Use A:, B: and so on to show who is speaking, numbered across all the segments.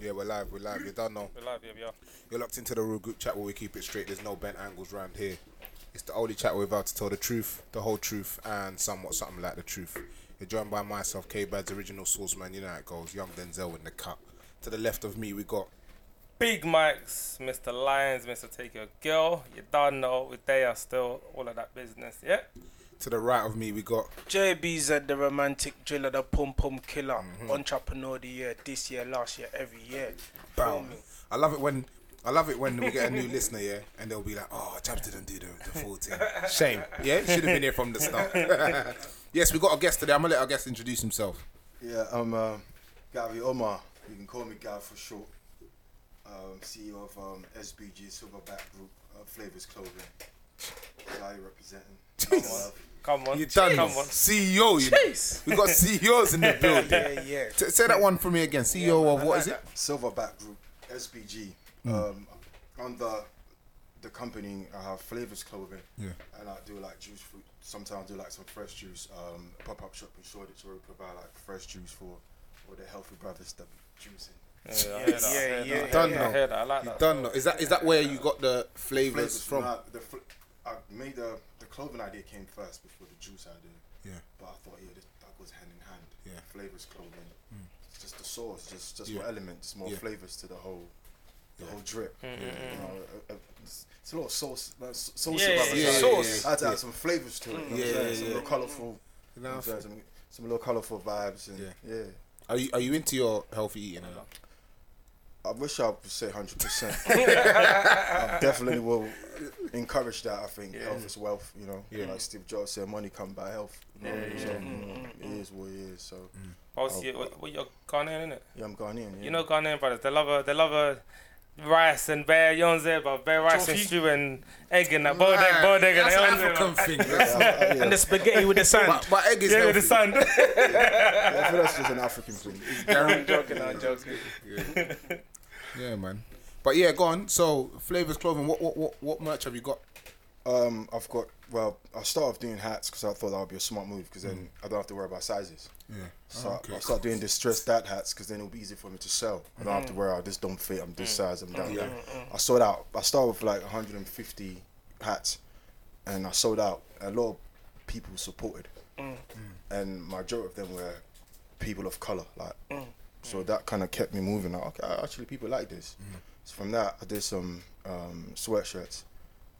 A: Yeah, we're live, we're live. You don't know.
B: We're live, yeah, we are.
A: You're locked into the real group chat where we keep it straight. There's no bent angles round here. It's the only chat we're about to tell the truth, the whole truth, and somewhat something like the truth. You're joined by myself, K Bad's original source man. You know how it goes. Young Denzel in the cut. To the left of me, we got
B: Big Mike's, Mr. Lions, Mr. Take Your Girl. You don't know, we they are still all of that business, yeah?
A: To the right of me, we got
C: JBZ, the romantic driller, the pom pom killer, entrepreneur of the year, this year, last year, every year. Feel
A: Bow.
C: me?
A: I love it when I love it when we get a new listener, yeah, and they'll be like, "Oh, Jabs didn't do the, the full thing." Shame, yeah, should have been here from the start. yes, we got a guest today. I'm gonna let our guest introduce himself.
D: Yeah, I'm uh, Gavi Omar. You can call me Gav for short. Um, CEO of um, SBG Silverback Group, uh, Flavors Clothing. Guy representing.
A: Jeez.
B: Come on.
A: You done,
B: Come on.
A: CEO. You know.
C: Jeez.
A: We got CEOs in the building.
C: Yeah, yeah.
A: T- say that one for me again. CEO of
C: I
A: what
C: like
A: is it?
D: Silverback Group, SBG. Um, on the the company, I have Flavors Clothing.
A: Yeah.
D: And I do like juice fruit. Sometimes I do like some fresh juice. Um, pop up shop in Shoreditch where we provide like fresh juice for all the healthy brothers that be juicing.
B: Yeah, I hear
C: Yeah, yeah,
A: Done
B: I
A: now.
B: hear I like
A: You
B: that.
A: done. know. Is that is that where you got the flavors
D: Flavors
A: from?
D: nah, the fl- I made the the clothing idea came first before the juice idea.
A: Yeah.
D: But I thought, yeah, this, that goes hand in hand.
A: Yeah.
D: Flavors clothing. It's just the sauce, just just
A: Yeah.
D: more elements, more
A: Yeah.
D: flavors to the whole the
A: Yeah.
D: whole drip.
B: Mm,
D: You know, uh, uh, it's, it's a lot of sauce, like, sauce.
B: Yeah,
D: about
B: yeah,
D: the
B: yeah,
D: side.
C: sauce.
D: I had to
A: yeah.
D: add some flavors to it. you know
A: Yeah, yeah,
D: some
A: yeah.
D: little colourful.
A: You
D: you
A: know,
D: know what I'm saying? Some, some little colourful vibes and
A: Yeah.
D: yeah.
A: Are you are you into your healthy eating? or not?
D: I wish I would say hundred percent. I definitely will encourage that. I think health is wealth. You know,
A: Yeah.
D: like Steve Jobs said, money come by health. You know, so, you know, it is what it is. So mm.
B: Obviously, what, what you're Ghanaian, innit?
D: yeah, I'm Ghanaian. Yeah.
B: You know Ghanaian brothers, they love a, they love a rice and bear, you know what I'm saying? But bear rice and stew and egg and that, boiled egg,
A: Right.
B: boiled egg and
A: That's
B: you know
A: an
B: what I'm saying?
A: African thing.
D: Yeah,
A: That's-
D: I- I- yeah.
C: And the spaghetti with the sand.
A: But, but egg is
B: Yeah, with
A: healthy.
B: the sun.
D: Yeah, I feel that's just an African thing.
C: I'm joking, I'm joking.
A: Yeah, man. But yeah, go on. So flavors clothing. What what what what merch have you got?
D: Um, I've got well, I started off doing hats because I thought that would be a smart move because then mm. I don't have to worry about sizes.
A: Yeah.
D: So
A: Oh,
D: I-
A: okay.
D: I start doing distressed dad hats because then it'll be easy for me to sell. I don't have to mm. worry. out just don't fit. I'm this mm. size. I'm that.
A: Yeah.
D: I sold out. I started with like 150 hats, and I sold out. A lot of people supported, and majority of them were people of color. Like, so that kind of kept me moving. Like, okay, actually, people like this. So from that, I did some um, sweatshirts,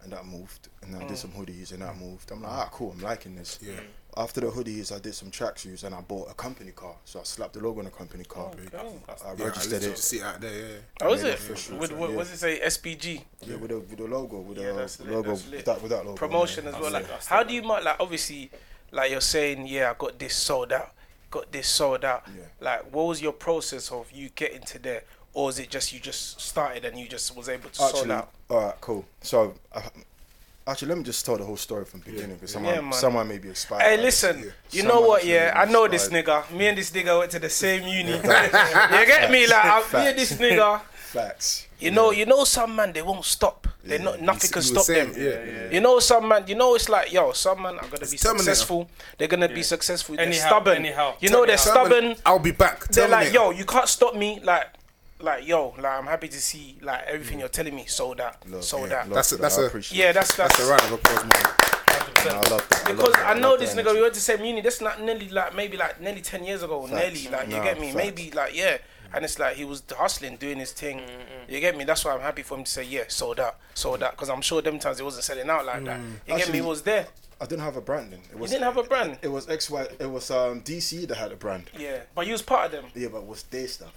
D: and that moved. And then I did some hoodies, and that moved. I'm like, ah, cool. I'm liking this.
A: Yeah.
D: After the hoodies, I did some tracksuits, and I bought a company car. So I slapped the logo on a company car. I
A: Yeah, I
D: registered
A: literally
D: it.
A: see it out there. Yeah.
C: How was it?
D: it official,
C: With, what,
D: yeah.
C: what's it say? SBG
D: Yeah, with the with the logo, with
C: Yeah,
D: the logo, with that with that logo.
C: promotion
D: yeah.
C: as well. Like, how do you mark? Like, obviously, like you're saying, yeah, I got this sold out, got this sold out.
D: Yeah.
C: Like, what was your process of you getting to there, or is it just you just started and you just was able to sold out?
D: all right, cool. So, uh, actually, let me just tell the whole story from the beginning because someone
C: Yeah,
D: someone may be inspired.
C: Hey, listen,
D: this.
C: you
D: Someone
C: know what? Yeah, I know this
D: inspired.
C: nigga. Me and this nigga went to the same uni. you get me? Like, I, me and this nigga.
D: Facts.
C: You know, you know, some man they won't stop. They
D: Yeah,
C: not nothing
A: see-
C: can
A: you
C: stop
A: saying,
C: them.
A: yeah,
C: You know, some man. You know, it's like yo, some man are gonna be
A: Terminator.
C: successful. They're gonna be successful. They're
B: Anyhow,
C: stubborn.
B: anyhow.
C: You know, they're stubborn.
A: I'll be back.
C: They're like, yo, you can't stop me. Like, like yo, like I'm happy to see like everything you're telling me sold out,
D: Look,
C: sold
D: yeah,
C: out.
D: look,
A: That's a- that's
D: I
A: a-
D: appreciate
C: yeah, that's that's.
A: That's a round of applause, man.
D: No, I love that. I love
C: because
D: that.
C: I know
D: love
C: this
D: that
C: nigga. We went to same uni. That's not nearly like maybe like nearly ten years ago. Nearly like you
D: Nah,
C: get me.
D: facts.
C: Maybe like yeah. And it's like he was hustling, doing his thing. Mm-hmm. You get me? That's why I'm happy for him to say yeah, sold out, sold out. Because I'm sure them times it wasn't selling out like that. Mm. You get me? It was there.
D: I didn't have a brand then. It was,
C: didn't have a brand?
D: It was X Y. It was um, DC that had a brand.
C: Yeah, but you was part of them.
D: Yeah, but it was their stuff.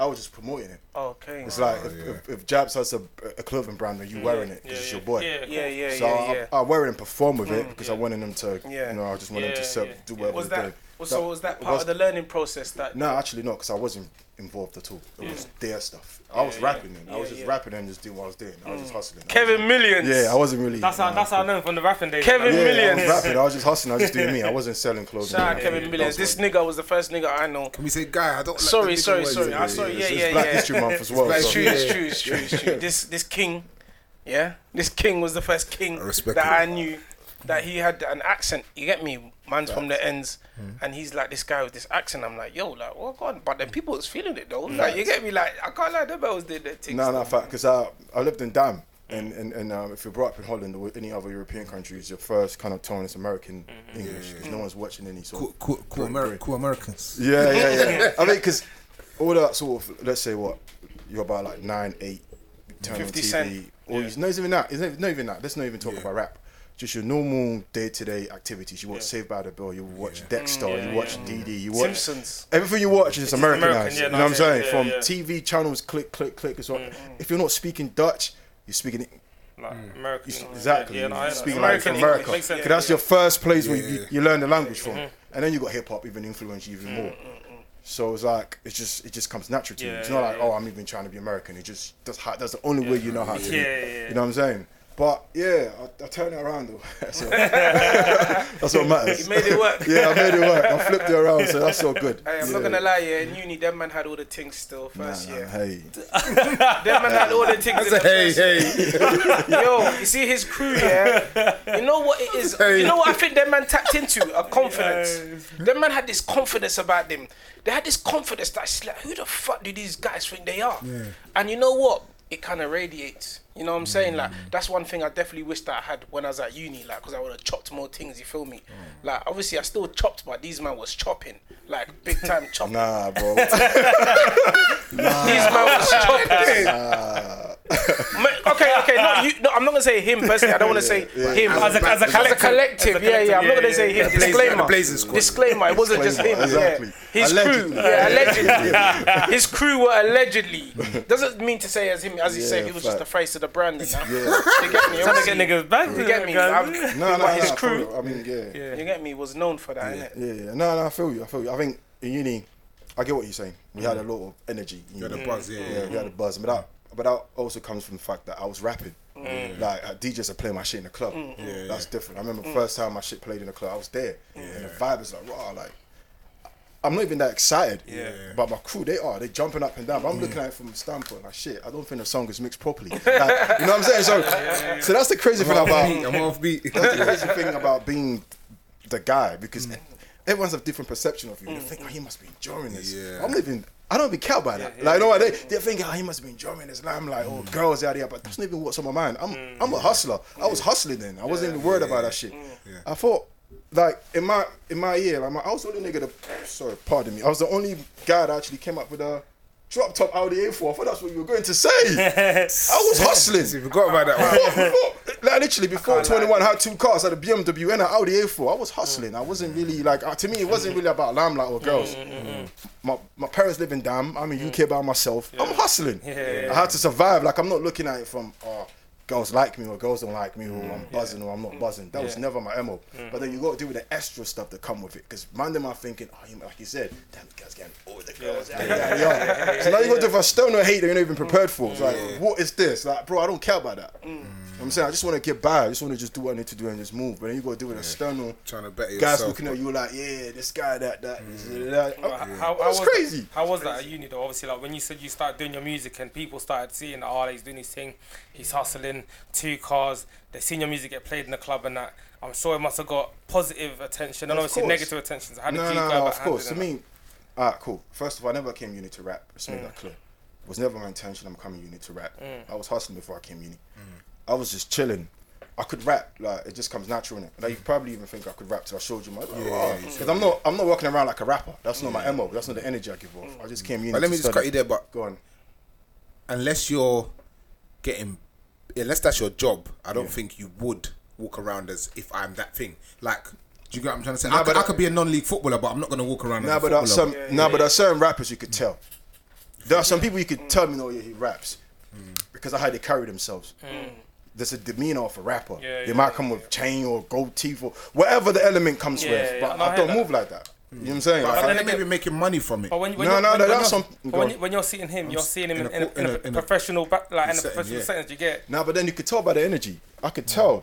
D: I was just promoting it.
C: Okay.
D: It's like if, oh, if, if Jabs has a, a clothing brand and you mm-hmm. wearing it, 'cause
B: Yeah,
D: it's
B: yeah.
D: your boy.
B: Yeah,
C: yeah, yeah,
D: So
C: yeah,
D: I,
C: yeah.
D: I wear it and perform with it mm, because I wanted them to,
C: Yeah.
D: you know, I just wanted them to sell,
B: yeah.
D: do whatever
C: was
D: they
C: that?
D: did.
C: Was, so was that part
D: was-
C: of the learning process? That
D: No, actually not, because I wasn't involved at all. It was their stuff. I was
B: yeah.
D: rapping then. I was just
C: yeah.
D: rapping and just doing what I was doing. I was just mm. hustling.
C: Kevin
D: wasn't-
C: Millions.
D: Yeah, I wasn't really.
B: That's how that's how I know from the rapping days.
C: Kevin
D: Yeah, I was rapping. I was just hustling. I was just doing me. I wasn't selling clothes.
C: Shout out
D: Yeah,
C: Kevin
D: yeah,
C: Millions. This
D: what-
C: nigga was the first nigga I know.
A: Can we say guy? I don't. Like
C: Sorry,
A: the
C: sorry, sorry.
A: words.
C: I saw. Yeah,
D: It's
C: yeah,
D: Black
C: yeah.
D: History Month as well.
C: It's true, it's true, it's true, it's true. This this king, yeah, this king was the first king
A: I
C: that
A: it.
C: I knew. that he had an accent. You get me? Man's from the ends,
D: Hmm.
C: and he's like this guy with this accent. I'm like, yo, like, what God? But then people was feeling it though. Like, you get me? Like, I can't lie, the bells did their thing.
D: No, no,
C: still.
D: fact, because I, I lived in Dam, and, and, and um, if you're brought up in Holland or any other European countries, your first kind of tone is American English, because no one's watching any sort
E: Cool,
D: of.
E: cool, cool,
D: Great,
E: Ameri- cool Americans.
D: Yeah, yeah, yeah. I mean, because all that sort of, let's say what, you're about like 9, 8, turn on
C: 50
D: TV,
C: Cent.
D: or
C: Yeah.
D: it's not even that, it's not, not even that, let's not even talk
E: Yeah.
D: about rap. Just your normal day-to-day activities. You watch Saved by the Bell, you watch Dexter,
B: Yeah,
D: you watch
B: yeah.
D: DD, you watch
C: Simpsons.
D: Everything you watch is
B: It's
D: Americanized.
B: American, yeah,
D: you know what I'm saying?
B: yeah,
D: From
B: yeah.
D: TV channels, click, click, click as well. Mm-hmm. If you're not speaking Dutch, you're speaking
B: Like mm. American.
D: you- exactly.
B: Yeah, no, I-
D: you're speaking like
B: American
D: from America.
B: English makes sense.
D: 'Cause that's your first place where you,
E: Yeah.
D: you learn the language from,
B: Mm-hmm.
D: and then you got hip hop even influence you even more. Mm-hmm, mm-hmm. So it's like it's just it just comes natural to you.
B: Yeah,
D: It's not like
B: yeah.
D: oh I'm even trying to be American. It just that's how, that's the only way you know how to.
B: Yeah,
D: be.
B: yeah, yeah.
D: You know what I'm saying? But yeah, I, I turned it around though. that's, what, that's what matters.
C: You made it work.
D: yeah, I made it work. I flipped it around, so that's all good.
C: Hey, I'm
D: yeah.
C: not gonna lie, yeah. In uni, that man had all the things still first
D: nah,
C: year.
D: Hey,
C: that man had all the things in the
E: hey,
C: first
E: hey.
C: Yo, you see his crew, yeah. You know what it is. You know what I think that man tapped into a confidence. That man had this confidence about them. They had this confidence that's like, who the fuck do these guys think they are? And you know what? It kind of radiates. You know what I'm saying? Like mm. that's one thing I definitely wish that I had when I was at uni. Like, because I would have chopped more things. You feel me? Mm. Like, obviously I still chopped, but these man was chopping, like big time chopping.
D: nah, bro.
C: These man was chopping. Ma- okay, okay, not you. No, I'm not gonna say him personally. I don't want to say him
B: As a- as a
C: As
B: collective.
C: collective.
B: As a
C: yeah, yeah. I'm not gonna
B: yeah,
C: say
B: yeah,
C: him.
E: yeah.
C: Disclaimer.
E: The Blazing Squad.
C: Disclaimer. It wasn't just him.
D: Exactly.
C: Yeah. His
D: Allegedly.
C: crew. Yeah, allegedly. His crew were allegedly. Doesn't mean to say as him as he said
D: Yeah,
C: he was just the
D: fact.
C: face of the brand. You, know?
D: Yeah.
C: you get me?
B: Trying to get niggas back.
C: You get me?
B: guys.
C: I'm-
D: No, no,
C: his crew.
D: I mean, yeah, yeah,
C: You get me? Was known for that, innit?
D: yeah. No, no, I feel you. I feel you. I think in uni, I get what you're saying. We had a lot of energy.
E: You had a buzz, yeah,
D: Yeah,
E: yeah.
D: we had a buzz, but that, but that also comes from the fact that I was rapping. Like uh, DJs are playing my shit in the club.
E: Yeah,
D: That's different. I remember the first time my shit played in the club, I was there, and the vibe is like raw. Like I'm not even that excited.
B: Yeah.
D: But my crew, they are. They jumping up and down. But I'm looking at it from a standpoint like shit. I don't think the song is mixed properly. Like, you know what I'm saying? So, so that's the crazy thing
E: I'm
D: about
E: offbeat. I'm off beat.
D: that's the crazy thing about being the guy because
E: Mm.
D: Everyone's have a different perception of you. They mm, think, oh, he mm. must be enjoying this.
E: Yeah.
D: I'm not even. I don't even care about that. like, you know what? They, they think, oh, he must be enjoying this. And I'm like, oh, mm. girls out here, but that's not even what's on my mind. I'm, I'm a hustler. I was hustling then. I wasn't even worried about that shit. I thought, like in my in my year, like my, I was the only nigga that. Sorry, pardon me. I was the only guy that actually came up with a. Drop top Audi A4. I thought that's what you were going to say. I was hustling.
E: You forgot about that one.
D: Before, before, like literally before 21 had two cars, I had a BMW and an Audi A4. I was hustling. I wasn't really like uh, to me. It wasn't really about limelight or girls. My my parents live in Dam. I'm in UK by myself. I'm hustling. I had to survive. Like I'm not looking at it from oh girls like me or girls don't like me or mm. I'm buzzing or I'm not mm. buzzing. That was never my mo. Mm. But then you got to deal with the extra stuff that come with it. Because man, them are thinking, oh, you- like you said, damn, the girls getting all the girls. Yeah, yeah, yeah. So now you got to do for a stoner hate that you're not even prepared for. It's like, what is this? Like, bro, I don't care about that. You know what I'm saying I just want to get by. I just want to just do what I need to do and just move. But then you got to deal with external
E: Trying to better
D: guys looking at you like, yeah, this guy, that, that. this, that.
B: How,
D: Oh,
B: how,
D: It was
B: was
D: crazy.
B: How was that at uni though? Obviously, like when you said you started doing your music and people started seeing, oh, he's doing his thing, he's hustling, two cars. They seen your music get played in the club and that. I'm sure it must have got positive attention and
D: Of
B: obviously
D: course.
B: negative attention. So how did
D: no,
B: you
D: no,
B: go
D: no,
B: about
D: of course. To
B: handling
D: me, alright, cool. First of all, I never came uni to rap. Let's
B: Mm.
D: make that clear. It was never my intention I'm coming uni to rap.
B: Mm.
D: I was hustling before I came uni. I was just chilling. I could rap, like it just comes natural in it. Like you probably even think I could rap till I showed you my because I'm not I'm not walking around like a rapper. That's not my mo. That's not the energy I give off. I just came uni.
E: But let me just
D: study.
E: cut you there. But
D: Go on.
E: unless you're getting, unless that's your job, I don't think you would walk around as if I'm that thing. Like, do you get what I'm trying to say?
D: Nah,
E: I, could,
D: but
E: I could be a non-league footballer, but I'm not gonna walk around
D: Nah,
E: as a
D: but there are
E: footballer.
D: some. Nah, but there are certain rappers you could tell. There are some mm. people you could tell me, no, yeah, he raps mm. because of how they carry themselves. Mm. There's a demeanor of a rapper.
B: Yeah,
D: they
B: yeah,
D: might come with chain or gold teeth or whatever the element comes
B: Yeah,
D: with.
B: yeah,
D: but
B: I
D: I don't
B: that.
D: move like that. You know what I'm saying?
E: But
D: Like,
E: I
D: I-
E: think they may be making money from it.
B: But when, when
D: No,
B: you're,
D: no,
B: when,
D: no,
B: when
D: that's some-
B: when, you, when you're seeing him, you're seeing him in,
E: in a
B: in, a, in a,
E: in a- in a-
B: professional, back, like in a
E: setting,
B: professional
E: yeah.
B: sentence. You get
D: Nah, but then you could tell by the energy. I could tell mm.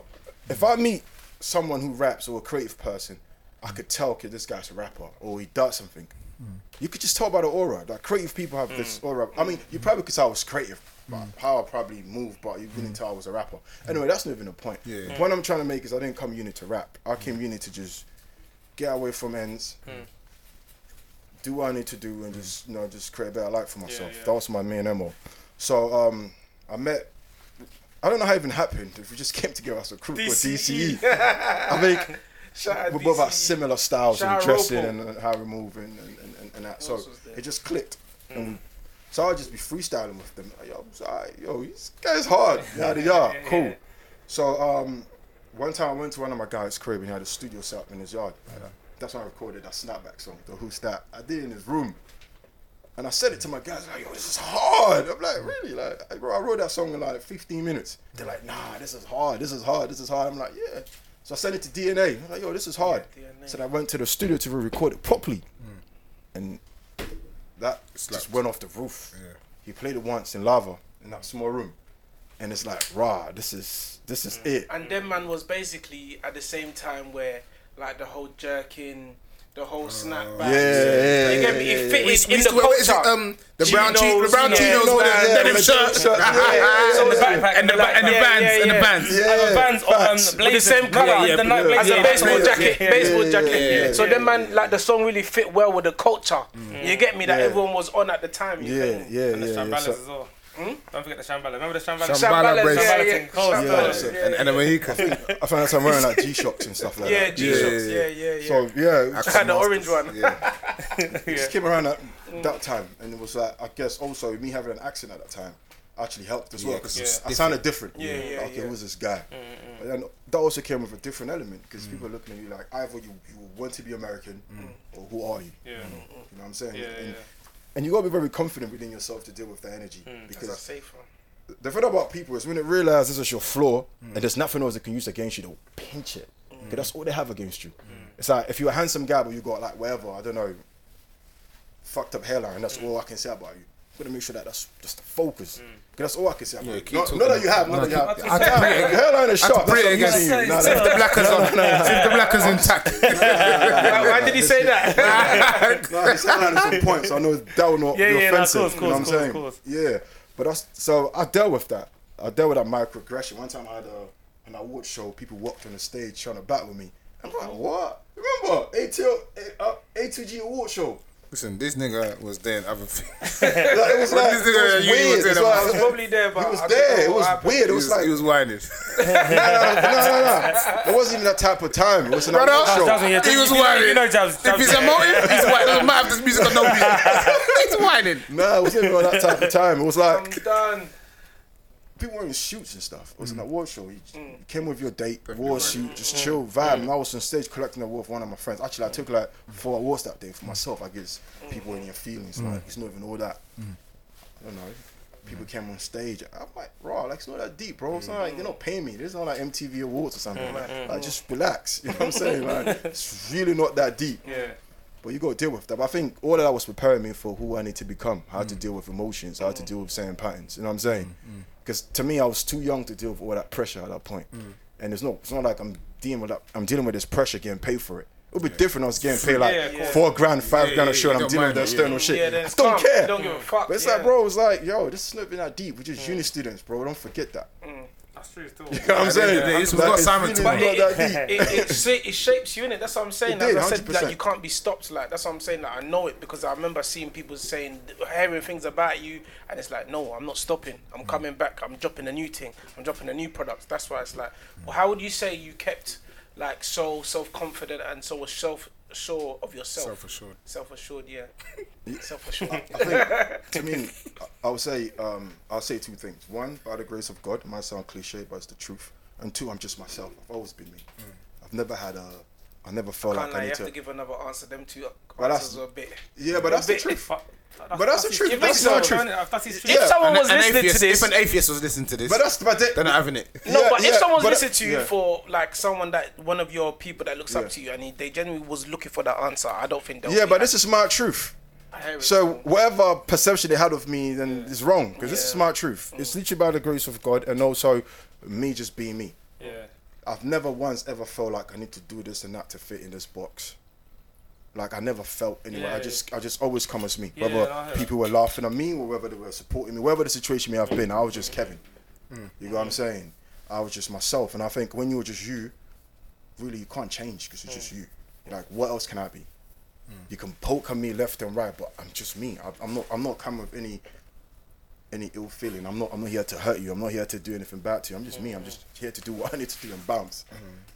D: if I meet someone who raps or a creative person, I could tell, okay, this guy's a rapper or he does something. Mm. you could just tell by the aura. Like creative people have this mm. aura. I mean, you probably could tell I was creative, but mm. how I probably moved, but you couldn't mm. tell I was a rapper. Anyway, that's not even the point.
E: Yeah. Mm.
D: The point I'm trying to make is I didn't come uni to rap. I came uni to just get away from ends, do what I need to do, and just you know just create a better life for myself.
B: yeah.
D: That was my main MO. So um, I met. I don't know how it even happened. If we just came together as a crew for
C: DCE.
D: DCE, I think
C: Shout out
D: we both have similar styles
C: Shout
D: and dressing
C: Ropo.
D: and, and how we move and, and, and, and that. So
C: else was there?
D: it just clicked. And we, so I'll just be freestyling with them. Yo, it's yo, this guy's hard. Yada yada. Cool. So um, one time I went to one of my guys' crib and he had a studio set up in his yard. Uh, that's when I recorded that snapback song, the Who's That. I did it in his room. And I said it to my guys, like, yo, this is hard. I'm like, really? Like, bro, I wrote that song in like 15 minutes. They're like, nah, this is hard. This is hard. This is hard. I'm like, yeah. So I sent it to DNA. I'm like, yo, this is hard.
C: Yeah, DNA.
D: So I went to the studio to record it properly. And that just went off the roof.
E: Yeah.
D: He played it once in lava in that mm. small room. And it's like, rah, this is this is it.
C: And then man was basically at the same time where like the whole jerking, the whole snapback.
D: Yeah, yeah,
C: You get me?
D: yeah,
C: It
D: yeah,
C: fitted
E: Which-
C: in the
E: what is it,
C: culture.
E: um, the brown
C: Chinos,
E: cheek, the brown
C: yeah,
E: chinos
C: yeah,
E: with
C: yeah,
E: the denim
D: with the
E: shirt.
D: shirt, yeah, yeah, yeah.
C: So
B: And the backpack
A: and the, ba- and the
C: Yeah,
A: bands and the bands.
B: And the bands or um.
C: With the same colour,
B: Yeah,
A: yeah,
B: the night
A: yeah,
B: blazer.
C: as a baseball jacket, baseball jacket.
D: yeah, yeah,
C: so then man, like the song really fit well with the culture. You get me? That everyone was on at the time. You
D: Yeah, yeah,
B: And the
D: yeah. Yeah.
B: Shambalas
D: So-
B: as well. Don't forget the Shambhala. Remember the Shambhala?
E: Shambhala
C: Shambhala,
E: bracelet.
C: yeah,
B: Shambhala
C: yeah.
B: thing, cold.
C: Shambhala,
D: so-
C: yeah,
E: And, and then when he comes,
D: I found out I'm wearing like G Shocks and stuff like that.
C: yeah,
D: that.
C: G Shocks, yeah, yeah, yeah.
D: So yeah,
C: I had the orange one.
E: Yeah.
D: it just came around that, that time, and it was like I guess also me having an accent at that time actually helped as well because
E: it's
D: I sounded different.
C: Yeah, yeah,
D: Okay,
C: yeah.
D: who was this guy? Mm, mm, mm. But then that also came with a different element because people are looking at you like either you, you want to be American or who are you?
B: Yeah.
D: You know what I'm saying?
B: Yeah,
D: and,
B: yeah.
D: And you gotta be very confident within yourself to deal with that energy
C: a
D: because the thing about people is when they realize this is your flaw and there's nothing else they can use against you, they'll pinch it. 'Cause that's all they have against you. It's like if you're a handsome guy but you got like whatever, I don't know, fucked up hairline, that's all I can say about you. Gonna make sure that that's just the focus. 'Cause that's all I can say about
E: Yeah,
D: you.
E: keep
D: Not,
E: talking.
D: not that you have, not that you have.
E: I can pray
D: Your hairline is
E: I can
D: sharp. That's
E: pray
D: what I'm
E: against
D: you. No,
E: See if
D: no,
E: the blackers on. See if the blackers intact.
C: why, why did he say that?
D: no, his hairline is on point, so I know that will not
B: Yeah,
D: be
B: yeah, no, of
D: offensive.
B: course,
D: you know what I'm
B: course, course,
D: saying?
B: course.
D: Yeah, but that's so I dealt with that. I dealt with that microaggression. One time I had a an award show. People walked on the stage trying to battle with me. I'm like, what? Remember ATL, uh, A2G award show?
E: Listen, this nigga was there and other things.
D: Like, it was like
E: This
D: it
E: nigga
D: was
E: you was
D: weird.
E: there
D: It's
E: that
D: like-
C: I was probably there, but
D: He was
C: I don't
D: there. It was weird. It
E: He
D: was
E: was,
D: like
E: he was whining.
D: no, no, no. no, It wasn't even that type of time. It was an
E: Brother,
D: award show.
B: Jabs, yeah,
E: he was whining.
B: You know, Jabs.
E: If
B: Jabs-
E: he's a motive, he's whining. Doesn't matter if this music or no music. he's whining.
D: No, it wasn't even that type of time. It was like
C: I'm
D: like
C: done.
D: People wearing suits and stuff. It was
E: Mm.
D: an award show. You you mm. came with your date, award shoot, just chill, vibe. And I was on stage collecting an award for one of my friends. Actually, I took like four awards that day for myself. I guess mm. people in your feelings, like it's not even all that. I don't know. People came on stage. I'm like, raw, like it's not that deep, bro. It's not like mm. they're not paying me. This is not like MTV Awards or something. Like, like, just relax. You know what I'm saying? Like, it's really not that deep.
B: Yeah.
D: But you got to deal with that. But I think all of that was preparing me for who I need to become, how to deal with emotions, how to deal with saying patterns. You know what I'm saying? Because to me, I was too young to deal with all that pressure at that point. Mm. And it's not, it's not like I'm dealing with that. I'm dealing with this pressure, getting paid for it. It would be different. I was getting paid like
B: Yeah,
D: four grand, five
E: Yeah,
D: grand a show, and I'm dealing with
E: it,
D: external shit.
C: Yeah,
D: I don't
C: calm.
D: care.
C: You don't give a fuck.
D: But it's
C: yeah.
D: like, bro, it's like, yo, this is not even that deep. We're just mm. uni students, bro. Don't forget that. Mm.
B: That's true still.
D: You know what I'm saying?
E: yeah, it's- we've
D: Like, it's
E: Simon
D: really
E: tomorrow.
D: not
C: it, it, it, it shapes you in it. That's what I'm saying.
D: It
C: As
D: did,
C: I said, like
D: 100%.
C: you can't be stopped. Like that's what I'm saying. Like I know it because I remember seeing people saying, hearing things about you, and it's like, no, I'm not stopping. I'm
D: Mm.
C: coming back. I'm dropping a new thing. I'm dropping a new product. That's why it's like, well, how would you say you kept like so self confident and so self sure of yourself?
E: Self-assured.
C: Self assured, yeah. Self assured.
D: I think, to me, I- I would say, um, I'll say two things. One, by the grace of God, might sound cliche, but it's the truth. And two, I'm just myself. I've always been me. I've never had a, I never felt
C: Can't
D: like
C: lie,
D: I
C: you
D: need
C: have to
D: to.
C: give another answer. Them two
D: But that's-
C: are a bit.
D: Yeah, but that's the
C: bit-
D: truth.
B: But
D: But that's the truth.
B: If
D: That's
B: it's
D: not
B: so,
D: truth.
B: That's his truth.
C: If
D: Yeah,
C: someone
E: An-
C: was
E: an
C: listening
E: atheist,
C: to this,
E: If an atheist was listening to this,
D: But that's, but they,
E: they're not having it.
C: No,
D: Yeah,
C: but if
D: yeah,
C: someone's
D: but-
C: listening to you
D: yeah.
C: for like someone that one of your people that looks
D: Yeah.
C: up to you and he, they genuinely was looking for that answer, I don't think they'll.
D: yeah,
C: be
D: but this is my truth.
C: I it.
D: So whatever perception they had of me, then is wrong because this is
C: Yeah.
D: my truth. Mm. It's literally by the grace of God, and also me just being me.
B: Yeah.
D: I've never once ever felt like I need to do this and that to fit in this box. Like I never felt anywhere. I
B: Yeah.
D: just I just always come as me.
B: Yeah,
D: whether
B: no, I hear
D: people were laughing at me or whether they were supporting me, whatever the situation may have been, I was just Kevin.
B: Mm.
D: You know what I'm saying? I was just myself, and I think when you're just you, really you can't change because you're just
B: Mm.
D: you. Like what else can I be? You can poke at me left and right, but I'm just me. I, I'm not. I'm not coming with any any ill feeling. I'm not. I'm not here to hurt you. I'm not here to do anything bad to you. I'm just me. I'm just here to do what I need to do and bounce.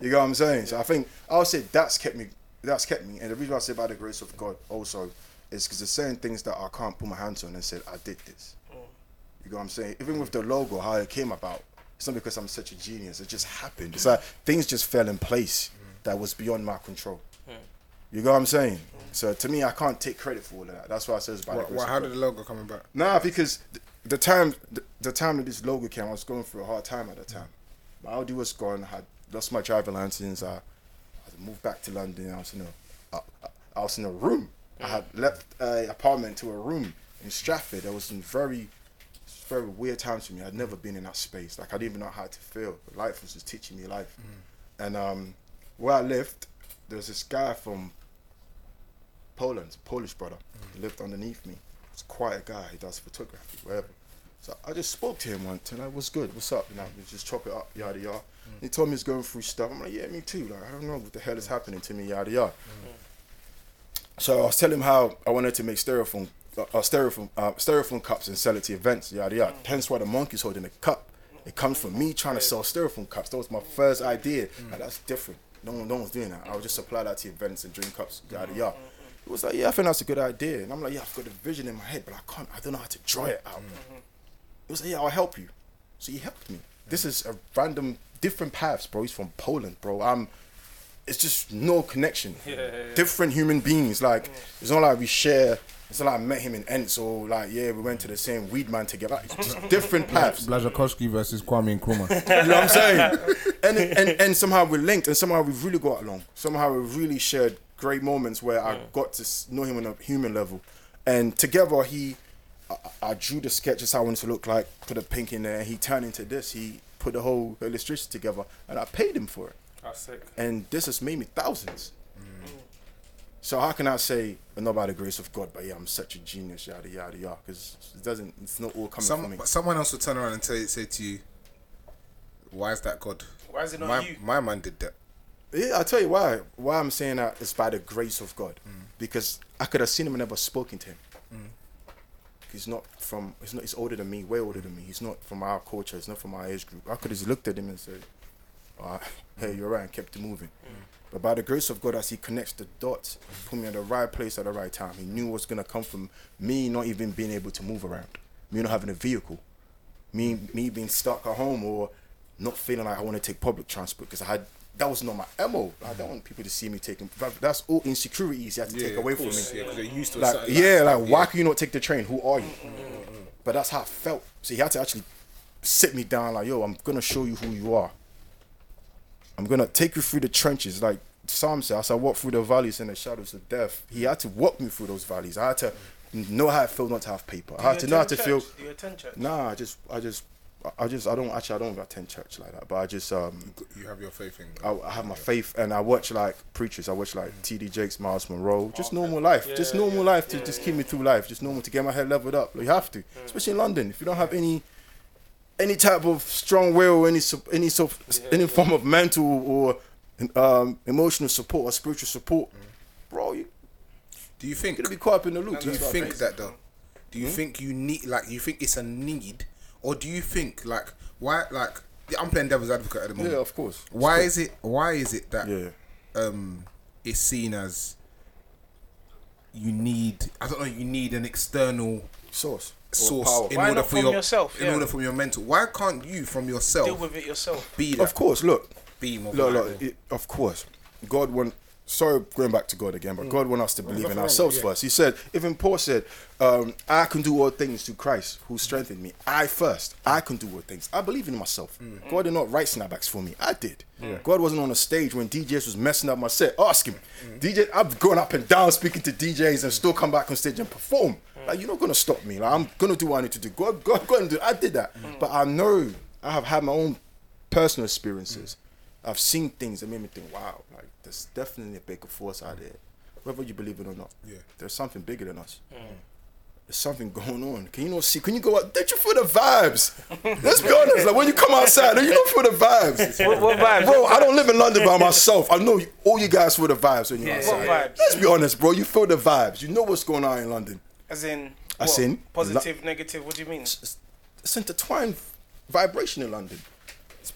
D: You know what I'm saying? So I think I'll say that's kept me. That's kept me. And the reason I say by the grace of God also is because there's certain things that I can't put my hands on and said I did this. You know what I'm saying? Even with the logo, how it came about, it's not because I'm such a genius. It just happened. It's like things just fell in place that was beyond my control. Hmm. You know what I'm saying? So to me, I can't take credit for all of that. That's why I says by the
E: What,
D: grace
E: what,
D: of
E: how
D: God.
E: did the logo come about?
D: Nah, because th- the time the, the time that this logo came, I was going through a hard time at the time. My Audi was gone. I had lost my driver license. I, I moved back to London. I was in a I, I was in a room. I had left a apartment to a room in Stratford. There was some very very weird times for me. I'd never been in that space. Like I didn't even know how to feel. Life was just teaching me life. Mm. And um, where I lived, there was this guy from Poland, Polish brother. Mm. He lived underneath me. He's a guy. He does photography, whatever. So I just spoke to him once and I was good. What's up? You know, we just chop it up, yada yada. He told me he's going through stuff. I'm like, yeah, me too. Like I don't know what the hell is happening to me, yada yada. So I was telling him how I wanted to make styrofoam, uh, uh, styrofoam, uh, styrofoam cups and sell it to events, yada yada. Hence why the monkey's holding a cup. It comes from me trying to sell styrofoam cups. That was my first idea. Like, that's different. No one, no one's doing that. I would just supply that to events and drink cups, yada yada. It was like, yeah, I think that's a good idea. And I'm like, yeah, I've got a vision in my head, but I can't. I don't know how to draw it out. It was like, yeah, I'll help you. So he helped me. This is a random, different paths, bro. He's from Poland, bro. I'm. It's just no connection.
B: Yeah, yeah, yeah.
D: Different human beings. Like it's not like we share. It's not like I met him in Ents or like yeah, we went to the same weed man together. Like, it's just different paths.
A: Blazakowski versus Kwame Nkrumah.
D: You know what I'm saying? And, and and somehow we're linked, and somehow we've really got along. Somehow we've really shared great moments where I got to know him on a human level, and together he, I, I drew the sketches how I wanted to look like, put a pink in there. and He turned into this. He put the whole illustration together, and I paid him for it.
B: That's sick.
D: And this has made me thousands. Mm. So how can I say not by the grace of God, but yeah, I'm such a genius, yada yada yada? Because it doesn't. It's not all coming from me.
E: but someone else will turn around and tell you, say to you, "Why is that God?
C: Why is it not
E: my,
C: you?
E: My man did that.
D: Yeah, I'll tell you why. Why I'm saying that is by the grace of God. Mm. Because I could have seen him and never spoken to him. Mm. He's not from. He's not. He's older than me. Way older than me. He's not from our culture. He's not from our age group. I could have just looked at him and said, "Ah, "Hey, you're right," and kept it moving. But by the grace of God, as He connects the dots, put me in the right place at the right time. He knew what's gonna come from me not even being able to move around, me not having a vehicle, me me being stuck at home or not feeling like I want to take public transport because I had that was not my mo. I don't want people to see me taking. That's all insecurities you have to take away from me.
E: Yeah, because they're used to
D: Like yeah,
E: that.
D: like why can you not take the train? Who are you? But that's how I felt. So he had to actually sit me down like, yo, I'm gonna show you who you are. I'm gonna take you through the trenches, like Psalm says. As I walk through the valleys and the shadows of death, he had to walk me through those valleys. I had to know how it felt not to have paper. I had to know how to feel.
C: Do you attend church?
D: Nah, I just, I just, I just, I don't actually, I don't attend church like that. But I just, um,
E: You have your faith in
D: I,
E: God.
D: I have my faith and I watch like preachers. I watch like T.D. Jakes, Myles Munroe. Just normal life. just normal life to just keep me through life. Just normal to get my head leveled up. You have to, especially in London. If you don't have any, any type of strong will, any sup- any sort, any form of mental or um, emotional support or spiritual support, bro, you
E: Do you think?
D: gonna be caught up in the loop.
E: Do you
D: That's what I
E: think that though? Do
D: Hmm?
E: you think you need like you think it's a need, or do you think like why like I'm playing devil's advocate at the moment.
D: Yeah, of course.
E: Why is it? Why is it that
D: Yeah.
E: um it's seen as you need? I don't know. You need an external
D: Source.
E: Source
D: power.
E: in
C: Why
E: order
C: not
E: for
C: from
E: your
C: yourself?
E: in
C: Yeah.
E: order from your mental. Why can't you from yourself
C: Deal with it yourself.
E: be that
D: Of course, look,
E: be of
D: Look, look, it, of course, God want. Sorry, going back to God again, but mm. God want us to believe in ourselves
E: yeah.
D: first. He said, even Paul said, um, "I can do all things through Christ who strengthened me." I first, I can do all things. I believe in myself. Mm. God did not write snapbacks for me. I did. God wasn't on a stage when DJs was messing up my set. Ask him. Mm. DJ, I've gone up and down speaking to DJs and still come back on stage and perform. Like you're not gonna stop me. Like I'm gonna do what I need to do. God, God, God, and do. I did that, but I know I have had my own personal experiences. I've seen things that made me think, wow, like there's definitely a bigger force out there. whether you believe it or not.
E: Yeah.
D: There's something bigger than us. Mm. There's something going on. Can you not see? Can you go out? Don't you feel the vibes? Let's be honest. Like when you come outside, you don't feel the vibes.
C: What, what vibes?
D: Bro, I don't live in London by myself. I know all you guys feel the vibes when you're
C: Yeah,
D: outside.
C: what vibes?
D: Let's be honest, bro. You feel the vibes. You know what's going on in London.
C: As in,
D: As
C: what?
D: in,
C: positive, negative. What do you mean?
D: It's, it's intertwined vibration in London.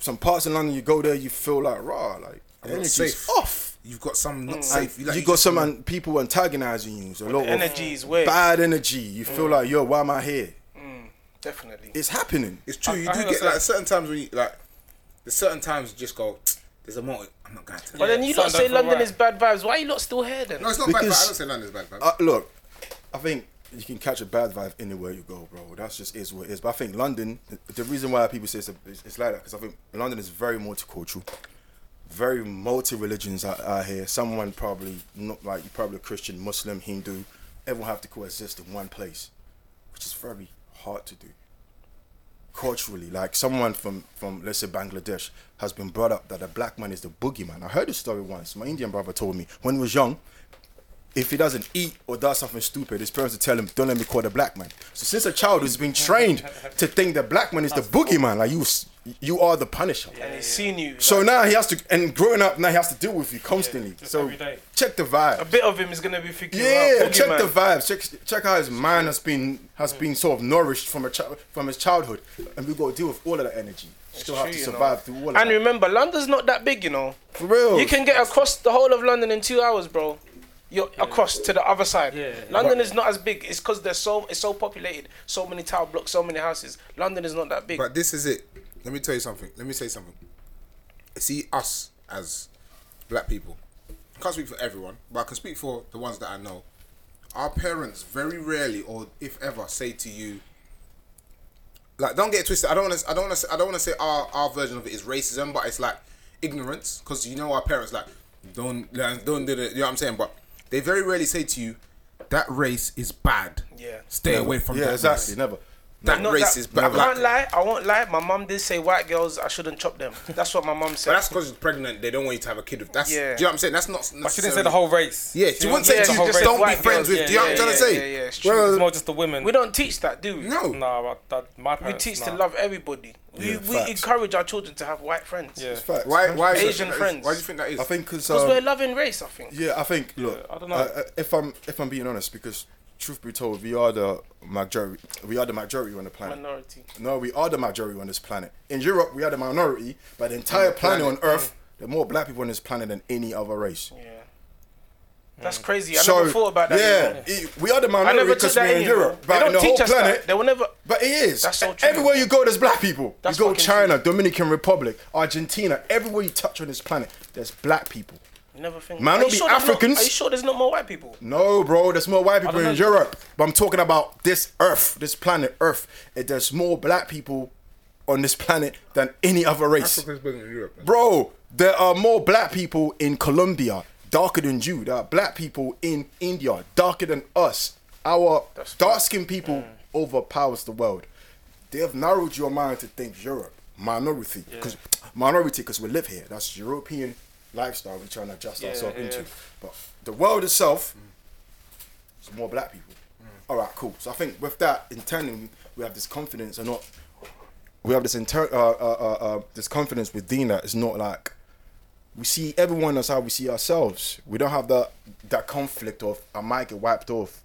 D: Some parts in London, you go there, you feel like raw, like
E: I'm
D: energy's
E: safe.
D: off.
E: You've got some not
D: And
E: safe.
D: you,
E: like,
D: got some an- people antagonizing you. A lot of
C: energy is weird.
D: bad energy. You feel like, yo, why am I here?
C: Definitely.
D: It's happening.
E: It's true.
B: I-
E: You
B: I
E: do get
B: that.
E: like certain times when you like. There's certain times you just go. There's a motive. I'm not going to.
C: But then you lot say London
B: right.
C: is bad vibes. Why are you lot still here then?
E: No, it's not bad. Vibe. I don't say London is bad. vibes.
D: Uh, look, I think you can catch a bad vibe anywhere you go, bro. That's just is what it is. But I think London, the reason why people say it's, a, it's, like that, because I think London is very multicultural, very multi religions out, out here. Someone probably not like you, probably a Christian, Muslim, Hindu. Everyone have to coexist in one place, which is very hard to do. Culturally, like someone from from let's say Bangladesh has been brought up that a black man is the boogeyman. I heard this story once. My Indian brother told me when he was young, if he doesn't eat or does something stupid, his parents will tell him, "Don't let me call the black man." So since a child, he's been trained to think the black man is the boogeyman, like you, you are the punisher.
C: And he's seen you.
D: So
C: like,
D: now he has to, and growing up, now he has to deal with you constantly.
B: just
D: so check the vibe.
C: a bit of him is gonna be thinking.
D: Yeah,
C: wow,
D: check
C: boogeyman.
D: the vibes. Check, check how his mind has been has been sort of nourished from a chi- from his childhood, and we got to deal with all of that energy. Still have
C: true,
D: to
C: you know.
D: survive through all of
C: And
D: that.
C: remember, London's not that big, you know.
D: For real,
C: You can get across the whole of London in two hours, bro. You're across to the other side.
B: Yeah.
C: London is not as big. It's because there's so it's so populated, so many tower blocks, so many houses. London is not that big.
E: But this is it. Let me tell you something. Let me say something. See us as black people. I can't speak for everyone, but I can speak for the ones that I know. Our parents very rarely, or if ever, say to you, like, don't get it twisted. I don't want to. I don't want to. I don't want to say our our version of it is racism, but it's like ignorance because you know our parents like don't don't do it. You know what I'm saying? But they very rarely say to you that race is bad.
C: Yeah.
E: Stay away from
D: yeah,
E: that.
D: exactly.
E: race.
D: Never.
E: That
C: Not
E: race
C: that-
E: is bad.
C: I
E: Like,
C: can't lie. I won't lie. My mum did say white girls. I shouldn't chop them. That's what my mum said.
E: But that's because you're pregnant. They don't want you to have a kid with. That's.
C: Yeah.
E: Do you know what I'm saying? That's not.
B: But she didn't say the whole race.
E: Yeah, she wouldn't say
C: Yeah,
E: to
C: she just
E: don't be friends
C: girls.
E: with.
C: Yeah,
E: do you know what I'm
C: yeah,
E: trying to say?
C: yeah, yeah, it's true.
E: Well,
B: It's more just the women.
C: we don't teach that, do we?
E: no.
B: Nah, but that, my
C: We teach
B: nah.
C: to love everybody. We,
D: Yeah,
C: we encourage our children to have white friends.
B: Yeah.
D: Facts.
E: Why? Why? is it-
C: Asian friends.
E: Why do you think that is?
D: I think because
C: Because we're a loving race, I think.
D: Yeah, I think. Look,
B: I don't know.
D: uh, uh, if I'm if I'm being honest, because truth be told, we are the majority. We are the majority on the planet.
C: Minority.
D: No, we are the majority on this planet. In Europe, we are the minority, but the entire planet,
E: planet,
D: on Earth, mm. there are more black people on this planet than any other race.
C: Yeah. Mm. That's crazy. I
D: so
C: never thought about that.
D: yeah, it- we are the
C: I
D: minority
C: never took
D: because
C: that
D: we're
C: in.
D: in. Europe,
C: They
D: but in
C: don't
D: the whole
C: us
D: planet.
C: that. They will never.
D: But it is.
C: That's so true.
D: Everywhere you go, there's black people.
C: That's
D: you go
C: fucking
D: China, Dominican Republic, Argentina. Everywhere you touch on this planet, there's black people.
C: Never think.
D: Man,
C: Are
D: don't
C: you
D: be
C: sure there's not-
D: Africans.
C: Are you sure there's not more white people?
D: No, bro, there's more white people in
B: know.
D: Europe. But I'm talking about this Earth, this planet Earth. It, there's more black people on this planet than any other race.
E: Africa's bigger than Europe. man.
D: Bro, there are more black people in Colombia, darker than you. There are black people in India, darker than us. Our dark skinned people mm. overpowers the world. They have narrowed your mind to think Europe, minority, because minority because we live here. That's European lifestyle we're trying to adjust ourselves
B: yeah.
D: into. But the world itself, it's more black people. All right, cool. So I think with that internally, we have this confidence and not we have this inter uh, uh, uh, uh, this confidence within that it's not like we see everyone as how we see ourselves. We don't have that that conflict of I might get wiped off.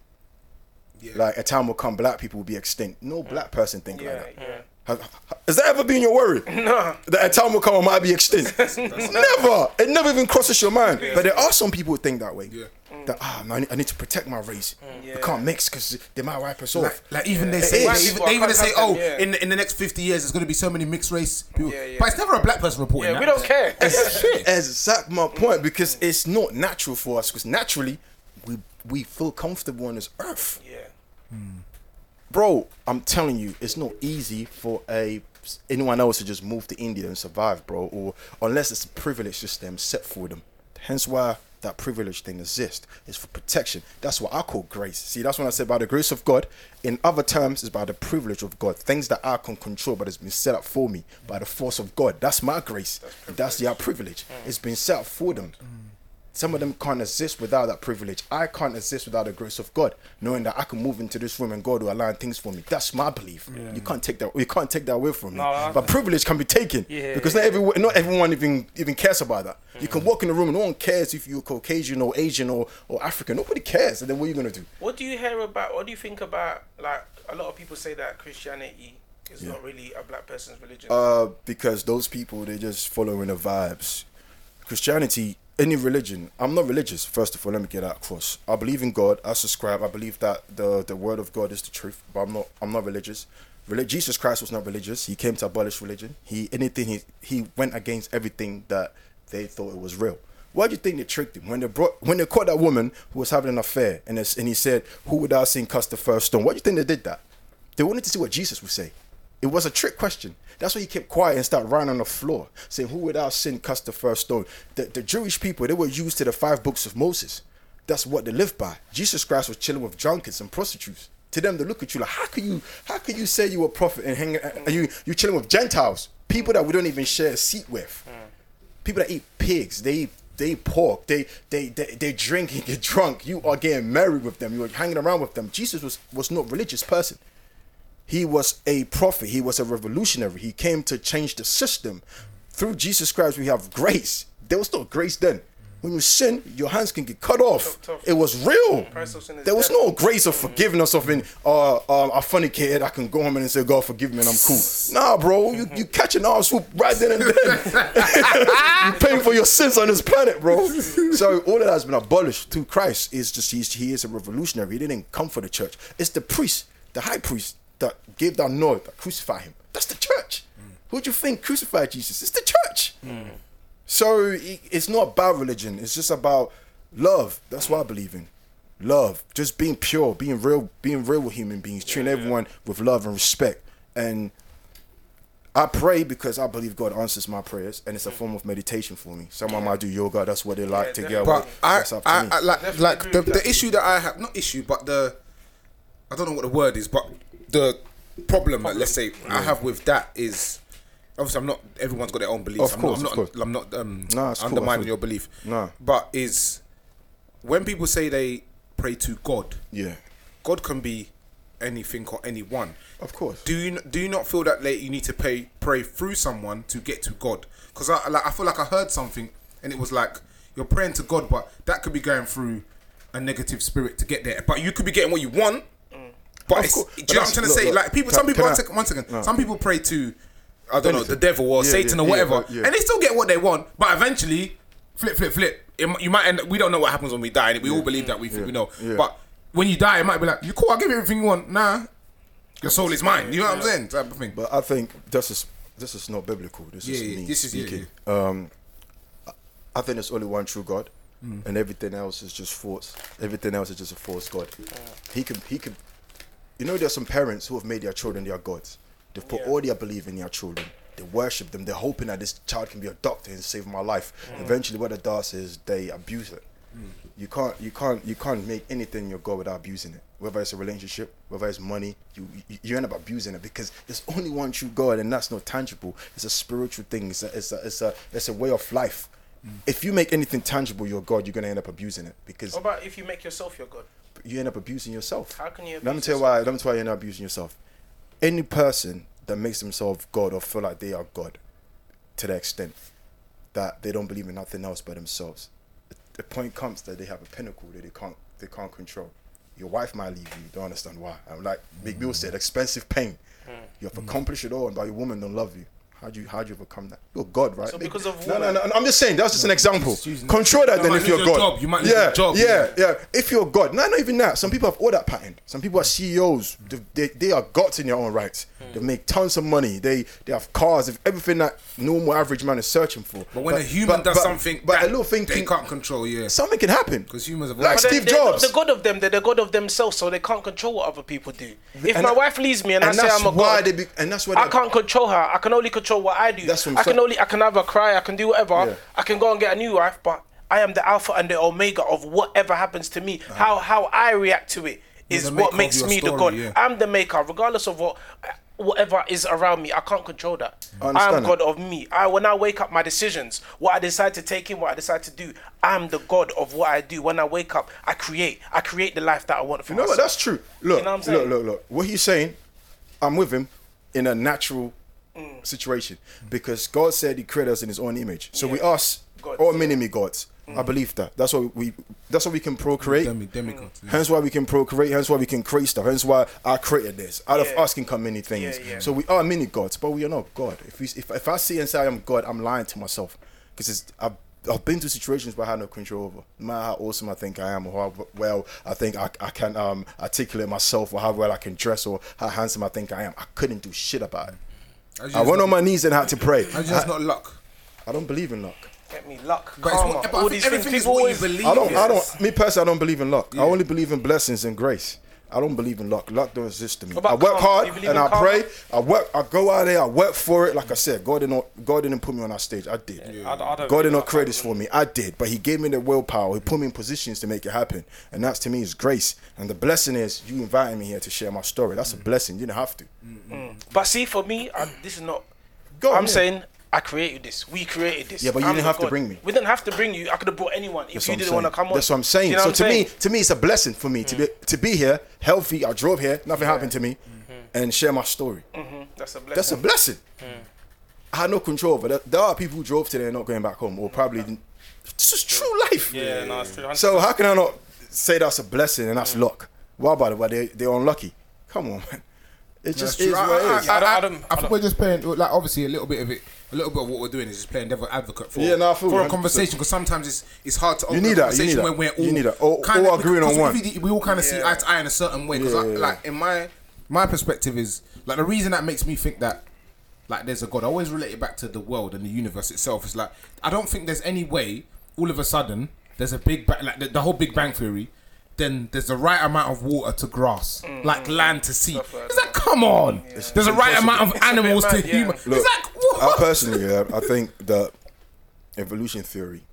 E: Yeah.
D: Like a time will come, black people will be extinct. No black person think
C: Yeah,
D: like that.
C: Yeah.
D: Have, has that ever been your worry?
C: No.
D: That a time will come, I might be extinct. never. It never even crosses your mind. But there are some people who think that way.
E: Yeah.
D: That ah, no, I, need, I need to protect my race.
C: Yeah.
D: We can't mix because they might wipe us off.
E: Like, like even they say, they even, they even say, oh,
C: them, yeah.
E: in the, in the next fifty years, there's going to be so many mixed race people.
C: Yeah, yeah.
E: But it's never a black person reporting
C: Yeah,
E: that.
C: we don't care.
D: Exact my point because it's not natural for us because naturally we we feel comfortable on this earth.
C: yeah.
D: Bro, I'm telling you, it's not easy for a anyone else to just move to India and survive, bro, or unless it's a privilege system set for them. Hence why that privilege thing exists. It's for protection. That's what I call grace. See, that's when I say by the grace of God. In other terms, it's by the privilege of God. Things that I can control, but it's been set up for me by the force of God. That's my grace. That's, their privilege. Mm. It's been set up for them. Mm. Some of them can't exist without that privilege. I can't exist without the grace of God, knowing that I can move into this room and God will align things for me. That's my belief. You can't take that. You can't take that away from me.
B: No,
D: but privilege can be taken
B: Yeah,
D: because
B: yeah,
D: not everyone, not everyone even even cares about that. You can walk in the room and no one cares if you're Caucasian or Asian or, or African. Nobody cares. And then what are you gonna do?
C: What do you hear about? What do you think about? Like a lot of people say that Christianity is not really a black person's religion.
D: Uh, because those people they're just following the vibes. Christianity, any religion. I'm not religious. First of all, let me get that across. I believe in God. I subscribe. I believe that the the word of God is the truth. But I'm not. I'm not religious. Reli- Jesus Christ was not religious. He came to abolish religion. He anything he he went against everything that they thought it was real. Why do you think they tricked him when they brought when they caught that woman who was having an affair and and he said, "Who without sin cast the first stone?" Why do you think they did that? They wanted to see what Jesus would say. It was a trick question. That's why he kept quiet and started writing on the floor, saying, Who without sin cast the first stone? The, the Jewish people, they were used to the five books of Moses. That's what they lived by. Jesus Christ was chilling with drunkards and prostitutes. To them, they look at you like, how can you, how can you say you a prophet and hang, and you, you chilling with Gentiles, people that we don't even share a seat with, people that eat pigs, they eat, they pork, they, they, they, they drink and get drunk. You are getting married with them. You are hanging around with them. Jesus was, was not religious person. He was a prophet. He was a revolutionary. He came to change the system. Through Jesus Christ, we have grace. There was no grace then. When you sin, your hands can get cut off.
C: Chopped off.
D: It was real. There was no grace of forgiveness of in uh, uh, I fornicated. I can go home and say, God forgive me and I'm cool. Nah, bro, you you catch an arm swoop right then and then. you paying for your sins on this planet, bro. So all of that has been abolished through Christ. Is just he's, he is a revolutionary. He didn't come for the church. It's the priest, the high priest that gave that note that crucified him. That's the church. Who do you think crucified Jesus? It's the church. So it's not about religion. It's just about love. That's what I believe in. Love, just being pure, being real, being real with human beings, treating everyone with love and respect. And I pray because I believe God answers my prayers, and it's a form of meditation for me. Someone might do yoga. That's what they like to get.
A: But. I,
D: That's up to
A: I. I like
C: Definitely
A: like the, the issue that I have not issue, but the I don't know what the word is, but the problem, that let's say I have with that is obviously I'm not everyone's got their own beliefs.
D: Of
A: I'm
D: course,
A: not,
D: of
A: I'm
D: course.
A: not, I'm not um,
D: it's cool, I
A: undermining
D: feel-
A: your belief.
D: No.
A: but is when people say they pray to God,
D: yeah,
A: God can be anything or anyone.
D: of course.
A: Do you do you not feel that like you need to pay pray through someone to get to God? Because I like I feel like I heard something and it was like you're praying to God, but that could be going through a negative spirit to get there. But you could be getting what you want. But
D: Of
A: it's,
D: course.
A: do you know what I'm trying to
D: look,
A: say?
D: look,
A: like people,
D: can-
A: some people.
D: can
A: One
D: I-
A: second, one second.
D: No.
A: Some people pray to I don't know the devil or
D: Yeah,
A: Satan
D: yeah,
A: or
D: yeah,
A: whatever,
D: but- yeah.
A: and they still get what they want. But eventually, flip, flip, flip. It you might end. We don't know what happens when we die. And we all believe that we think we know.
D: Yeah.
A: But when you die, it might be like you cool. I'll give you everything you want. Nah, your soul is mine. You know what I'm saying? Type of thing.
D: But I think this is this is not biblical. This is
A: Yeah, yeah,
D: me
A: this is- yeah,
D: speaking. Um, I- I think there's only one true God, and everything else is just false. Everything else is just a false God. He can he can. You know, there's some parents who have made their children their gods. They've put all their belief in their children. They worship them. They're hoping that this child can be a doctor and save my life. Mm. Eventually, what it does is they abuse it. Mm. You can't, you can't, you can't make anything your God without abusing it. Whether it's a relationship, whether it's money, you, you you end up abusing it because there's only one true God, and that's not tangible. It's a spiritual thing. It's a, it's a, it's a, it's a way of life. Mm. If you make anything tangible your God, you're gonna end up abusing it because
C: What about if you make yourself your god?
D: You end up abusing yourself.
C: How can you
D: Let me tell you why. Let me tell you why you end up abusing yourself. Any person that makes themselves God or feel like they are God, to the extent that they don't believe in nothing else but themselves, the- point comes that they have a pinnacle that they can't they can't control. Your wife might leave you. You don't understand why. I'm like Meek Mill said, expensive pain. Hmm. You have accomplished it all, and but your woman don't love you. How do you how do you overcome that? You're God, right?
C: So because of
D: no, no,
C: woman-
D: no, I'm just saying that's just an example. Control that
A: You
D: then if you're
A: lose your
D: God.
A: job, you might lose
D: yeah,
A: your job,
D: yeah,
A: yeah.
D: yeah. If you're God, no, not even that. Some people have all that pattern. Some people are CEOs. They, they, they are gods in their own rights. Hmm. They make tons of money. They they have cars. If everything that normal average man is searching for.
A: But when a human
D: but-
A: does
D: but-
A: something
D: but
A: that
D: a little thing
A: they
D: can,
A: can't control, yeah.
D: something can happen
A: because humans have
D: like Steve
C: they're, they're
D: Jobs.
C: the god of them. They're the god of themselves, so they can't control what other people do. If
D: And
C: my
D: that-
C: wife leaves me and, I say I'm a
D: why
C: god,
D: they be, and that's why
C: I can't control her. I can only control what I do.
D: That's what I'm
C: I can
D: saying.
C: only I can have a cry. I can do whatever.
D: Yeah.
C: I can go and get a new wife, but I am the alpha and the omega of whatever happens to me. Uh-huh. How how I react to it is what makes me the god.
A: yeah.
C: I'm the maker, regardless of what. whatever is around me. I can't control that.
D: I
C: am. God of me. I when I wake up, my decisions, what I decide to take in, what I decide to do. I'm the God of what I do. When I wake up, I create. I create the life that I want for
D: You know
C: myself.
D: That's true. Look,
C: You know what I'm
D: look, look, look. What he's saying, I'm with him in a natural
C: Mm.
D: situation because God said He created us in His own image. So we
C: Yeah.
D: are s-
C: Gods,
D: all
C: yeah.
D: mini gods. I believe that. That's why we. That's why we can procreate.
A: Demi, demigod.
C: Mm.
A: yeah.
D: Hence why we can procreate. Hence why we can create stuff. Hence why I created this. Out of
C: Yeah.
D: us can come many things.
C: Yeah, yeah.
D: So we are mini gods, but we are not God. If we, if, if I see and say I'm God, I'm lying to myself because I've I've been to situations where I had no control over. No matter how awesome I think I am, or how well I think I, I can um, articulate myself, or how well I can dress, or how handsome I think I am, I couldn't do shit about it.
A: As
D: I went on my knees and had to pray.
A: not- as you not luck.
D: I don't believe in luck.
C: Get me luck,
A: But
C: karma,
A: what- but I
C: all these things.
A: everything is
C: People always
A: believe.
D: I don't. I
C: Yes.
D: don't. Me personally, I don't believe in luck. I only believe in blessings and grace. I don't believe in luck. Luck don't exist to me. I work
C: karma?
D: hard and I
C: karma?
D: pray. I work. I go out there. I work for it. Like I said, God did not. God didn't put me on that stage. I did.
B: I, I don't
D: God
B: really
D: did not create this for me. I did, but He gave me the willpower. He put me in positions to make it happen, and that's to me is grace. And the blessing is you inviting me here to share my story. That's a mm. blessing. You didn't have to. Mm. Mm.
C: But see, for me, I, this is not.
D: Go
C: I'm
D: yeah.
C: saying I created this. We created this.
D: Yeah, but you
C: I'm
D: didn't
C: the
D: have to bring me.
C: We didn't have to bring you. I could have brought anyone if
D: That's
C: you
D: what I'm
C: didn't
D: saying.
C: want to come on.
D: That's what I'm saying.
C: You know
D: so
C: what
D: to
C: I'm
D: me,
C: saying? Mm.
D: to me, it's a blessing for me to be to be here, healthy. I drove here, nothing happened to me, and share my story.
C: that's a blessing.
D: That's a blessing. I had no control over that. There are people who drove today and not going back home, or probably this is true life.
B: Yeah, no, it's true.
D: So how can I not say that's a blessing and that's luck? Why about it? Why they they're unlucky? Come on, man. It just
A: That's
D: is
A: true.
D: what
A: I,
D: it is.
A: I, I,
B: I
A: I,
B: I I
A: think we're just playing like obviously a little bit of it. A little bit of what we're doing is just playing devil advocate for
D: Yeah, no, I feel
A: a conversation because sometimes it's it's hard to open
D: You need
A: a
D: that, you need
A: conversation
D: that.
A: when we're all
D: You need that. All-
A: kinda-
D: all agreeing on one.
A: We, we all kind of see
C: Yeah.
A: eye to eye in a certain way because
D: Yeah, yeah, yeah.
A: like in my my perspective is like the reason that makes me think that like there's a god. I always relate it back to the world and the universe itself. It's like I don't think there's any way all of a sudden there's a big bang, like the, the whole Big Bang theory. Then there's the right amount of water to grass, mm, like mm, land to sea.
C: Stuff like
A: It's like, come on. There's a right amount of
C: It's a bit
A: animals to
C: yeah.
A: human.
D: Look,
A: it's like what?
D: I personally, yeah, I think that evolution theory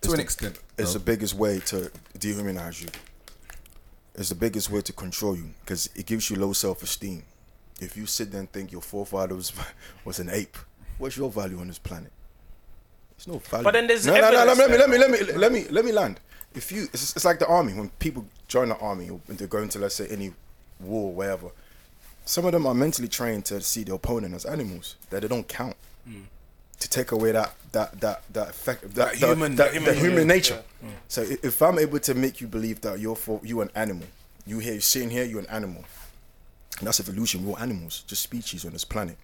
A: to an
D: the-
A: extent.
D: It's
A: bro.
D: the biggest way to dehumanize you. It's the biggest way to control you because it gives you low self esteem. If you sit there and think your forefather was, was an ape, what's your value on this planet? It's no value.
C: But then there's
D: no, no, no,
C: evidence
D: Let me, let me, let me, let me, let me land. If you, it's, it's like the army. When people join the army, or when they're going to let's say any war, wherever, some of them are mentally trained to see the opponent as animals that they don't count. Mm. To take away that that that that effect, that,
A: That
D: the-
A: human-
D: that,
A: that human-
D: human nature. So if I'm able to make you believe that you're for you an animal, you here sitting here, you're an animal. And that's evolution. We're all animals, just species on this planet.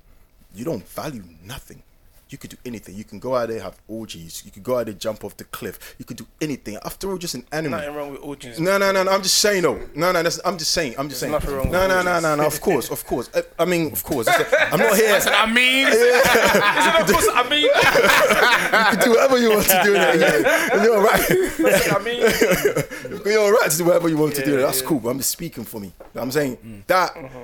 D: You don't value nothing. You could do anything. You can go out there have orgies. You could go out there jump off the cliff. You could do anything. After all, just an animal.
C: Nothing wrong with orgies.
D: No, no, no, no. I'm just saying, though. No, no. That's, I'm just saying. I'm just saying.
C: nothing wrong with
D: no, no, no,
C: orgies.
D: no, no. Of course, of course. I, I mean, of course. I'm not here.
A: I mean,
C: Isn't of course, I mean,
D: You can do whatever you want to do. yeah. You're all right.
C: I mean,
D: You're all right to do whatever you want to do. That's
C: yeah.
D: cool. But I'm just speaking for me. I'm saying mm. that uh-huh.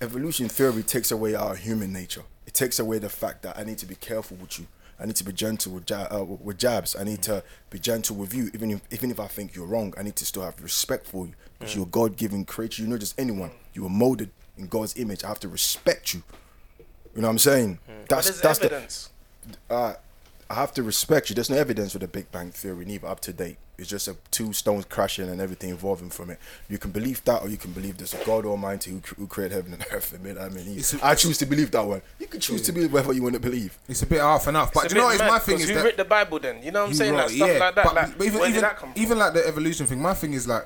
D: evolution theory takes away our human nature. It takes away the fact that I need to be careful with you. I need to be gentle with, ja- uh, with jabs. I need to be gentle with you, even if even if I think you're wrong. I need to still have respect for you because you're a God-given creature. You're not just anyone. You were molded in God's image. I have to respect you. You know what I'm saying?
C: but
D: That's that's the
C: evidence.
D: uh, I have to respect you. There's no evidence for the Big Bang Theory, neither up to date. It's just a two stones crashing and everything evolving from it. You can believe that, or you can believe there's a God Almighty who, who created heaven and earth. I mean, I mean, he-
A: a-
D: I choose to believe that one. You can choose to believe whatever you want to believe.
A: it's a bit half and half. But
C: It's
A: you know
C: bit
A: what is
C: mad,
A: my thing
C: 'cause
A: is
C: who
A: that
C: writ the Bible then? You know what I'm saying?
A: right,
C: That stuff like that.
A: but-
C: like,
A: but even
C: where did
A: even,
C: that come from?
A: even like the evolution thing, my thing is like,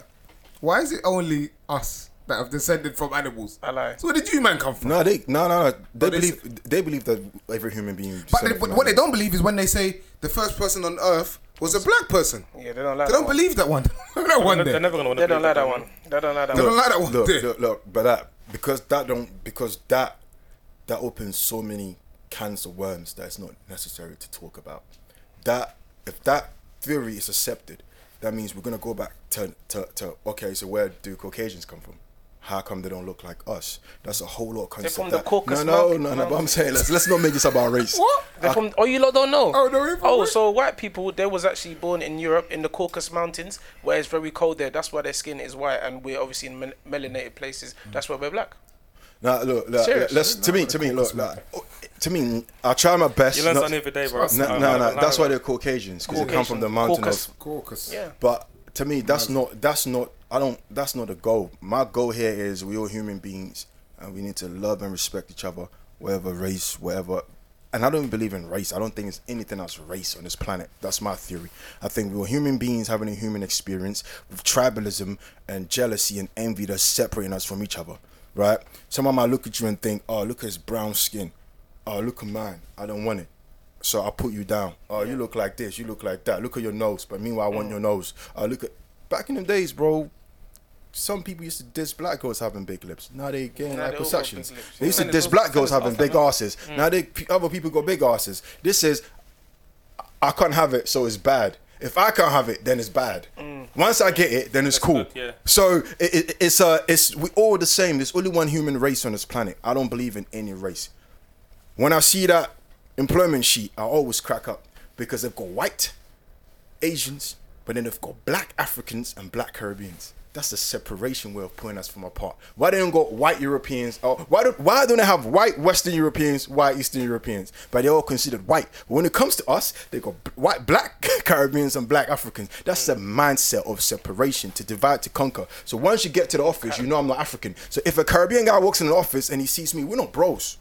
A: why is it only us that have descended from animals?
C: I lie.
A: So where did you man come from?
D: No, they no no no. They
A: But it's-
D: believe they believe that every human being.
A: But they,
D: descended from
A: what they don't believe is when they say the first person on Earth was a black person.
C: Yeah, they don't like
A: They
C: that
A: don't
C: one.
A: believe that one. that one
B: They're
A: there.
B: never gonna want
C: They don't like that one. They don't like that one.
A: They don't like that one
D: Look,
A: there.
D: look, look, but that because that don't because that that opens so many cans of worms that it's not necessary to talk about. That if that theory is accepted, that means we're gonna go back to to, to okay, so where do Caucasians come from? How come they don't look like us? That's a whole lot of concept.
C: from the Caucasus
D: No, no, no, no.
C: no.
D: But I'm saying let's let's not make this about race.
A: What?
C: They're from, oh, you lot don't know?
A: Oh, no,
C: Oh,
A: where?
C: so white people, they was actually born in Europe, in the Caucasus Mountains, where it's very cold there. That's why their skin is white, and we're obviously in mel- melanated places. That's why we're black.
D: Nah, look, look
C: Serious?
D: let's to me, to me, look, look, to me, I try my best.
B: You learn something every day, bro.
D: No, no, no, that's why they're Caucasians because they come from the mountain
C: Caucus.
D: of.
A: Caucus.
C: Yeah.
D: But to me, that's not that's not I don't that's not the goal. My goal here is we all human beings and we need to love and respect each other, whatever race, whatever. And I don't believe in race. I don't think there's anything else race on this planet. That's my theory. I think we're human beings having a human experience with tribalism and jealousy and envy that's separating us from each other. Right? Someone might look at you and think, "Oh, look at his brown skin. Oh, look at mine. I don't want it." So I'll put you down. Oh, you look like this. You look like that. Look at your nose. But meanwhile, I want your nose. Oh, look at. Back in the days, bro. Some people used to diss black girls having big lips. Now they getting
C: Now they
D: liposuctions.
C: big.
D: They used to diss black girls having big asses. Now they other people got big asses. This is I can't have it, so it's bad. If I can't have it, then it's bad. Once I get it, then it's cool.
B: good, yeah.
D: So it, it, it's uh, it's we all the same. There's only one human race on this planet. I don't believe in any race. When I see that employment sheet, I always crack up because they've got white Asians, but then they've got black Africans and black Caribbeans. That's the separation way of putting us from apart. Why they don't got white Europeans? Or why do, why don't they have white Western Europeans, white Eastern Europeans? But they're all considered white. But when it comes to us, they got white, black Caribbeans and black Africans. That's the mindset of separation to divide to conquer. So once you get to the office, you know I'm not African. So if a Caribbean guy walks in the office and he sees me, we're not bros.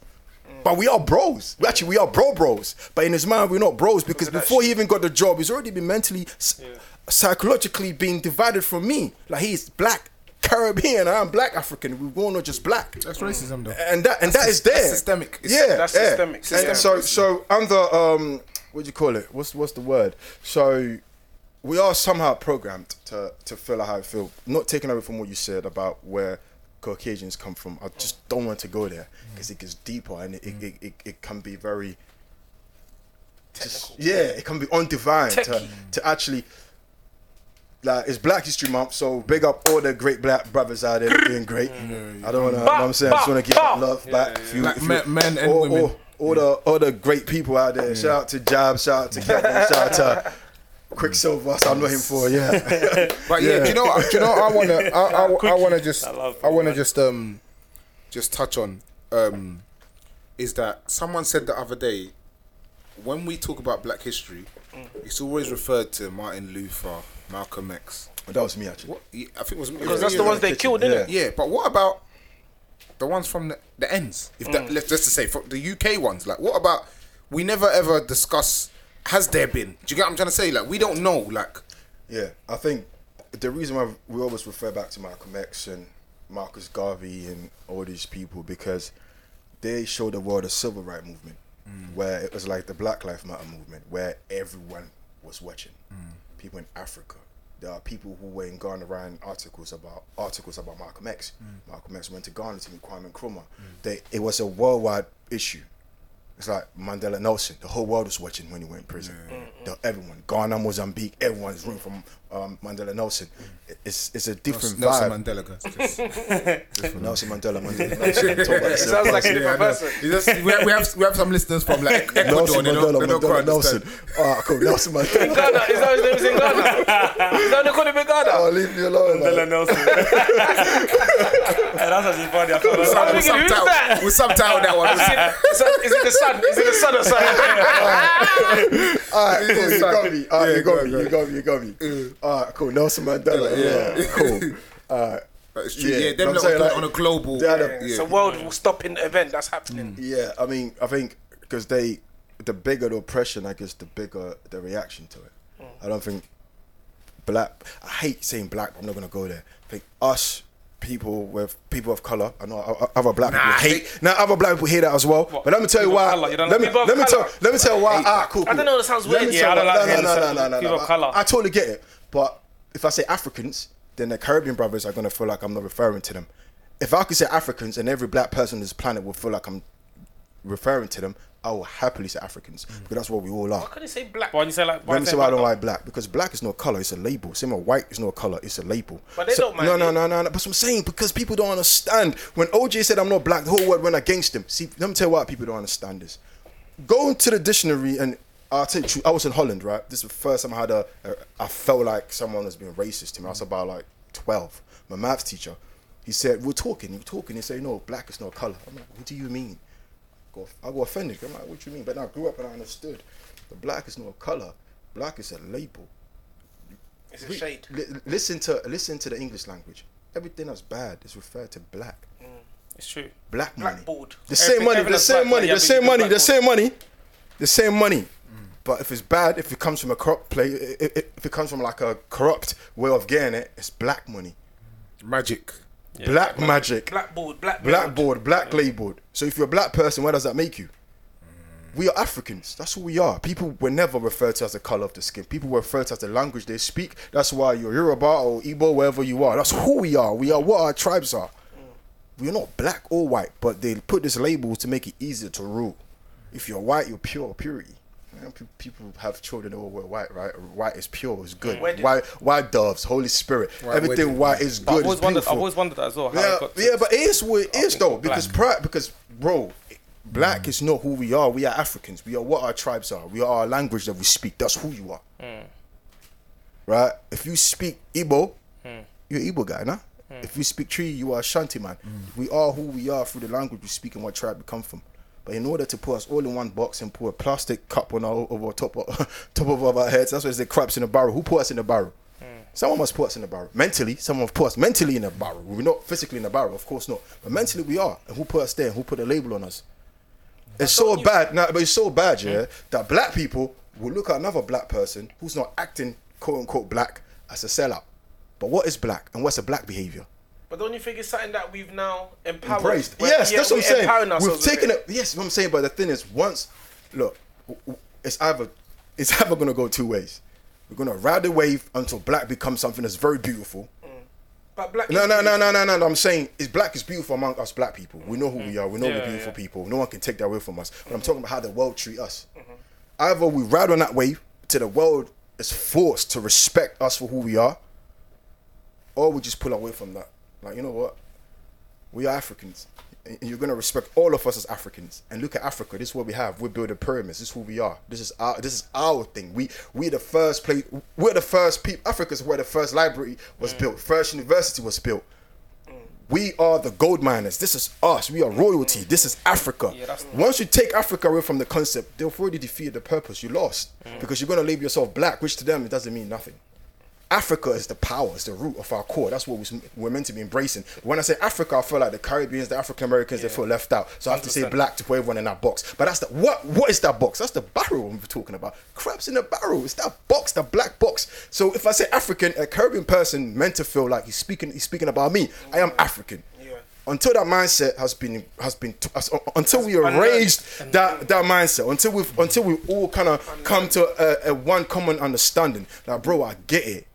D: But we are bros. We actually we are bro bros. But in his mind, we're not bros because before he even got the job, he's already been mentally, s psychologically being divided from me. Like he's black Caribbean, I'm black African. We're all not just black.
A: That's racism, though.
D: And that and that is there.
A: that's systemic. It's-
D: yeah,
C: That's
D: yeah.
C: systemic.
D: And
C: Systemic.
D: so so under um, what do you call it? What's what's the word? So we are somehow programmed to to feel how I feel. Not taking away from what you said about where Caucasians come from. I just don't want to go there because it gets deeper and it, it, it, it, it can be very. Just, yeah, it can be undivine to,
C: Techie.
D: to actually. Like it's Black History Month, so big up all the great black brothers out there that are doing great. Mm. I don't wanna, you know what I'm saying, I just wanna give
C: Bah,
D: that love back. If you-
A: Black
D: if you-
A: men- men and
D: all,
A: women.
D: All, all the all the great people out there. Shout out to Jab, shout out to Kevin, shout out to Quicksilver. So I know him for yeah.
A: But yeah, do you know? what- Do you know? What I wanna, I, I, I wanna just,
B: I
A: I wanna just, um, just touch on, um, is that someone said the other day, when we talk about Black history, it's always referred to Martin Luther, Malcolm X.
D: But that was me actually.
A: What? yeah, I think it was
C: Because that's the ones they killed,
D: Yeah.
C: innit?
A: Yeah, but what about the ones from the, the ends? If that, let's just to say from the UK ones, like what about? We never ever discuss. Has there been? Do you get what I'm trying to say? Like we don't know. Like
D: Yeah, I think the reason why we always refer back to Malcolm X and Marcus Garvey and all these people because they showed the world a civil rights movement mm. where it was like the Black Lives Matter movement where everyone was watching. Mm. People in Africa. There are people who were in Ghana writing articles about articles about Malcolm X. Mm. Malcolm X went to Ghana to meet Kwame Nkrumah. They, it was a worldwide issue. It's like Mandela Nelson. The whole world was watching when he went in prison. The- everyone, Ghana, Mozambique, everyone's rooting from um, Mandela Nelson. It's it's a different
A: Nelson
D: vibe.
A: Mandela, guys. Just,
D: Nelson Mandela, Mandela Nelson. Talk about
C: It sounds like a different
A: know.
C: person.
A: Just- we, have, we have we have some listeners from like Ecuador.
D: Nelson
A: they don't,
D: Mandela,
A: they don't quite
D: Mandela Nelson.
A: understand.
D: Ah, cool. Nelson Mandela.
C: In Ghana, is that his name is in Ghana? is that what they call him in Ghana?
D: Oh, leave me alone.
B: Mandela
D: man.
B: Nelson. hey, that's actually funny. I thought that
C: I'm
A: We'll
C: who's
A: subtitle,
C: that?
A: we'll subtitle that one.
C: Is it, is it- is it the son? Is it the son or son?
D: All right, cool. You got me. All right, you got me. You got me. You got me. All right, cool. Nelson Mandela. Yeah, cool. Ah, All right.
A: It's true.
D: Yeah,
A: Yeah, them
D: I'm saying, like,
A: on a global.
D: they had a-
A: yeah.
C: It's a world stopping event that's happening. Mm.
D: Yeah, I mean, I think because they, the bigger the oppression, I guess the bigger the reaction to it. Mm. I don't think black. I hate saying black. But I'm not gonna go there. I think us people with people of color. I know other black
A: Nah,
D: people hate. Now other black people hear that as well.
B: What?
D: But let me tell you why.
B: colour, you don't
D: let
B: like
D: me let me tell let me tell why. Ah, cool.
C: I don't know, that sounds
D: Let
C: weird. Yeah, I don't like
D: no, no, no, no,
B: people
D: no.
B: of colour.
D: I totally get it. But if I say Africans, then the Caribbean brothers are gonna feel like I'm not referring to them. If I could say Africans and every black person on this planet will feel like I'm referring to them, I will happily say Africans mm. because that's what we all are.
C: Why can't you say black?
B: Why do you say like? Why
D: Let me
B: say
D: say why I
B: black
D: don't like black because black is no color; it's a label. Same with white is no color; it's a label.
C: But they don't mind
D: No, no, no, no, no. But I'm saying because people don't understand. When OJ said I'm not black, the whole world went against him. See, let me tell you why people don't understand this. Go into the dictionary and I'll tell you, I was in Holland, right? This is the first time I had a, a I felt like someone was being racist to me. I was about like 12. My maths teacher, he He said, we're talking, we're talking. He said, no, black is not a color. I'm like, what do you mean? Go, I go offended. I'm like, what do you mean? But I grew up and I understood. The black is not a color. Black is a label.
C: It's a shade.
D: li- listen to listen to the English language. Everything that's bad is referred to black. Mm.
B: It's true.
D: Black money.
C: Blackboard.
D: The same money, the same money, the same money, the same money, the same money. But if it's bad, if it comes from a corrupt play, if if it comes from like a corrupt way of getting it, it's black money,
E: Magic.
D: Black magic,
C: Blackboard. Blackboard.
D: blackboard, black labeled. So if you're a black person, where does that make you? Mm. We are Africans. That's who we are. People were never referred to as the color of the skin. People were referred to as the language they speak. That's why you're Yoruba or Igbo, wherever you are. That's who we are. We are what our tribes are. Mm. We're not black or white, but they put this label to make it easier to rule. If you're white, you're pure, purity. You know, People have children all wear white, right? White is pure, is good.
C: Wedding.
D: White, white doves, Holy Spirit,
E: White
D: everything
E: wedding.
D: white is
B: But I've
D: good.
B: always wondered. I've always wondered that as well. How
D: Yeah,
B: got
D: yeah, but it is what it oh, is
B: think
D: though, because
B: black.
D: because bro, black mm. is not who we are. We are Africans. We are what our tribes are. We are our language that we speak. That's who you are. Mm. Right? If you speak Igbo, mm. you're an Igbo guy, nah? If you speak Twi, you are Shanti man. We are who we are through the language we speak and what tribe we come from. But in order to put us all in one box and put a plastic cup on our over top of, top of our heads, that's why they craps in a barrel. Who put us in the barrel? Someone must put us in the barrel. Mentally, someone put us mentally in a barrel. We're not physically in the barrel, of course not. But mentally we are. And who put us there? And who put a label on us? It's so bad, nah, but it's so bad, yeah, that black people will look at another black person who's not acting quote unquote black as a sellout. But what is black and what's a black behavior?
C: But don't you think it's something that we've now empowered? We're-
D: Yes,
C: yeah,
D: that's what I'm saying.
C: empowering
D: We've
C: ourselves
D: taken it. Yes, what I'm saying. But the thing is, once look, it's either it's either gonna go two ways. We're gonna ride the wave until black becomes something that's very beautiful. Mm.
C: But black.
D: No, no, no, no, no, no, no. I'm saying is black is beautiful among us black people. We know who we mm. are. We know
B: Yeah,
D: we're beautiful
B: yeah.
D: people. No one can take that away from us. But I'm mm-hmm. talking about how the world treat us. Mm-hmm. Either we ride on that wave till the world is forced to respect us for who we are, or we just pull away from that. Like you know what? We are Africans. And you're gonna respect all of us as Africans. And look at Africa. This is what we have. We're building pyramids. This is who we are. This is our. This is our thing. We we're the first place. We're the first people. Africa's where the first library was built. Mm. First university was built. Mm. We are the gold miners. This is us. We are royalty. Mm. This is Africa.
B: Yeah,
D: Once you take Africa away from the concept, they've already defeated the purpose. You lost because you're gonna label yourself black, which to them it doesn't mean nothing. Africa is the power, it's the root of our core. That's what we- we're meant to be embracing. When I say Africa, I feel like the Caribbeans, the African Americans, they feel left out. So I have to say black to put everyone in that box. But that's the what? What is that box? That's the barrel we're talking about. Crabs in the barrel. It's that box, the black box. So if I say African, a Caribbean person meant to feel like he's speaking, he's speaking about me. I am African.
C: Yeah.
D: Until that mindset has been has been until we erased that that mindset until we have until we all kind of come to a, a one common understanding. Like, bro, I get it.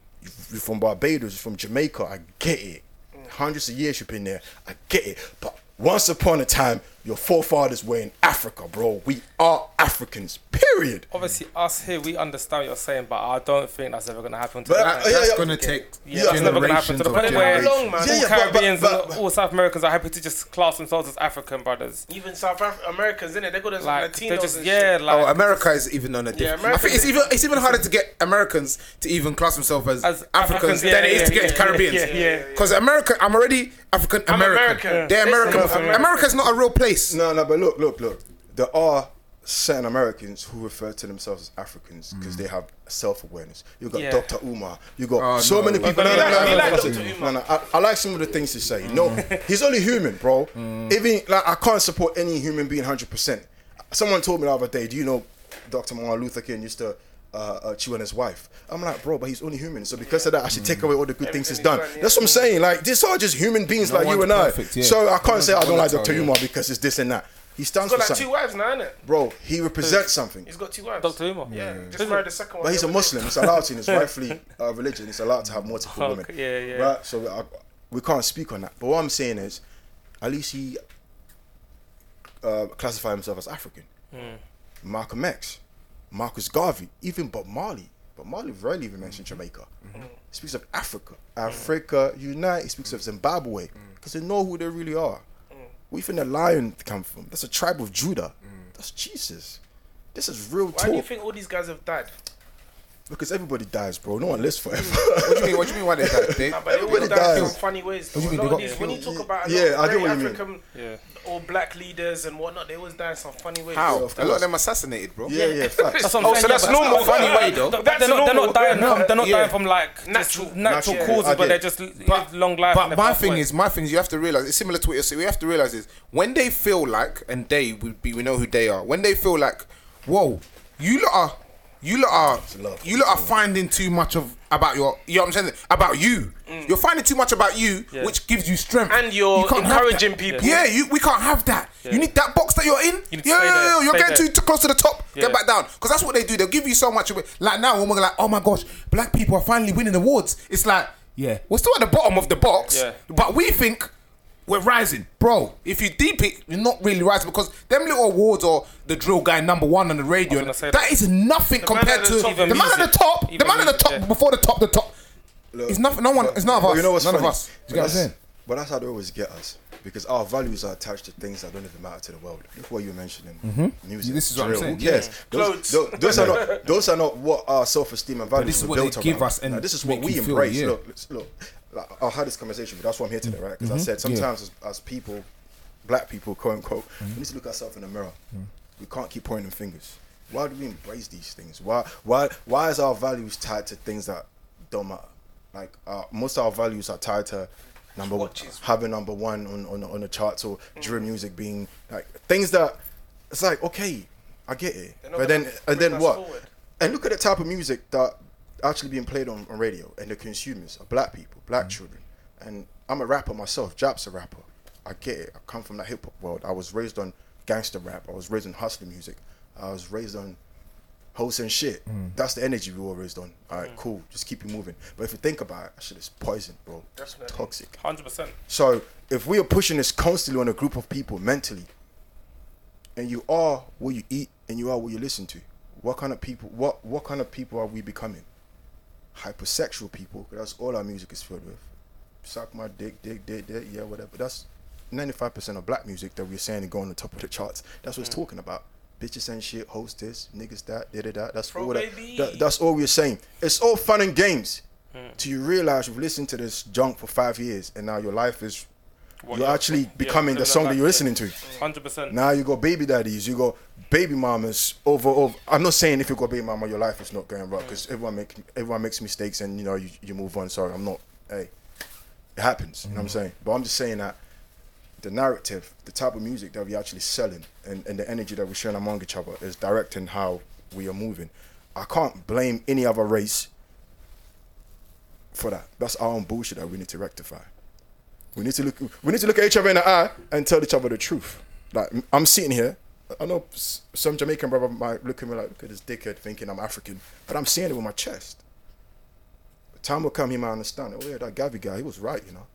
D: You're from Barbados, you're from Jamaica. I get it. Hundreds of years you've been there. I get it. But once upon a time, your forefathers were in Africa, bro. We are Africans. Period.
B: Obviously, us here, we understand what you're saying, but I don't think that's ever gonna happen. To
D: But,
B: the
D: uh, yeah,
A: That's
D: yeah.
A: gonna take
B: Yeah, it's never gonna happen to the point where
C: generations. Long, man.
B: all
D: Yeah, yeah, but- but-
B: Caribbeans
D: but-
B: and all South Americans are happy to just class themselves as African brothers.
C: Even South Af- Americans, innit? They got those
B: Like
C: Latinos
B: they're just
C: and
B: yeah,
C: shit.
B: like
E: Oh, America is even on a different. I
C: America
E: think it's even it's even harder to get Americans to even class themselves as,
B: As
E: Africans,
B: Africans, yeah,
E: than it is
B: yeah,
E: to get
B: yeah,
E: Caribbeans.
B: yeah, yeah, yeah.
E: Because America, I'm already African American.
C: American.
E: They're American.
C: I'm American.
E: America's not a real place.
D: No, no, but look, look, look. There are certain Americans who refer to themselves as Africans because they have self awareness. You got
B: Yeah.
D: Dr. Umar. You got
A: Oh,
D: so
A: no.
D: many people.
B: no,
D: No,
B: no,
D: no, I, I like some of the things he say. No, he's only human, bro. Even like I can't support any human being hundred percent. Someone told me the other day, do you know Dr. Martin Luther King used to uh, uh, chew on his wife? I'm like, bro, but he's only human. So because of that, I should take away all the good things he's done.
C: he's done, yeah.
D: That's what I'm saying. Like these are just human beings
A: No
D: like you
A: one's
D: and I.
A: perfect, yeah.
D: So I can't say I don't like Dr.
A: yeah.
D: Umar because it's this and that. He stands
C: He's
D: for
C: got like
D: something.
C: two wives now, innit?
D: Bro, he represents something.
C: He's got two wives.
B: Dr. Umar.
C: Yeah, just married the second one.
D: But he's a
C: the other day.
D: Muslim. It's allowed to. It's rightfully uh, religion. It's allowed to have multiple
B: Fuck,
D: women.
B: yeah, yeah.
D: Right. So I, we can't speak on that. But what I'm saying is, at least he uh, classified himself as African.
B: Hmm.
D: Malcolm X, Marcus Garvey, even Bob Marley. Bob Marley rarely even mentioned Jamaica.
B: Mm-hmm.
D: He speaks of Africa, Africa Unite. He speaks of Zimbabwe because they know who they really are.
B: Mm.
D: Where think the lion come from? That's a tribe of Judah. That's Jesus. This is real
C: Why do you think all these guys have died?
D: Because everybody dies, bro. No one lives forever.
A: What do you mean? What do you mean? Why they die? They,
C: Nah, but they
D: Everybody
C: all die in funny ways.
F: What do you mean?
C: lot
F: They
C: of
F: got-
C: these, when you talk about a
D: Yeah,
C: lot of
D: I get
C: great
D: what you mean.
C: African
B: Yeah.
C: or black leaders and whatnot, they always die in some funny ways.
A: how?
D: of
A: A lot of them assassinated, bro.
D: yeah, yeah, facts.
B: That's what I'm
C: Oh,
B: saying,
C: so that's
B: but
C: normal.
B: not funny way
C: though.
B: though.
C: That's
B: they're not. They're not dying.
A: No,
B: from, they're not
A: yeah.
B: dying from like
C: Natural-
B: natural
D: natural,
B: causes,
D: I
B: but they're just live long life.
A: But my thing is, my thing is, you have to realize it's similar to what you're saying. We have to realize is when they feel like, and they would be, we know who they are. When they feel like, whoa, you lot are, you lot are, you lot are finding too much of about your, you know what I'm saying, about you. You're finding too much about you,
B: Mm. Yeah.
A: which gives you strength.
C: And you're
A: You
C: encouraging people.
A: Yeah, you, we can't have that. You need that box that you're in.
B: You need
A: yeah, yeah, yeah, you're getting
B: there.
A: too, too close to the top.
B: Yeah.
A: Get back down, because that's what they do. They'll give you so much of it. Like now, when we're like, oh my gosh, black people are finally winning awards. It's like, yeah, we're still at the bottom of the box,
B: Yeah.
A: but we think we're rising, bro. If you deep it, you're not really rising because them little awards or the drill guy number one on the radio. That,
B: that
A: is nothing compared to
C: the top,
A: the
B: even
A: man at the
B: music,
A: top. The
B: even
A: man at the top
B: yeah.
A: before the top, the top.
D: Look,
A: It's nothing. No one. It's none of us.
D: You know what's
A: none
D: funny?
A: of us.
D: But
A: you get what I'm
D: that's-
A: saying?
D: But that's how they always get us. Because our values are attached to things that don't even matter to the world. Look what you were mentioning. Mm-hmm. Music.
F: This is what I'm saying.
D: Who cares? Those, those, those are not those are not what our self esteem and values
F: this is
D: were
F: what they
D: built
F: give
D: around.
F: us and
D: Now, this is what we
F: you feel,
D: embrace.
F: yeah.
D: Look, look. Like, I'll have this conversation, but that's why I'm here today, right? Because I said
F: Mm-hmm. Yeah.
D: sometimes as, as people, black people, quote unquote,
F: Mm-hmm.
D: we need to look ourselves in the mirror. We can't keep pointing fingers. Why do we embrace these things? Why why why is our values tied to things that don't matter? Like uh, most of our values are tied to number one, having number one on on, on the charts or drill music being like things that it's like okay, I get it, but then and then what?
C: forward.
D: And look at the type of music that actually being played on, on radio and the consumers are black people, black mm. children. And I'm a rapper myself. Jap's a rapper. I get it. I come from that hip hop world. I was raised on gangster rap. I was raised on hustler music. I was raised on wholesome shit. Mm. That's the energy we were raised on. All right, mm. cool. Just keep you moving. But if you think about it, that shit is poison, bro.
C: Definitely.
D: Toxic.
B: Hundred percent.
D: So if we are pushing this constantly on a group of people mentally, and you are what you eat and you are what you listen to, what kind of people? What what kind of people are we becoming? Hypersexual people. 'cause That's all our music is filled with. Suck my dick, dick, dick, dick. Yeah, whatever. That's ninety-five percent of black music that we're saying and go on the top of the charts. That's what it's mm. talking about. Bitches and shit, host this, niggas that, da da da. That's
C: Bro,
D: all that, that- That's all we're saying. It's all fun and games. Mm. Till you realize you've listened to this junk for five years and now your life is
B: What
D: you're
B: you're-
D: actually
B: yeah,
D: becoming the song
B: that
D: that you're listening to.
B: Hundred percent.
D: Now you got baby daddies, you got baby mamas over over. I'm not saying if you got baby mama, your life is not going right mm. because everyone make everyone makes mistakes and you know you, you move on. Sorry, I'm not. Hey, it happens. You know what I'm mm. saying? But I'm just saying that the narrative, the type of music that we're actually selling, and, and the energy that we're sharing among each other is directing how we are moving. I can't blame any other race for that. That's our own bullshit that we need to rectify. We need to look. We need to look at each other in the eye and tell each other the truth. Like I'm sitting here. I know some Jamaican brother might look at me like, look at this dickhead thinking I'm African, but I'm saying it with my chest. Time will come, he might understand. Oh yeah, that Gavi guy, he was right, you know.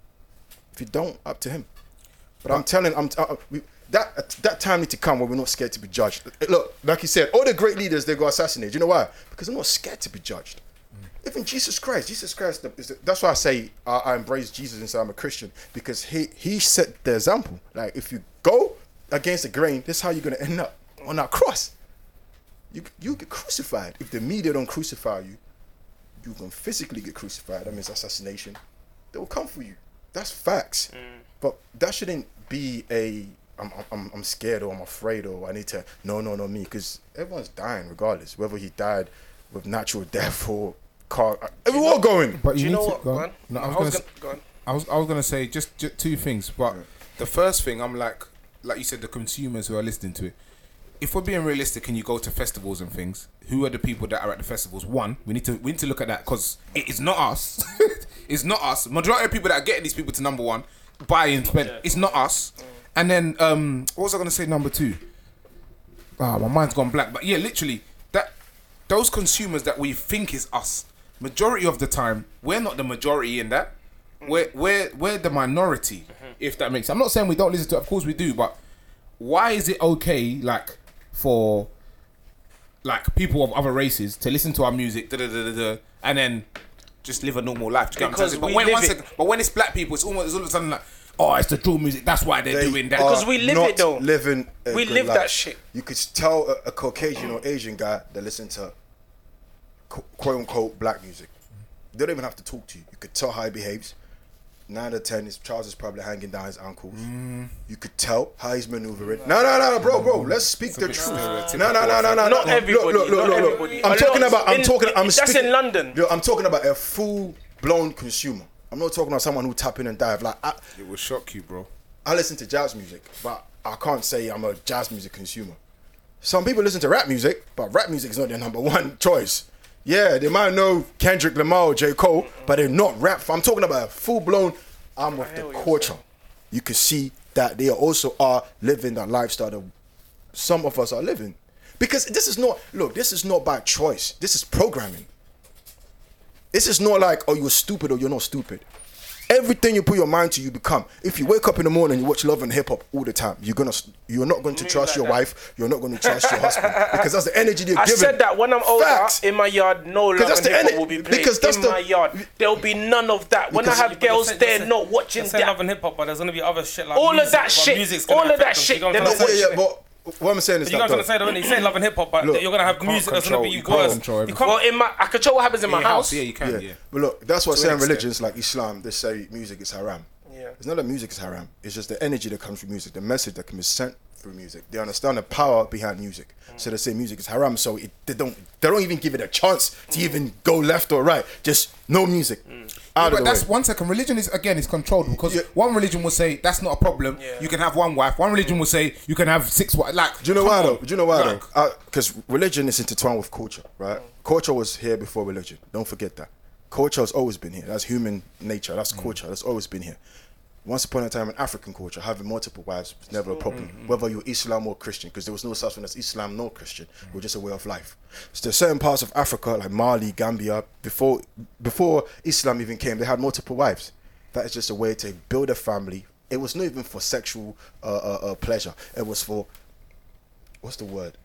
D: If you don't, up to him. But I'm telling, I'm uh, uh, we, that that time need to come where we're not scared to be judged. Look, like you said, all the great leaders they got assassinated. You know why? Because they're not scared to be judged. Even Jesus Christ, Jesus Christ. is the- That's why I say I, I embrace Jesus and say I'm a Christian because he he set the example. Like if you go against the grain, this is how you're gonna end up on that cross. You you get crucified. If the media don't crucify you, you can physically get crucified. That means assassination. They will come for you. That's facts. Mm. But that shouldn't be a I'm, I'm, I'm scared or I'm afraid or I need to no no no me because everyone's dying regardless whether he died with natural death or car we're all going
F: But
C: Do
F: you,
C: you
F: need
C: know
F: to
C: what?
F: go.
C: Go
F: on.
C: on.
F: No, I
C: I
F: was,
C: was
F: gonna.
C: gonna- go on.
F: I was. I was gonna say just, just two things, but
A: The first thing, I'm like, like you said, the consumers who are listening to it. If we're being realistic and you go to festivals and things, who are the people that are at the festivals? One, we need to we need to look at that because it is not us. it's not us. Majority of people that are getting these people to number one, buy and spend. It's not us. And then um, what was I gonna say? Number two. Ah, my mind's gone black. But yeah, literally that those consumers that we think is us. Majority of the time, we're not the majority in that. We're we're we're the minority, mm-hmm. if that makes. I'm not saying we don't listen to. it. Of course we do, but why is it okay, like for like people of other races to listen to our music, da, da, da, da, da, and then just live a normal life? Do you get what I'm
C: Because
A: saying? But
C: we
A: when,
C: live it.
A: second- but when it's black people, it's almost it's all of a sudden like, oh, it's the drill music. That's why they're
D: They
A: doing that.
C: Because we live
D: not
C: it, though.
D: living a
C: We
D: good
C: live
D: life.
C: that shit.
D: you could tell a, a Caucasian or Asian guy that listen to qu- quote unquote black music. They don't even have to talk to you. You could tell how he behaves. Nine out of ten, his trousers probably hanging down his ankles. Mm. You could tell how he's maneuvering. No, no, no, no, bro, bro. Let's speak the truth.
E: stereotypical,
D: No, no, no, no, no.
C: Not
D: no.
C: everybody,
D: Look, look, look,
C: not
D: look, look.
C: everybody.
D: I'm talking about. I'm
C: in-
D: talking. I'm
C: that's in London.
D: Look, I'm talking about a full blown consumer. I'm not talking about someone who tap in and dive. Like I,
E: It will shock you, bro.
D: I listen to jazz music, but I can't say I'm a jazz music consumer. Some people listen to rap music, but rap music is not their number one choice. Yeah, they might know Kendrick Lamar or J. Cole, but they're not rap. I'm talking about a full blown, I'm with the culture. You can see that they also are living that lifestyle that some of us are living. Because this is not, look, this is not by choice. This is programming. This is not like, oh, you're stupid or you're not stupid. Everything you put your mind to, you become. If you wake up in the morning and you watch love and hip hop all the time, you're gonna, you're not going to
C: Move
D: trust
C: like
D: your
C: that.
D: wife. You're not going to trust your husband because that's the energy they're
C: I
D: giving.
C: I said that when I'm older,
D: Facts.
C: in my yard, no love
D: that's
C: and
D: the
C: hip hop
D: ener-
C: will be played
D: because that's
C: in
D: the-
C: my yard. There'll be none of that. When I have girls
B: saying-
C: there
B: they're
C: not watching
B: They're saying love and hip hop, but there's gonna be other shit like that.
C: All of that
B: but
C: shit- all of that
B: them.
C: shit,
B: You know what
C: they're
B: I'm
C: not
B: trying to
D: yeah,
B: say?
D: yeah, but what I'm saying is
B: You know
D: that
B: what I'm trying to say though, when you say love and hip hop, but
D: Look,
B: you're gonna have
E: can't
B: music that's gonna be
E: you can't
B: worse.
E: control
B: You
E: everything.
C: well,
B: can't.
C: in my, I control what happens in my
E: In your
C: house.
E: yeah, you can,
D: yeah.
E: yeah.
D: But look, that's what
E: To an
D: certain
E: extent.
D: religions like Islam they say music is haram.
C: Yeah.
D: It's not that music is haram. It's just the energy that comes from music, the message that can be sent through music. They understand the power behind music, so they say music is haram. So it, they don't they don't even give it a chance to even go left or right. Just no music. Mm. Out
A: but
D: of the
A: that's
D: way.
A: one second. Religion is again is controlled because
D: Yeah.
A: one religion will say that's not a problem. You can have one wife. One religion will say you can have six wives. Like,
D: Do you know why
A: on.
D: though? Do you know why
A: Like,
D: though? Because religion is intertwined with culture, right? Culture was here before religion. Don't forget that. Culture has always been here. That's human nature. That's mm. culture. That's always been here. Once upon a time in African culture, having multiple wives was never a problem, whether you're Islam or Christian, because there was no such thing as Islam nor Christian. It was just a way of life. So there's certain parts of Africa, like Mali, Gambia, before before Islam even came, they had multiple wives. That is just a way to build a family. It was not even for sexual uh, uh, uh, pleasure. It was for what's the word?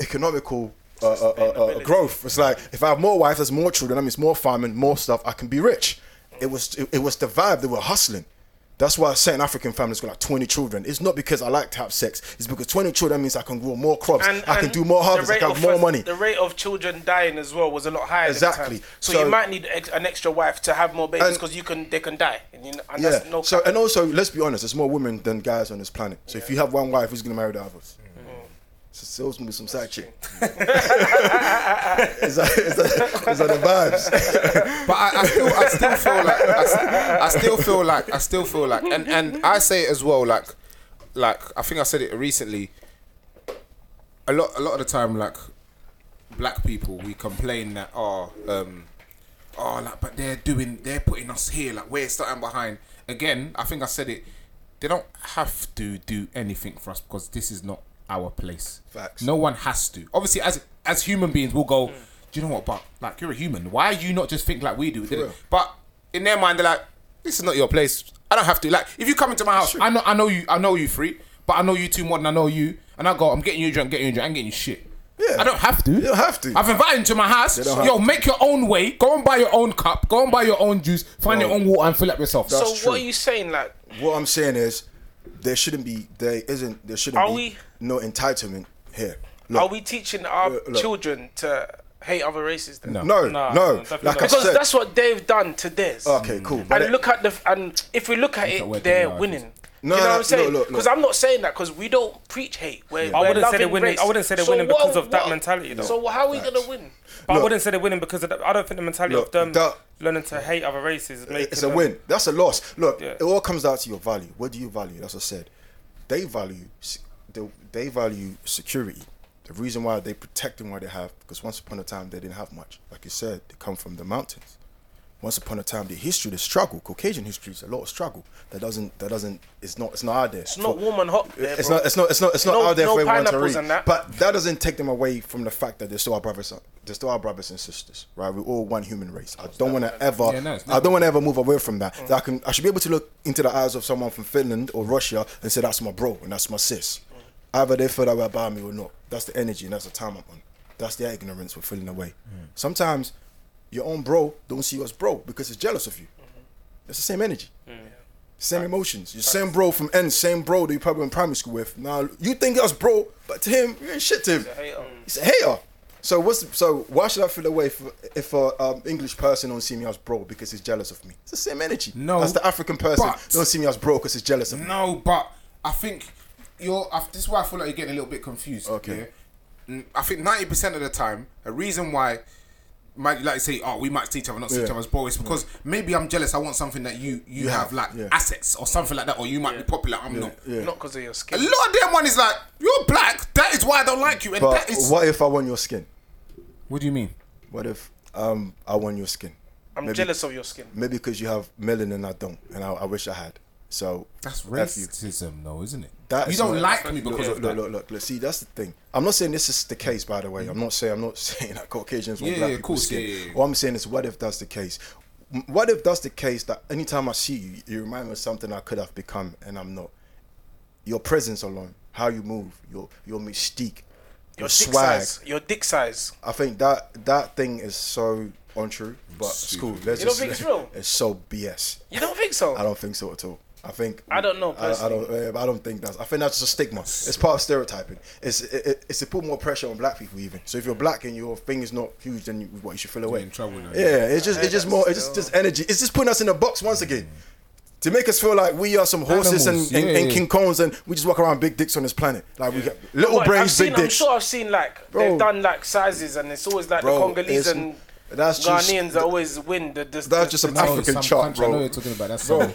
D: Economical uh, uh, uh, uh, growth. It's like if I have more wives, there's more children. That means more farming, more stuff. I can be rich. It was it, it was the vibe. They were hustling. That's why certain African families got like 20 children. It's not because I like to have sex. It's because 20 children means I can grow more crops. I can
C: and
D: do more
C: the
D: harvest. I can have more
C: first-
D: money.
C: The rate of children dying as well was a lot higher.
D: Exactly.
C: time. So,
D: So-
C: you might need an extra wife to have more babies because you can they can die. And, you know, and
D: Yeah.
C: that's no
D: so and also, let's be honest. There's more women than guys on this planet. So if you have one wife, who's gonna marry the others? So sales me some side chick. is, that, is, that, is that the vibes?
E: But I, I still, I still feel like, I still feel like, I still feel like, and and I say it as well, like, like I think I said it recently. A lot, a lot of the time, like, black people, we complain that, oh, um, oh, like, but they're doing, they're putting us here, like, we're starting behind. Again, I think I said it. They don't have to do anything for us because this is not our place.
D: Facts.
E: No one has to. Obviously, as as human beings, we'll go. Hmm. Do you know what? But like, you're a human. Why are you not just think like we do? But in their mind, they're like, this is not your place. I don't have to. Like, if you come into my house, I know, I know you, I know you free, but I know you too more than I know you, and I go, I'm getting you a drink, getting you a drink, I'm getting you shit.
D: Yeah.
E: I don't have to. You
D: don't have to.
E: I've invited you to my house.
D: don't
E: Yo,
D: to.
E: make your own way. Go and buy your own cup. Go and buy your own juice. Find your own water and fill up yourself.
C: so
D: That's true.
C: what are you saying? Like,
D: What I'm saying is, there shouldn't be, there isn't, there shouldn't
C: Are
D: be
C: we-
D: no entitlement here.
C: are we teaching our uh,
D: look.
C: children to hate other races? Then?
E: No.
D: No,
B: Nah,
D: no.
B: definitely
D: Like
B: not.
D: I
C: Because
D: said,
C: that's what they've done to theirs.
D: okay, cool. But
C: and
D: it-
C: look at the and if we look at
A: at
C: it, they're
A: they
C: winning.
D: No,
C: you know
D: no,
C: what I'm saying?
D: look, look,
C: Because
D: look.
C: I'm not saying that because we don't preach hate. We're,
B: I
C: we're
B: wouldn't say they're winning-
C: race.
B: I wouldn't say they're
C: So
B: winning
C: what-
B: because of that
C: what-
B: mentality, though.
C: So how are we gonna win?
B: But I wouldn't say they're winning because of the, I don't think the mentality
D: Look,
B: of them
D: that-
B: learning to hate other races is making
D: it's a
B: them-
D: win. That's a loss. Look,
B: Yeah.
D: it all comes down to your value. What do you value? That's what I said. They value, se- they, they value security. The reason why they protect protecting what they have, because once upon a time they didn't have much. Like you said, they come from the mountains. Once upon a time, the history, the struggle, Caucasian history is a lot of struggle. That doesn't, that doesn't, it's not, it's not out there.
C: It's not warm and hot. There,
D: It's
C: bro.
D: not. It's not. It's not. It's not
C: No-
D: out there
C: no
D: for everyone to
C: pineapples
D: read.
C: and that.
D: But that doesn't take them away from the fact that they're still our brothers. They're still our brothers and sisters, right? We're all one human race. I don't want to ever.
A: Yeah, no,
D: I don't want to ever move away from that. Mm. That I can. I should be able to look into the eyes of someone from Finland or Russia and say that's my bro and that's my sis. Either they feel that way about me or not. That's the energy and that's the time I'm on. That's their ignorance we're feeling away. Mm. Sometimes your own bro don't see you as bro because he's jealous of you. Mm-hmm. It's the same energy. Mm. Same emotions. Your same bro from N, same bro that you probably went in primary school with. Now you think that's bro, but to him, you ain't shit to him.
C: hater. Mm.
D: He's a hater. So what's so why should I feel away if if a um, English person don't see me as bro because he's jealous of me? It's the same energy.
A: No,
D: as the African person
A: but-
D: don't see me as bro because he's jealous of me.
A: No, but I think you're. I, this is why I feel like you're getting a little bit confused.
D: Okay.
A: yeah? Mm, I think ninety percent of the time, a reason why. Might like you say, oh, we might see each other, not see each
D: Yeah.
A: other as bro. It's because maybe I'm jealous. I want something that you you, have,
D: have,
A: like
D: yeah.
A: assets or something like that, or you might be popular. I'm not.
D: Yeah.
C: Not because of your skin.
A: A lot of them one is like, you're black. That is why I don't like you. And
D: But
A: that is.
D: what if I want your skin?
A: What do you mean?
D: What if um I want your skin?
C: I'm
D: maybe-
C: jealous of your skin.
D: Maybe because you have melanin and I don't, and I, I wish I had. So
A: That's racism, though, isn't it?
D: That
A: you don't
D: not-
A: like me because
D: look,
A: of
D: look,
A: that.
D: look, look, look. See, that's the thing. I'm not saying this is the case, by the way. I'm not saying I'm not saying that Caucasians want
A: Yeah,
D: black
A: yeah,
D: skin.
A: yeah, yeah.
D: What I'm saying is, what if that's the case? What if that's the case that anytime I see you, you remind me of something I could have become and I'm not. Your presence alone, how you move, your your mystique,
C: Your
D: your,
C: dick
D: swag.
C: size. Your dick size.
D: I think that that thing is so untrue, but it's cool. Let's
C: You don't
D: just-
C: think it's real?
D: It's so BS.
C: You don't think so?
D: I don't think so at all. I think
C: I don't know,
D: I, I don't. uh, I don't think that's. I think that's just a stigma. It's part of stereotyping. It's it, it- it's to put more pressure on black people even. So if you're black and your thing is not huge, then you, what you should feel away.
A: in trouble now,
D: Yeah, it's just it's just more. It's just, just energy. It's just putting us in a box once again. To make us feel like we are some horses
A: Animals,
D: and, and,
A: yeah,
D: and. King Kongs and we just walk around big dicks on this planet. Like we got little
C: But I've
D: brains,
C: seen,
D: big
C: I'm sure I've seen like
D: Bro.
C: they've done like sizes, and it's always like
D: Bro,
C: the Congolese and
D: that's just-
C: Ghanaians that always win. The, the,
D: That's
C: the-
D: just
C: the
D: some
C: thing.
D: African
A: some
D: chart,
A: country, I know what you're talking about. That's some,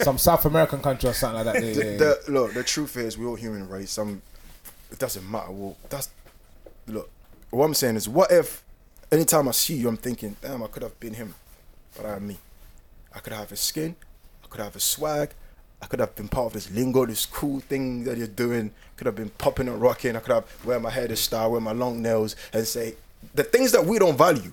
A: some South American country or something like that. Yeah,
D: the,
A: yeah, yeah.
D: the- look, the truth is, we're all human race. Some, it doesn't matter. Well, that's look. What I'm saying is, what if anytime I see you, I'm thinking, damn, I could have been him, but I'm me. I could have his skin. I could have his swag. I could have been part of this lingo, this cool thing that you're doing. Could have been popping and rocking. I could have wear my hair this style, wear my long nails, and say the things that we don't value.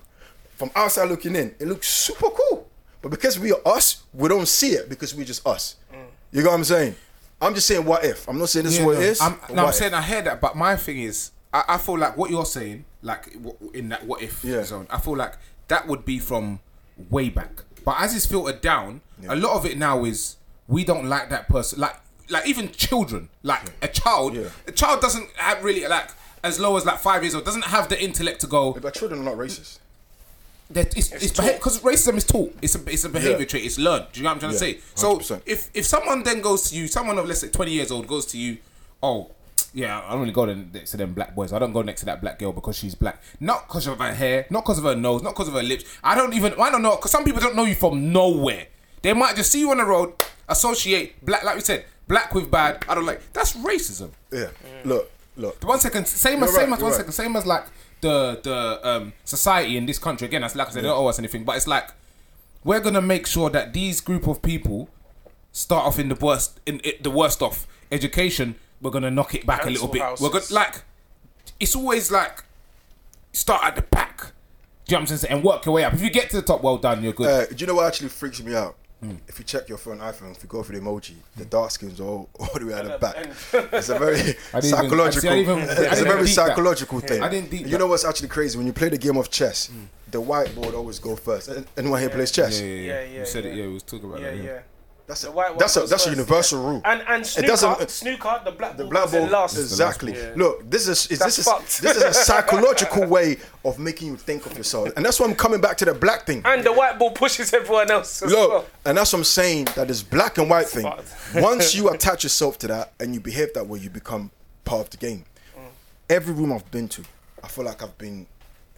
D: From outside looking in, it looks super cool. But because we are us, we don't see it because we're just us. Mm. You know what I'm saying? I'm just saying, what if? I'm not saying this
A: Yeah,
D: is what
A: no,
D: it is.
A: I'm,
D: but
A: no, I'm saying
D: if?
A: I hear that, but my thing is, I, I feel like what you're saying, like in that what if
D: Yeah.
A: zone, I feel like that would be from way back. But as it's filtered down, a lot of it now is we don't like that person. Like, like even children, like a child,
D: Yeah.
A: a child doesn't have really like as low as like five years old doesn't have the intellect to go.
D: But children are not racist.
A: That it's it's because racism is taught. It's a it's a behavior
D: Yeah.
A: trait. It's learned. Do you know what I'm trying
D: Yeah,
A: to say? So
D: 100%.
A: if if someone then goes to you, someone of let's say 20 years old goes to you, oh. Yeah, I don't really go next to them black boys. I don't go next to that black girl because she's black. Not because of her hair, not because of her nose, not because of her lips. I don't even. I don't know because some people don't know you from nowhere. They might just see you on the road, associate black, like we said, black with bad. I don't like. That's racism.
D: Yeah. Look, look.
A: One second, same
D: You're
A: as same as one
D: you're
A: second, same as like the the um society in this country again. That's like I said, they don't owe us anything, but it's like we're gonna make sure that these group of people start off in the worst in it, the worst off education. We're gonna knock it back a little
C: Council
A: bit. We're gonna like it's always like start at the back. Do you know what I'm saying? And work your way up. If you get to the top, well done. You're good.
D: Uh, do you know what actually freaks me out?
A: Hmm.
D: If you check your phone iPhone, if you go for the emoji, the dark skins are all, all the way at the
C: the
D: back. It's a very
A: I even-
D: psychological.
A: see, even-
D: it's a very
A: deep that.
D: psychological thing.
A: I didn't deep
D: you
A: that.
D: know what's actually crazy? When you play the game of chess, the whiteboard always go first. Anyone here plays chess?
A: yeah, yeah, yeah.
C: Yeah,
A: You
C: yeah,
A: said it.
C: yeah.
A: Yeah, we was talking about
C: Yeah,
A: that.
C: yeah.
D: That's a,
C: white
D: that's a that's a universal rule.
C: And and snooker,
D: doesn't- uh,
C: snooker, the black
D: The
C: ball
D: black ball,
C: last.
D: exactly.
C: Yeah.
D: Look, this is, is this is
C: fucked.
D: this is a psychological way of making you think of yourself, and that's why I'm coming back to the black thing.
C: And the white ball pushes everyone else.
D: Look,
C: well.
D: and that's what I'm saying. That this black and white thing. Once you attach yourself to that and you behave that way, you become part of the game. Mm. Every room I've been to, I feel like I've been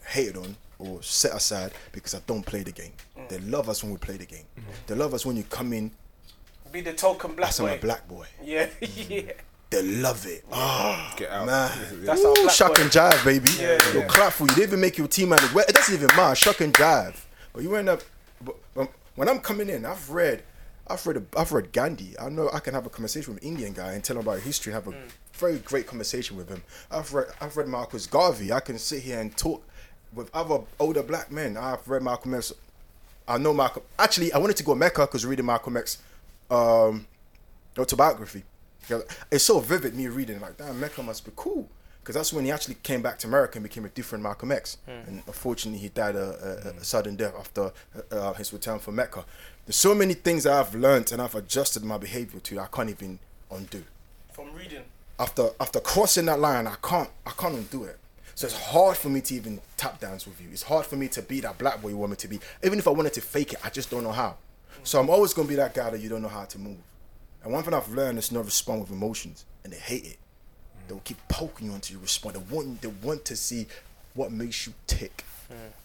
D: hated on or set aside because I don't play the game. Mm. They love us when we play the game. Mm-hmm. They love us when you come in
C: Be the token black
D: as I'm a
C: boy.
D: black boy.
C: Yeah, yeah.
D: They love it. Ah,
A: Get out.
D: man.
C: That's
D: Ooh,
C: our black
D: shuck
C: boy.
D: and jive, baby.
C: Yeah,
D: You'll clap for you. They even make your team man. Well, it doesn't even matter. Shuck and jive. But you end up. But, but when I'm coming in, I've read, I've read, I've read Gandhi. I know I can have a conversation with an Indian guy and tell him about history. Have a very great conversation with him. I've read, I've read Marcus Garvey. I can sit here and talk with other older black men. I've read Malcolm X. I know Malcolm. Actually, I wanted to go Mecca because reading Malcolm X um, autobiography. It's so vivid me reading like damn Mecca must be cool because that's when he actually came back to America and became a different Malcolm X. And unfortunately, he died a, a, a sudden death after uh, uh, his return from Mecca. There's so many things that I've learned and I've adjusted my behavior to. I can't even undo
C: From reading.
D: after after crossing that line, I can't I can't undo it. So it's hard for me to even tap dance with you. It's hard for me to be that black boy you want me to be. Even if I wanted to fake it, I just don't know how. So I'm always gonna be that guy that you don't know how to move. And one thing I've learned is not respond with emotions, and they hate it. They'll keep poking you until you respond. They want they want to see what makes you tick,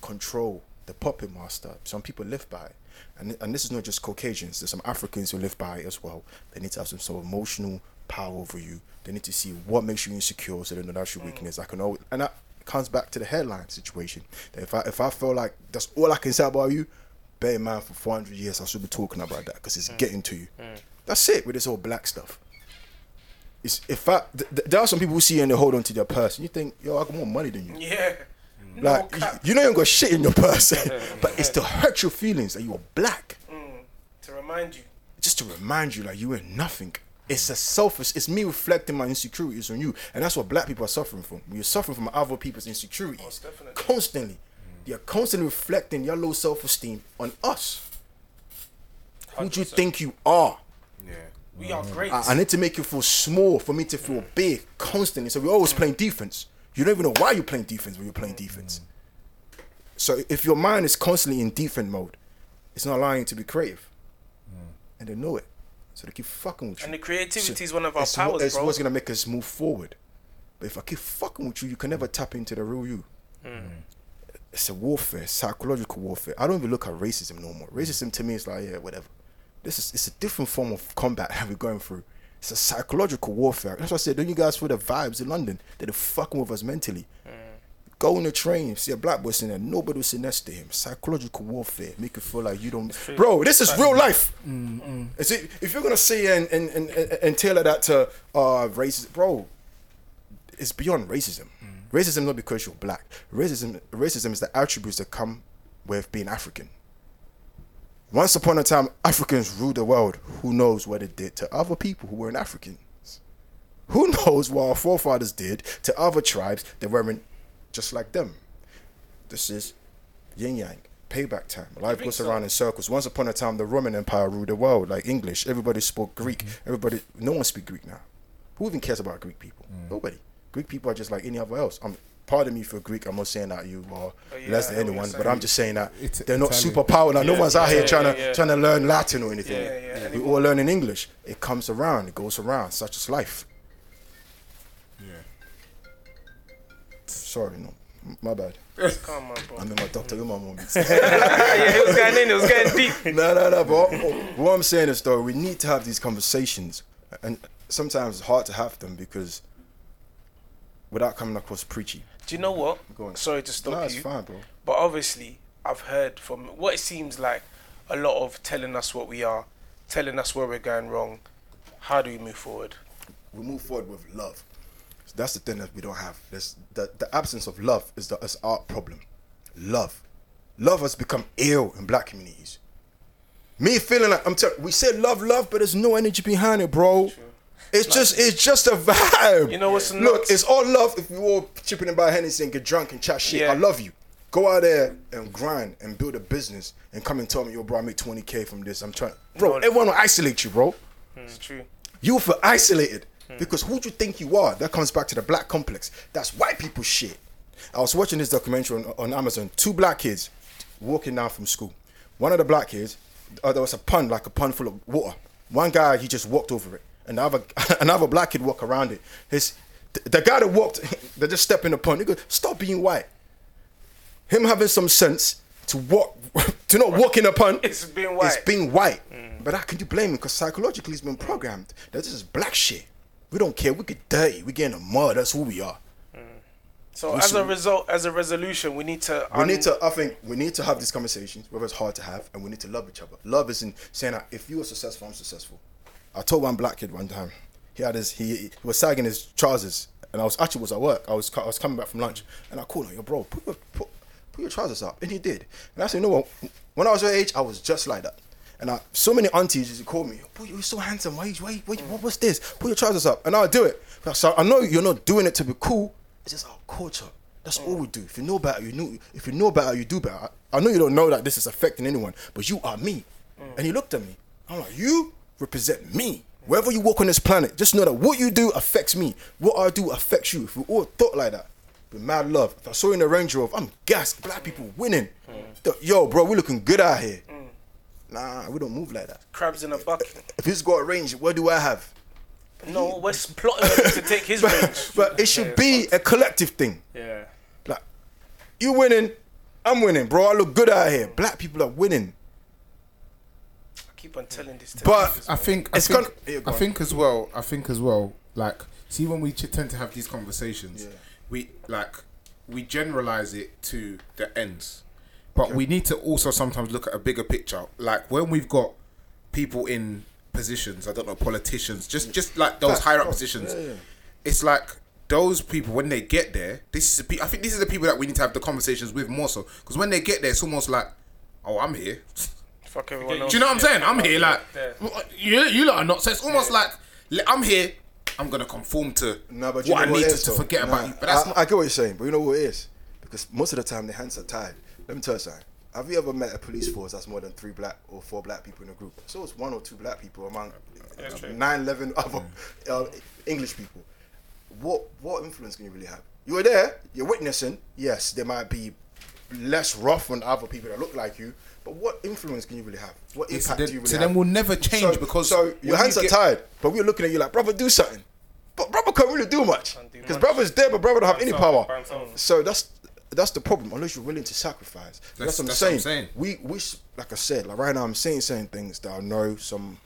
D: control the puppet master. Some people live by it, and and this is not just Caucasians. There's some Africans who live by it as well. They need to have some sort of emotional power over you. They need to see what makes you insecure, so they know that's your mm. weakness. I can always, and that comes back to the headline situation. That if I if I feel like that's all I can say about you, bear in mind for 400 years I should be talking about that because it's mm. getting to you. Mm. That's it with this whole black stuff. It's, if I th- th- there are some people who see you and they hold on to their purse, and you think, yo, I got more money than you.
C: Yeah.
D: Like
C: no
D: you, you know you ain't got shit in your purse, but it's to hurt your feelings that you are black, mm.
C: to remind you.
D: just to remind you like you ain't nothing. It's a selfish. It's me reflecting my insecurities on you, and that's what black people are suffering from. You're suffering from other people's insecurities
C: definitely.
D: constantly. They're constantly reflecting your low self-esteem on us. Who do you
B: 100%.
D: think you are?
E: Yeah.
C: We are mm. great.
D: I, I need to make you feel small for me to feel mm. big constantly. So we're always mm. playing defense. You don't even know why you're playing defense when you're playing defense. So if your mind is constantly in defense mode, it's not allowing you to be creative. And they know it. So they keep fucking with you.
C: and the creativity
D: So
C: is one of our
D: it's,
C: powers,
D: it's
C: bro.
D: what's gonna make us move forward. But if I keep fucking with you, you can never tap into the real you. It's a warfare, psychological warfare. I don't even look at racism no more. Racism to me is like, yeah, whatever. This is it's a different form of combat that we're going through. It's a psychological warfare. That's why I said, don't you guys feel the vibes in London? They're fucking with us mentally. Go on the train, see a black boy sitting there, nobody will sit next to him. Psychological warfare, make you feel like you don't. Bro, this is real life. Mm, mm. Is it, if you're gonna say and and, and, and, and tailor that to uh racism, bro, it's beyond racism. Racism not because you're black. Racism racism is the attributes that come with being African. Once upon a time, Africans ruled the world. Who knows what it did to other people who weren't Africans? Who knows what our forefathers did to other tribes that weren't just like them? This is yin yang, payback time. Life goes
C: so?
D: around in circles. Once upon a time, the Roman Empire ruled the world, like English. Everybody spoke Greek. Mm-hmm. Everybody, no one speak Greek now. Who even cares about Greek people? Mm. Nobody. Greek people are just like any other else. I'm pardon me for Greek. I'm not saying that you are
C: Oh, yeah,
D: less than anyone, but I'm just saying that
A: It's
D: they're not
A: Italian.
D: superpower. Like, no
C: Yeah,
D: one's out
C: yeah,
D: here trying
C: yeah,
D: to
C: yeah.
D: trying to learn Latin or anything.
C: Yeah, yeah, yeah.
D: We all learn in English. It comes around. It goes around. Such is life. Yeah. Sorry, no, my bad.
C: Come on, bro.
D: I'm in my doctor with my mom.
C: yeah, it was going in. It was getting deep.
D: no, no, no. But what, what I'm saying is, though, we need to have these conversations, and sometimes it's hard to have them because without coming across preachy.
C: Do you know what?
D: Go on.
C: Sorry to stop
D: No, it's
C: you.
D: fine, bro.
C: But obviously, I've heard from what it seems like a lot of telling us what we are, telling us where we're going wrong. How do we move forward?
D: we move forward with love. That's the thing that we don't have. There's the, the absence of love is the is our problem. Love, love has become ill in black communities. Me feeling like I'm telling, we say love, love, but there's no energy behind it, bro. It's just it's just a vibe.
C: You know what's
D: Look, it's all love if we all chipping in by Hennessy and get drunk and chat shit.
C: Yeah.
D: I love you. Go out there and grind and build a business and come and tell me, yo, bro, I make 20k from this. I'm trying, bro.
C: No.
D: Everyone will isolate you, bro
C: It's true.
D: you feel isolated because who do you think you are? That comes back to the black complex. That's white people shit. I was watching this documentary on, on Amazon. Two black kids walking down from school. One of the black kids, uh, there was a pond, like a pond full of water. One guy, he just walked over it. Another, another black kid walk around it. His, the, guy that walked, they're just stepping upon. He goes, "Stop being white." Him having some sense to walk, to not walk in a pond.
C: It's being white.
D: It's being white. Mm. But how can you blame him? Because psychologically, he's been programmed that this is black shit. We don't care. We get dirty. We get in the mud. That's who we are. Mm.
C: So
D: We
C: as a result, as a resolution, we need to.
D: We need to. I think we need to have these conversations, whether it's hard to have, and we need to love each other. Love isn't saying that if you are successful, I'm successful. I told one black kid one time. He had his. He, he was sagging his trousers, and I was actually was at work. I was I was coming back from lunch, and I called him, "Yo, bro, put your put, put your trousers up," and he did. And I said, "You know what? When I was your age, I was just like that." And I, so many aunties used to call me, "Boy, you're so handsome. Why, why, why, what, was this? Put your trousers up." And I'll do it. So I know you're not doing it to be cool. It's just our culture. That's all we do. If you know better, you know. If you know better, you do better. I, I know you don't know that this is affecting anyone, but you are me. And he looked at me. I'm like, you represent me. Wherever you walk on this planet, just know that what you do affects me. What I do affects you. If we all thought like that, with mad love. If I saw you in the Range Rover, I'm gassed. Black people winning. The- Yo, bro, we looking good out here. Nah, we don't move like that.
C: Crabs in a bucket.
D: If he's got a range, what do I have?
C: No, we're plotting to take his range.
D: But, but it should be a collective thing.
B: Yeah.
D: Like, you winning, I'm winning, bro. I look good out here. Black people are winning.
C: Keep on telling this. To
D: But
A: I think I
D: It's
A: think,
D: gonna- Yeah, go
A: I think as well. I think as well. Like, see, when we ch- tend to have these conversations,
D: Yeah.
A: we like we generalize it to the ends, but we need to also sometimes look at a bigger picture. Like when we've got people in positions, I don't know, politicians, just just like those higher up positions.
D: Yeah.
A: It's like those people when they get there. This is the I think these are the people that we need to have the conversations with more so because when they get there, it's almost like, oh, I'm here.
C: fuck everyone
B: Do
C: else.
A: Do you know what I'm saying? I'm here like you you lot are not. So it's almost like I'm here. I'm gonna conform to
D: No, but
A: what I need
D: it
A: to,
D: is,
A: to forget
D: Nah,
A: about you. But that's
D: I,
A: not.
D: I get what you're saying, but you know what it is? Because most of the time their hands are tied. Let me tell you something. Have you ever met a police force that's more than three black or four black people in a group? So it's one or two black people among
B: Yeah,
D: uh,
B: true.
D: nine, eleven other uh, English people. What what influence can you really have? You were there. You're witnessing. Yes, there might be less rough on other people that look like you, but what influence can you really have? What
A: Yeah, so
D: impact
A: then-
D: do you really
A: so
D: have?
A: then we'll never change because
D: so your hands
A: you
D: are
A: get-
D: tied, but we're looking at you like, brother, do something. But brother can't really do much because
C: much.
D: brother's there, but brother don't have any power. So that's that's the problem. Unless you're willing to sacrifice, that's,
A: That's-
D: what I'm
A: that's what
D: saying.
A: I'm saying.
D: We we s- like I said, like right now I'm saying certain things that I know some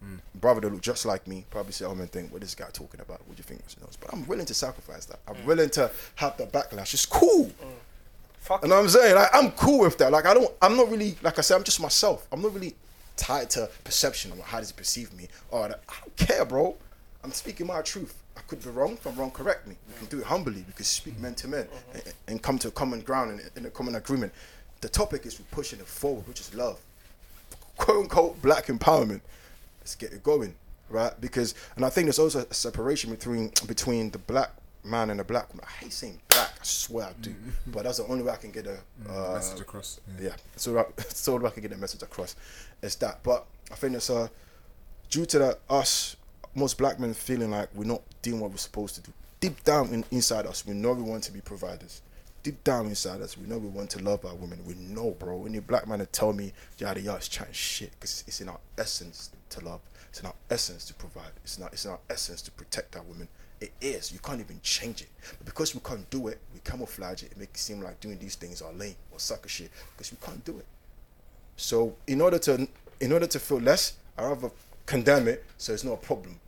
D: hmm. brother that look just like me probably say, "Oh man, think what this guy talking about? What do you think?" You know, But I'm willing to sacrifice that. I'm willing to have the backlash. It's cool.
C: Fuck
D: You know what I'm saying? Like I'm cool with that. Like I don't. I'm not really. Like I said, I'm just myself. I'm not really tied to perception or how does he perceive me. Or I don't care, bro. I'm speaking my truth. I could be wrong. If I'm wrong, correct me. We can do it humbly. We can speak men to men mm-hmm. and, and come to a common ground and in a common agreement. The topic is we're pushing it forward, which is love, quote unquote black empowerment. Let's get it going, right? Because and I think there's also a separation between between the black man and the black woman. I hate saying black. I swear I do, but that's the only way I can get a uh,
A: message across. Yeah.
D: yeah, so I, so I can get the message across. It's that, but I think it's uh due to that us most black men feeling like we're not doing what we're supposed to do. Deep down in, inside us, we know we want to be providers. Deep down inside us, we know we want to love our women. We know, bro. Any black man to tell me yada yada is chatting shit because it's in our essence to love. It's in our essence to provide. It's not. It's in our essence to protect our women. It is. You can't even change it. But because we can't do it, we camouflage it and make it seem like doing these things are lame or sucker shit because we can't do it. So in order to in order to feel less, I rather condemn it so it's not a problem.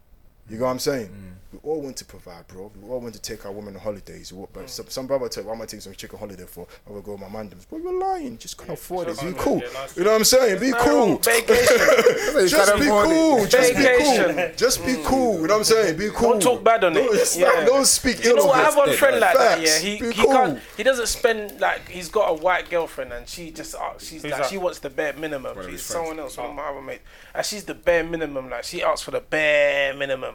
D: You know what I'm saying? Mm. We all want to provide, bro. We all want to take our women on holidays. We- But mm. some, some brother tell you, "Why am I taking some chicken holiday for? I will go with my mandems." Bro, you're lying. Just can't afford it. Be cool. You know what I'm saying? Be cool. Just be cool. Just be cool. Just be cool. You know what I'm saying? Be cool.
C: Don't talk bad on it.
D: Don't, it's
C: Yeah.
D: like, don't speak
C: You
D: ill
C: know
D: of
C: what? I have one friend like that. Yeah, he he
D: cool.
C: can't. He doesn't spend like he's got a white girlfriend and she just uh, she's
B: Who's
C: like
B: that?
C: she wants the bare minimum. She's someone else, one of my other mates, and she's the bare minimum. Like she asks for the bare minimum.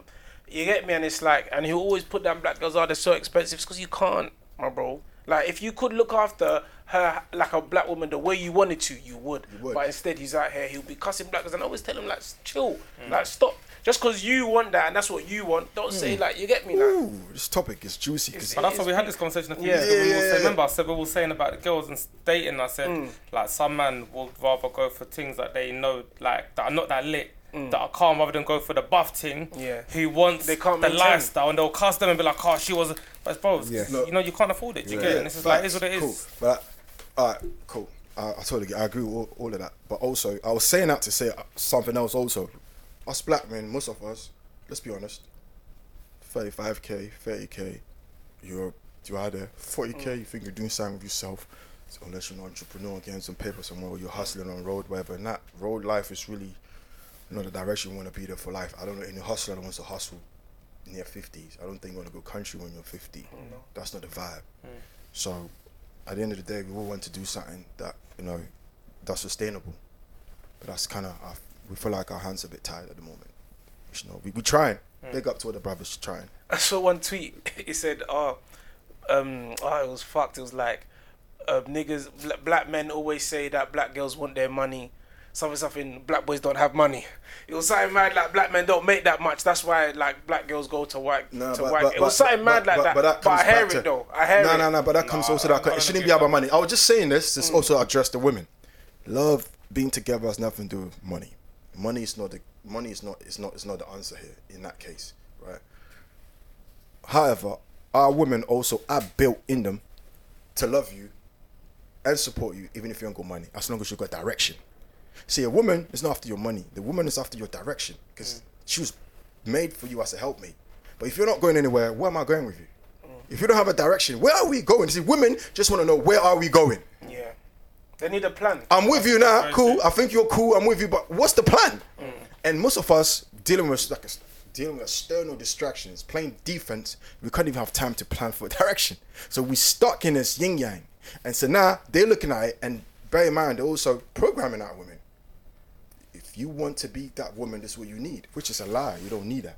C: You get me? And it's like, and he'll always put down black girls. Oh, they're so expensive. because you can't, my bro. Like if you could look after her like a black woman the way you wanted to, you would.
D: would.
C: But instead, he's out here. He'll be cussing black girls, and I always tell him like, chill, like stop. Just because you want that and that's what you want, don't say like you get me. Like,
D: Ooh, this topic is juicy. 'cause
B: But that's why we had this conversation a few
C: Yeah.
B: years ago.
D: Yeah, yeah, yeah.
B: saying, remember, I said we were saying about the girls and dating. I said
C: Mm.
B: like some man will rather go for things that they know like that are not that lit.
C: Mm.
B: That are calm rather than go for the buff thing.
C: Yeah.
B: Who wants
C: They can't
B: the
C: maintain.
B: lifestyle and they'll cast them and be like, oh, she was. But bro,
A: Yeah.
B: you know you can't afford it. Do you get it? And it's just like, it is what it is.
D: Cool. But all right, cool. I, I totally get. I agree with all, all of that. But also, I was saying that to say something else. Also, us black men, most of us, let's be honest, thirty-five k, thirty k, you're you're out there. Forty k, you think you're doing something with yourself. So unless you're an entrepreneur, getting some paper somewhere, or you're hustling on road, whatever. And that road life is really not the direction you want to be there for life. I don't know any hustler that wants to hustle in their fifties. I don't think you want to go country when you're fifty. That's not the vibe. So at the end of the day, we all want to do something that you know that's sustainable. But that's kind of we feel like our hands are a bit tied at the moment. You know, we we trying. Big up to all the brothers trying.
C: I saw one tweet. It said, "Oh, um, oh, it was fucked." It was like, uh, niggas, bla- black men always say that black girls want their money, something something black boys don't have money. It was something mad like black men don't make that much. That's why like black girls go to white
D: No,
C: to
D: but-
C: white.
D: but-
C: it was
D: but-
C: something mad
D: but-
C: like
D: but-
C: that.
D: But,
C: But, I
D: comes
C: hear it
D: to,
C: though. I hear
D: no,
C: it.
D: No, no, no. but that comes
B: Nah,
D: also that. It shouldn't be about money. I was just saying this. This mm. also address the women. Love being together has nothing to do with money. Money is not the money is not is not is not the answer here in that case, right? However, our women also are built in them to love you and support you, even if you don't got money, as long as you've got direction. See, a woman is not after your money. The woman is after your direction because mm. she was made for you as a helpmate. But if you're not going anywhere, where am I going with you? Mm. If you don't have a direction, where are we going? See, women just want to know where are we going.
C: Yeah, they need a plan.
D: I'm with you now, cool. I think you're cool. I'm with you, but what's the plan? Mm. And most of us dealing with like dealing with external distractions, playing defense, we can't even have time to plan for direction. So we stuck in this yin yang, and so now they're looking at it, and bear in mind they're also programming our women. You want to be that woman, this is what you need, which is a lie. You don't need that.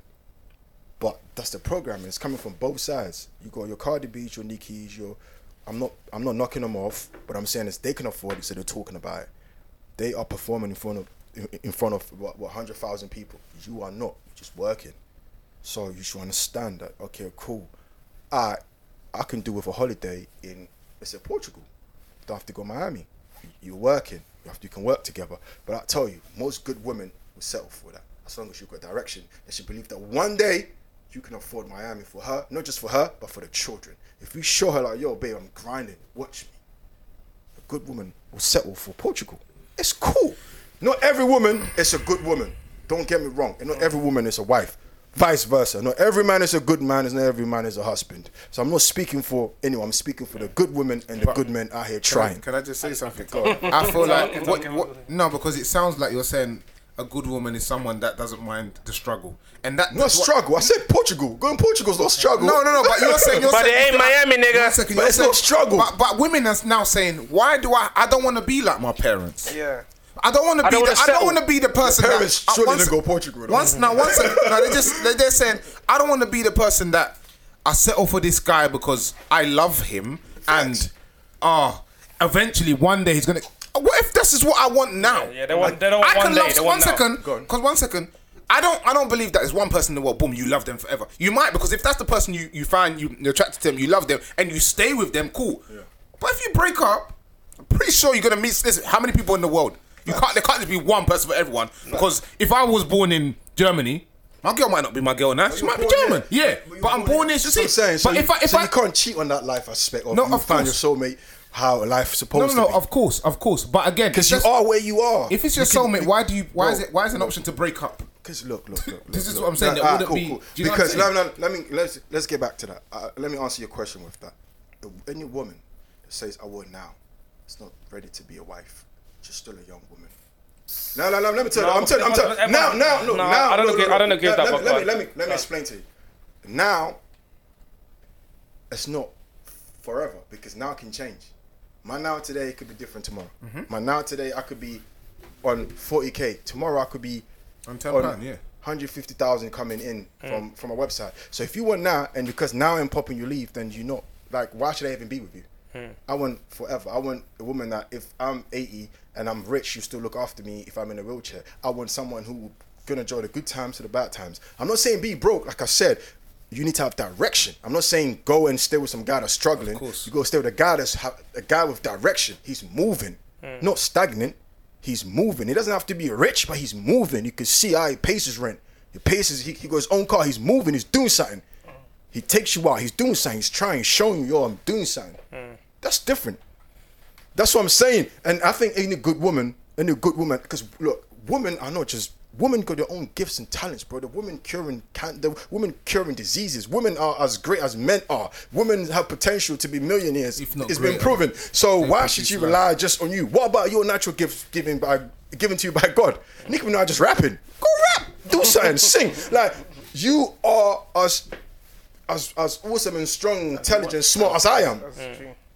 D: But that's the programming. It's coming from both sides. You got your Cardi B's, your Nicki's, your. I'm not. I'm not knocking them off. But I'm saying is they can afford it, so they're talking about it. They are performing in front of in- front of what, what hundred thousand people. You are not. You're just working. So you should understand that. Okay, cool. I I can do with a holiday in let's say Portugal. Don't have to go Miami. You're working. You you can work together. But I tell you, most good women will settle for that as long as you've got direction. They should believe that one day you can afford Miami for her, not just for her, but for the children. If you show her like, yo, babe, I'm grinding, watch me. A good woman will settle for Portugal. It's cool. Not every woman is a good woman. Don't get me wrong. And not every woman is a wife. Vice versa. Not every man is a good man, and not every man is a husband. So I'm not speaking for anyone. I'm speaking for the good women and the good men out here trying.
A: Can I just say something? I feel like what, what, no, because it sounds like you're saying a good woman is someone that doesn't mind the struggle, and that
D: Not
A: that's what-
D: struggle. I said Portugal. Going Portugal's not struggle.
A: No, no, no. But you're saying, you're
C: But
A: saying,
C: it ain't Miami, nigga.
A: One second,
D: But
A: you're
D: it's
A: saying-
D: not struggle.
A: But, but women are now saying, why do I? I don't want to be like my parents.
C: Yeah.
A: I don't want to be. The, I don't want to be the person.
D: parents
A: that, uh,
D: surely
A: once-
D: didn't go Portugal, though.
A: Once now, once no, they just they- they're saying I don't want to be the person that I settle for this guy because I love him and ah, eventually one day he's gonna. What if this is what I want now?
B: Yeah, yeah, they want- they don't want
A: I
B: one
A: can
B: day,
A: love
B: they
A: one
B: want now.
A: second.
D: On.
A: Because one second. I don't. I don't believe that there's one person in the world. Boom, you love them forever. You might because if that's the person you you find you, you're attracted to them, you love them, and you stay with them, cool. Yeah. But if you break up, I'm pretty sure you're gonna meet. Listen, how many people in the world? You can't. There can't just be one person for everyone. Because if I was born in Germany, my girl might not be my girl now. She might be German. Yeah,
D: But
A: but I'm born here.
D: That's
A: You
D: what
A: see,
D: I'm saying. So,
A: but
D: you,
A: if I if
D: so
A: I
D: you can't cheat on that life aspect of
A: No,
D: you
A: of
D: find
A: course.
D: your soulmate, how life's
A: no,
D: supposed
A: no, no,
D: to be.
A: No, no, of course, of course. But again,
D: Because you
A: just-
D: are where you are.
A: If it's your
D: You
A: soulmate, why do you? Why is it? Why is it an option to break up?
D: Because look, look, look.
A: This
D: look,
A: is
D: look.
A: what I'm saying, there
D: alright,
A: wouldn't be- do you know what I'm
D: because no, no, let me let's let's get back to that. Uh, let me answer your question with that. Any woman that says I will now, is not ready to be a wife. She's still a young woman. No, no, no. Let me tell you. I'm telling. I'm telling.
B: but-
D: Now, now, look.
B: No,
D: now,
B: I don't
D: look,
B: agree-
D: look,
B: I don't
D: look.
B: agree with
D: Let-
B: that,
D: Let,
B: but
D: let me
B: go
D: let me let me
B: Go.
D: explain to you. Now, it's not forever because now can change. My now today could be different tomorrow.
A: Mm-hmm.
D: My now today I could be on 40k. Tomorrow I could be
A: On £10, yeah.
D: 150,000 coming in from from a website. So if you want now and because now I'm popping you leave, then you know like why should I even be with you? I want forever. I want a woman that if I'm 80 and I'm rich, you still look after me if I'm in a wheelchair. I want someone who gonna enjoy the good times to the bad times. I'm not saying be broke, like I said. You need to have direction. I'm not saying go and stay with some guy that's struggling.
A: course.
D: You go stay with a guy that's ha- a guy with direction. He's moving, hmm. not stagnant. He's moving. He doesn't have to be rich, but he's moving. You can see how he pays his rent. He pays his, he, he got his own car. He's moving. He's doing something. Hmm. He takes you out. He's doing something. He's trying, showing you, yo, I'm doing something. Hmm. That's different. That's what I'm saying. And I think any good woman, any good woman, because look, women are not just women got their own gifts and talents, bro. The women curing can the women curing diseases. Women are as great as men are. Women have potential to be millionaires.
A: If not
D: it's been
A: greater.
D: proven. So
A: They
D: why should you
A: life.
D: rely just on you? What about your natural gifts given by given to you by God? Nicki Minaj just rapping. Go rap. Do something. sing. Like you are as as as awesome and strong, intelligent, smart as I am.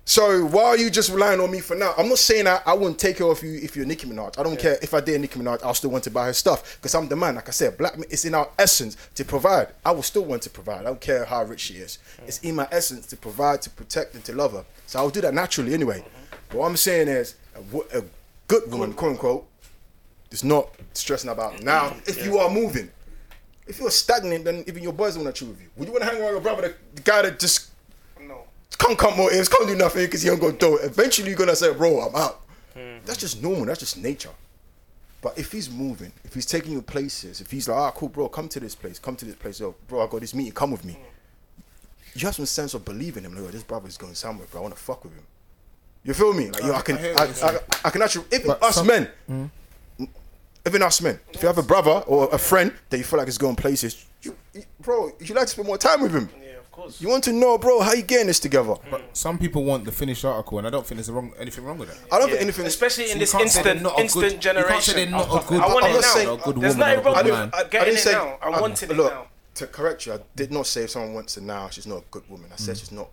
D: So why are you just relying on me for now? I'm not saying that I wouldn't take care of you if you're Nicki Minaj. I don't care if I did Nicki Minaj. I'll still want to buy her stuff because I'm the man. Like I said, black it's in our essence to provide. I will still want to provide. I don't care how rich she is. It's in my essence to provide, to protect, and to love her. So I'll do that naturally anyway. Mm-hmm. But what I'm saying is, a, a good woman, quote unquote, It's not stressing about now. If you are moving, if you're stagnant, then even your boys don't want to chill with you. Would you want to hang around your brother, the, guy that just. Can't come motives, can't do nothing because he ain't gonna do it. Eventually, you're gonna say, "Bro, I'm out." That's just normal. That's just nature. But if he's moving, if he's taking you places, if he's like, "Ah, cool, bro, come to this place, come to this place, yo, bro, I got this meeting, come with me." You have some sense of believing him. Like, yo, this brother's going somewhere, bro. I want to fuck with him. You feel me? Like, yo, I can,
A: I
D: I, I, I, can actually, even
A: But
D: us
A: some-
D: men, even us men, if you have a brother or a friend that you feel like is going places, you, you bro, you like to spend more time with him.
C: Yeah, of course.
D: You want to know, bro, how you getting this together?
A: But Some people want the finished article, and I don't think there's wrong, anything wrong with that.
D: I don't
C: Yeah.
D: think anything.
C: Especially in
A: You
C: this
A: can't say they're
C: instant,
A: not a
C: instant
A: good-
C: generation.
A: You can't say they're not a good.
C: I want
D: I'm
C: it
D: not
C: now.
D: saying-
A: a good
C: There's
A: woman
C: nothing
A: or a
C: wrong
A: good
C: with
A: man.
C: uh, getting it now. I
D: I-
C: wanted it
D: look,
C: now.
D: To correct you, I did not say if someone wants it now, she's not a good woman. I
C: Mm.
D: said she's not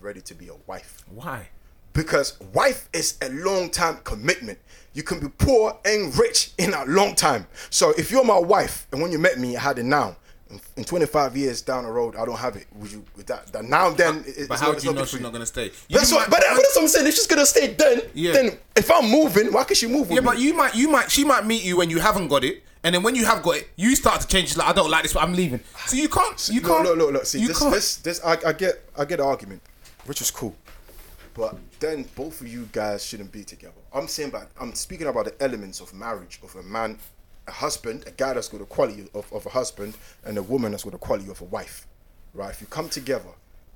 D: ready to be a wife.
A: Why?
D: Because wife is a long time commitment. You can be poor and rich in a long time. So if you're my wife and when you met me, I had it now. In- In 25 years down the road, I don't have it. Would you? With that, that now then? it-
A: But how
D: not-
A: do you know she's not gonna stay?
D: That's what,
A: might-
D: but that's what I'm saying. If she's gonna stay, then
A: Yeah.
D: then if I'm moving, why can she move with
A: Yeah,
D: me?
A: but you might, you might, she might meet you when you haven't got it, and then when you have got it, you start to change. Like, I don't like this, but I'm leaving. So you can't, you
D: look,
A: can't.
D: Look, look, look. See,
A: you
D: this,
A: can't.
D: this, this. I, I get, I get the argument, which is cool, but then both of you guys shouldn't be together. I'm saying, about, I'm speaking about the elements of marriage of a man, a husband, a guy that's got the quality of, of a husband, and a woman that's got the quality of a wife, right? If you come together,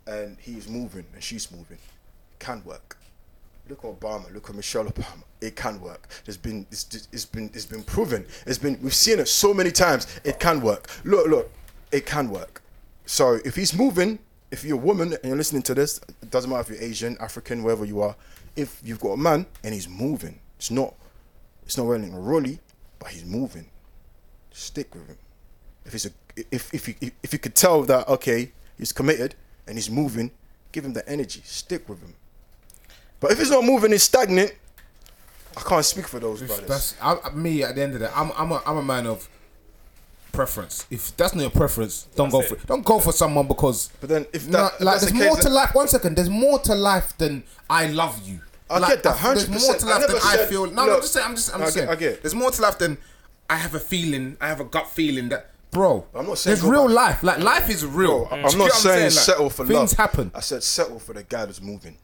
D: and he's moving and she's moving, it can work. Look at Obama. Look at Michelle Obama. It can work. There's been it's, it's been it's been proven. It's been we've seen it so many times. It can work. Look, look, it can work. So if he's moving, if you're a woman and you're listening to this, it doesn't matter if you're Asian, African, wherever you are. If you've got a man and he's moving, it's not it's not wearing a rolly, but he's moving. Stick with him. If he's a if if you if you could tell that okay, he's committed and he's moving, give him the energy. Stick with him. But if he's not moving, he's stagnant. I can't speak for those brothers.
A: That's I, I- me. At the end of the day, I'm I'm a, I'm a man of preference. If that's not your preference, don't go for it. Don't go for someone because.
D: But then if that-
A: No,
D: if
A: like
D: that's
A: there's
D: the case,
A: more to life. One second, there's more to life than I love you.
D: I
A: Like,
D: get that,
A: There's more
D: 100%.
A: to
D: I
A: life than
D: never
A: I feel. No,
D: look,
A: I'm just saying. I'm just. I'm
D: I
A: just
D: get-
A: saying.
D: I get.
A: There's more to life than I have a feeling. I have a gut feeling that, bro.
D: I'm not saying
A: there's real
D: back.
A: life. Like life is real.
D: Bro,
A: Do
D: I'm not
A: what
D: saying,
A: Like,
D: settle for love.
A: Things happen.
D: I said settle for the guy that's moving.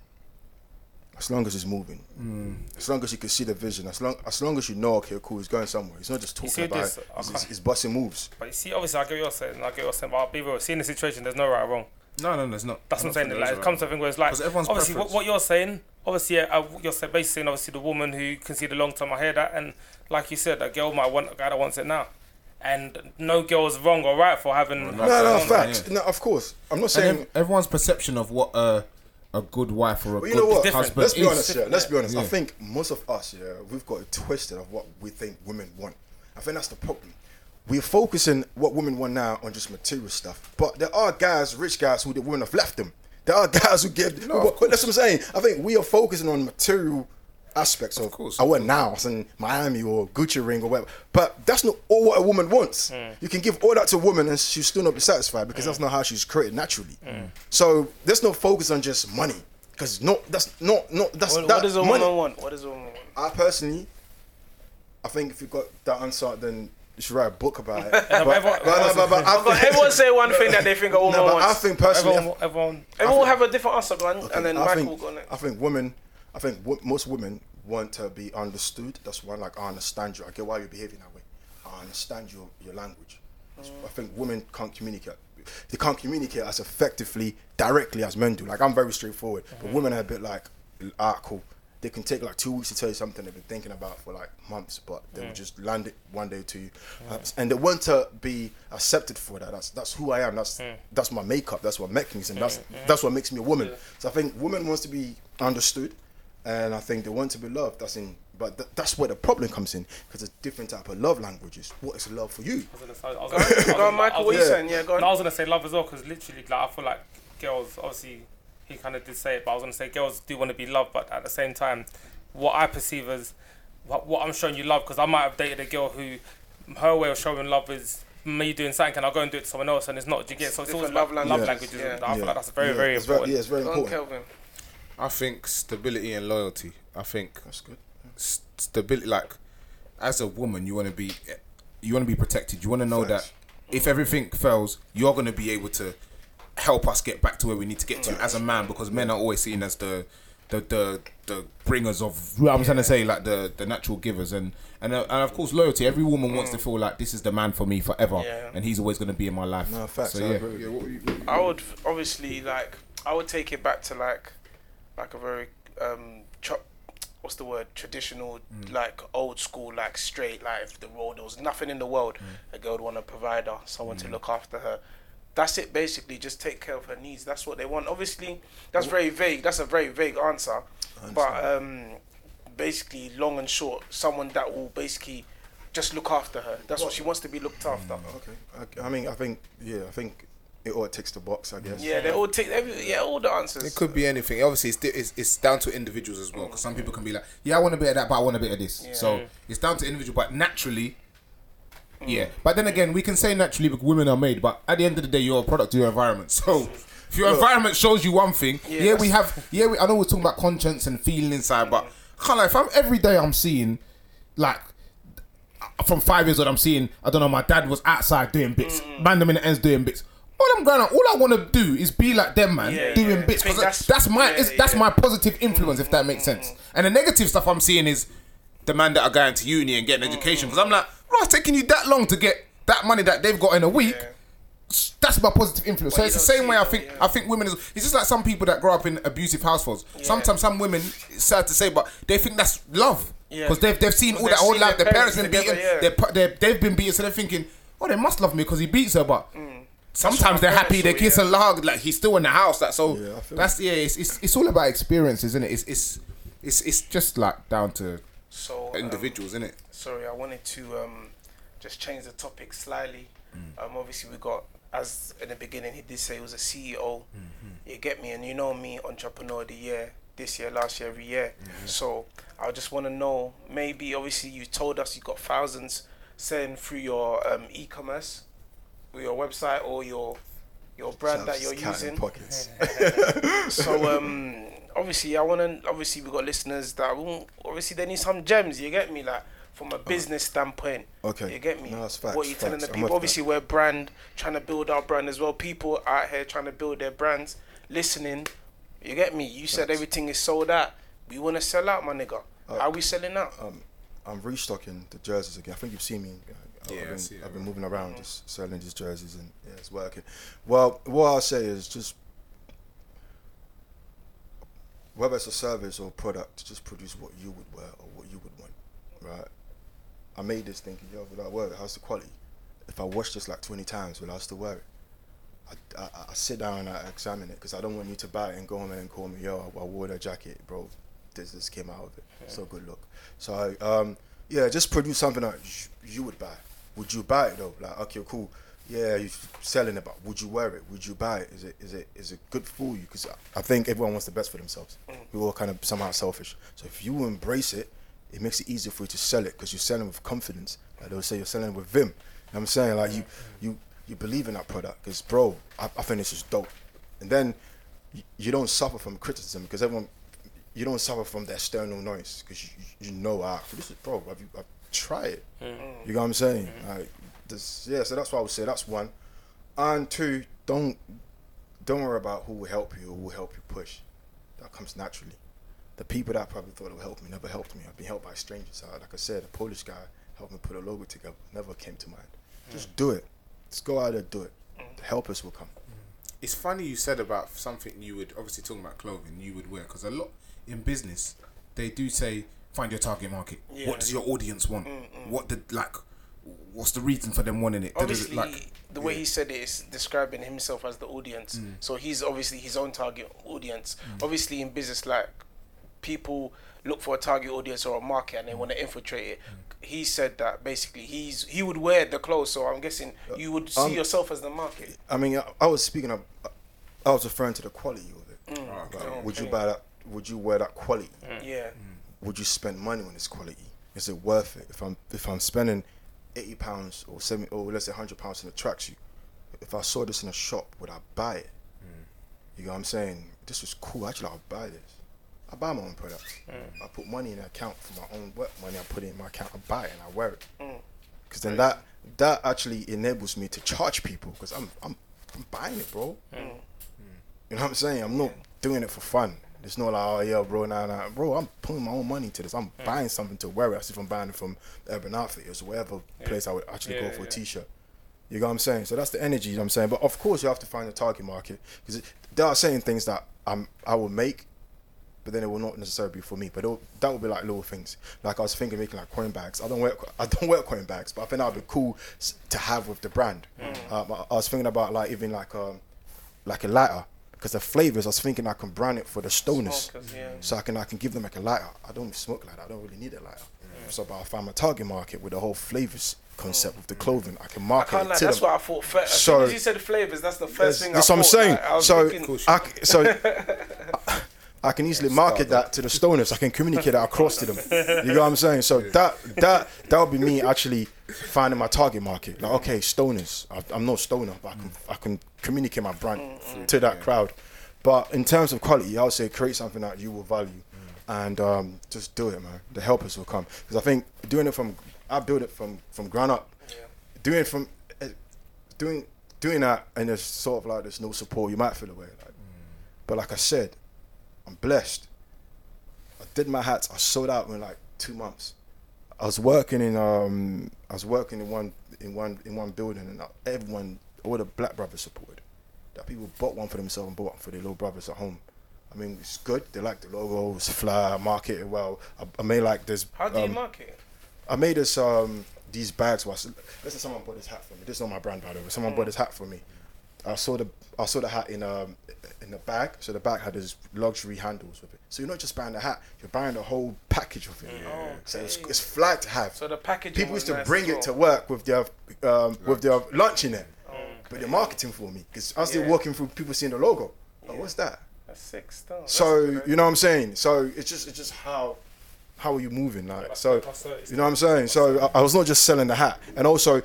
D: As long as he's moving,
A: Mm.
D: as long as you can see the vision, as long as long as you know, okay, cool, he's going somewhere. He's not just talking about
B: this?
D: it.
B: I
D: He's, he's, he's busting moves.
B: But you see, obviously, I get what you're saying. I get what you're saying. But I'll be real. Seeing the situation, there's no right or wrong.
A: No, no, no, it's not.
B: That's
A: I
B: what I'm
A: don't
B: saying.
A: think
B: Like, it comes
A: a
B: to a thing where it's like,
A: 'Cause everyone's
B: obviously, what,
A: preference.
B: what you're saying, obviously, yeah, uh, you're saying, basically saying, obviously, the woman who can see the long term, I hear that. And like you said, a girl might want a guy that wants it now. And no girl is wrong or right for having.
A: Well,
D: No, no,
A: Long term,
D: facts.
A: yeah.
D: No, of course. I'm not saying.
A: ev- everyone's perception of what a a good wife or a
D: But
A: good
D: you know what?
B: different.
A: husband
D: Let's be
A: is.
D: honest. Yeah, let's be honest. I think most of us, yeah, we've got it twisted of what we think women want. I think that's the problem. We're focusing what women want now on just material stuff, but there are guys, rich guys, who the women have left them. There are guys who give.
A: No,
D: who- that's what I'm saying. I think we are focusing on material aspects of.
A: course,
D: I want now, it's in Miami or Gucci ring or whatever. But that's not all what a woman wants. Mm. You can give all that to a woman and she'll still not be satisfied because that's mm. not how she's created naturally. Mm. So there's no focus on just money. Because no, that's not not that's
C: What,
D: that
C: what does a
D: money.
C: woman want? What does a woman want?
D: I personally, I think if you've got that answer, then you should write a book about it. but,
B: everyone-
D: but, no, but, but I
C: But
D: think,
C: everyone say one thing that they think a woman
D: no, but I think personally,
B: Everyone, everyone,
C: Everyone will have a different answer, man.
D: Okay,
C: and then
D: I
C: Michael
D: think,
C: will go next.
D: I think women, I think w- most women want to be understood. That's why, like, I understand you. I get why you're behaving that way. I understand your your language. That's- I think women can't communicate. They can't communicate as effectively, directly as men do. Like, I'm very straightforward, but women are a bit like, ah, cool. They can take like two weeks to tell you something they've been thinking about for like months, but they will just land it one day to you, Uh, and they want to be accepted for that. That's that's who I am. That's that's my makeup. That's what makes me, and that's that's what makes me a woman. So I think women wants to be understood, and I think they want to be loved. That's in, but th- that's where the problem comes in because there's different type of love languages. What is love for you?
B: I was gonna say- I was gonna-
C: Go on, Michael. What you saying? Yeah, go on.
B: No, I was gonna say love as well because literally, like I feel like girls. Obviously, he kind of did say it, but I was gonna say girls do want to be loved, but at the same time, what I perceive as what, what I'm showing you love because I might have dated a girl who her way of showing love is me doing something and I'll go and do it to someone else and it's not. Do you get? So it's always
C: Different
B: about
C: love
B: love
C: languages.
B: languages.
C: Yeah.
B: and I feel like that's very,
D: Yeah,
B: very
D: it's
B: important.
D: yeah, it's very
C: Go on,
D: important.
C: Kelvin.
E: I think stability and loyalty. I think
D: That's good.
E: s- stability, like
A: as a woman, you want to be, you want to be protected. You want to know
D: Facts.
A: that if everything fails, you're going to be able to help us get back to where we need to get to as a man, because men are always seen as the, the, the, the bringers of. I'm trying to say like the, the natural givers, and and uh, and of course loyalty. Every woman wants to feel like this is the man for me forever,
C: Yeah.
A: and he's always going to be in my life.
D: No, facts.
A: So
D: I
A: yeah,
D: agree.
E: Yeah, what you-
C: I would obviously like I would take it back to like like a very um chop what's the word traditional like old school like straight like if the world there was nothing in the world a girl would want a provider someone to look after her that's it basically just take care of her needs that's what they want obviously that's very vague that's a very vague answer but um basically long and short someone that will basically just look after her that's what she wants to be looked after
D: Okay. I, I mean, I think yeah, I think it all ticks the box. I guess.
C: yeah they all take every yeah all the answers
E: It could be anything. Obviously, it's, it's it's down to individuals as well.
A: Because some people can be like, yeah, I want a bit of that, but I want a bit of this. So it's down to individual, but naturally, yeah. But then again, we can say naturally because women are made, but at the end of the day, you're a product of your environment. So if your environment shows you one thing, yeah, we have, yeah, we, I know we're talking about conscience and feeling inside, but can't lie, if I'm every day I'm seeing, like, from five years old, I'm seeing, I don't know, my dad was outside doing bits, man, them in the ends doing bits. All I'm going on, all I want to do is be like them, man,
C: Yeah,
A: doing
C: yeah.
A: bits. 'cause
C: that's-
A: that's, my,
C: yeah,
A: that's
C: yeah.
A: my positive influence, if that makes sense. And the negative stuff I'm seeing is the man that are going to uni and getting education. Because I'm like, bro, it's taking you that long to get that money that they've got in a week. That's my positive influence. so it's the same way
C: it
A: I
C: though,
A: think.
C: yeah.
A: I think women is. It's just like some people that grow up in abusive households. Sometimes some women, it's sad to say, but they think that's love
C: Yeah.
A: because they've they've seen all
C: They've
A: that whole life.
C: their
A: Their parents been
C: parents
A: beaten.
C: together, yeah.
A: They're, they've been beaten, so they're thinking, oh, they must love me because he beats her. But sometimes
C: Mm. my
A: they're happy. They
C: saw,
A: kiss and hug. Like he's still in the house. That so
D: Yeah,
A: that's yeah. It's, it's it's all about experiences, isn't it? It's it's it's it's just like down to
C: so um,
E: individuals, isn't it?
C: sorry, I wanted to um, just change the topic slightly. Um, obviously, we got as in the beginning, he did say he was a CEO. You get me, and you know me, entrepreneur of the year, this year, last year, every year. So I just want to know. Maybe, obviously, you told us you got thousands selling through your um, e-commerce, or your website, or your your brand that you're using. So um, obviously, I want to. Obviously, we got listeners that won't- obviously they need some gems. You get me, like from a business standpoint.
D: Okay.
C: You get me.
D: No, that's facts,
C: What you telling the people?
D: with
C: Obviously, we're brand trying to build our brand as well. People out here trying to build their brands, listening. You get me. You said everything is sold out. We want to sell out, my nigga. Uh, How we selling out?
D: um, I'm restocking the jerseys again. I think you've seen me. Uh, I-
E: Yeah,
D: I've
E: I
D: been, I've been moving around mm-hmm. just selling these jerseys and yeah, it's working. Well, what I'll say is just whether it's a service or product, just produce what you would wear or what you would want, right? I made this thinking, yo, will I wear it? How's the quality? If I wash this like 20 times, will I still wear it? I, I, I sit down and I examine it because I don't want you to buy it and go home and call me, yo, I wore that jacket, bro. This this came out of it. So good look. So um, yeah, just produce something that you would buy. Would you buy it though? Like okay, cool. Yeah, you're selling it, but would you wear it? Would you buy it? Is it is it is it good for you? Because I think everyone wants the best for themselves. Mm. We're all kind of somehow selfish. So if you embrace it, it makes it easier for you to sell it because you're selling with confidence. Like they'll say you're selling with vim. You know what I'm saying like you mm. Mm. you you believe in that product because bro, I, I think this is dope. And then you, you don't suffer from criticism because everyone you don't suffer from the external noise because you, you know ah this is bro have you I've try it you know what I'm saying like this yeah so that's what I would say that's one. And two don't don't worry about who will help you or who will help you push. That comes naturally. The people that probably thought it would help me never helped me. I've been helped by strangers. Uh, like I said a Polish guy helped me put a logo together never came to mind. Just do it. Just go out there do it. The helpers will come.
E: It's funny you said about something you would obviously talking about clothing you would wear because a lot in business they do say find your target market.
C: Yeah.
E: What does your audience want? What did like? What's the reason for them wanting it?
C: Obviously
E: like,
C: the way he said it is describing himself as the audience
E: Mm.
C: so he's obviously his own target audience obviously in business like people look for a target audience or a market and they want to infiltrate it
E: Mm.
C: he said that basically he's he would wear the clothes so i'm guessing you would see
D: um,
C: yourself as the market
D: I mean, I, I was speaking of, I was referring to the quality of it.
C: Mm.
D: Like,
C: Okay.
D: would you buy that? Would you wear that quality?
C: yeah
D: Would you spend money on this quality? Is it worth it? If I'm if I'm spending eighty pounds or seventy or let's say hundred pounds in a tracksuit, if I saw this in a shop, would I buy it? You know what I'm saying? This is cool. Actually, I'll buy this. I buy my own products.
B: Mm.
D: I put money in an account for my own work money. I put it in my account. I buy it and I wear it.
B: Mm.
D: Because then that that actually enables me to charge people because I'm I'm I'm buying it, bro.
B: Mm.
D: You know what I'm saying? I'm not doing it for fun. It's not like, oh yeah, bro, nah, nah, bro. I'm putting my own money to this. I'm
B: Mm.
D: buying something to wear it. As if I'm buying it from Urban Outfitters or whatever place I would actually go for a
B: yeah.
D: t-shirt. You know what I'm saying? So that's the energy. You know what I'm saying? But of course, you have to find the target market because there are certain things that I'm I will make, but then it will not necessarily be for me. But that will be like little things. Like I was thinking, making like coin bags. I don't wear I don't wear coin bags, but I think that would be cool to have with the brand. Um, I, I was thinking about like even like um like a lighter because the flavors. I was thinking I can brand it for the stoners,
B: yeah.
D: so I can I can give them like a lighter. I don't smoke like that. I don't really need a lighter. So, but I find my target market with the whole flavors concept with the mm. clothing. I can
C: I
D: market
C: can't
D: it
C: lie,
D: to
C: that's
D: them.
C: what I thought first. As
D: So-
C: soon as you said flavors, that's the first thing
D: That's
C: I
D: what I'm saying.
C: Like, I
D: so, I, so I can easily market that to the stoners. I can communicate that across to them. You know what I'm saying? So that that that would be me actually finding my target market. Like, okay, stoners. I, I'm not stoner, but I can I can communicate my brand to that crowd. But in terms of quality, I would say create something that you will value, and um, just do it, man. The helpers will come because I think doing it from I build it from from ground up. Doing it from eh, doing doing that and there's sort of like there's no support, you might feel away. Like, but like I said, I'm blessed. I did my hats. I sold out in like two months. I was working in um I was working in one in one in one building and everyone all the black brothers supported. That people bought one for themselves and bought one for their little brothers at home. I mean, it's good. They like the logo. It's fly. I market it well. I, I made like this.
C: how do you
D: um,
C: market it?
D: I made this um these bags was let's someone bought this hat for me. This is not my brand by the way. Someone bought this hat for me. I saw the I saw the hat in um in the bag. So the bag had this luxury handles with it. So you're not just buying the hat, you're buying the whole package of it. So it's,
C: Okay.
D: it's fly to have.
C: So the package.
D: People used to
C: nice
D: bring
C: as
D: it to work with their um, with their lunch in it. But they're marketing for me because I was still
C: Yeah.
D: walking through people seeing the logo. Oh, what's that?
C: That's sick stuff. That's
D: So
C: good.
D: you know what I'm saying. So it's just it's just how how are you moving like so you know what I'm saying. So I, I was not just selling the hat, and also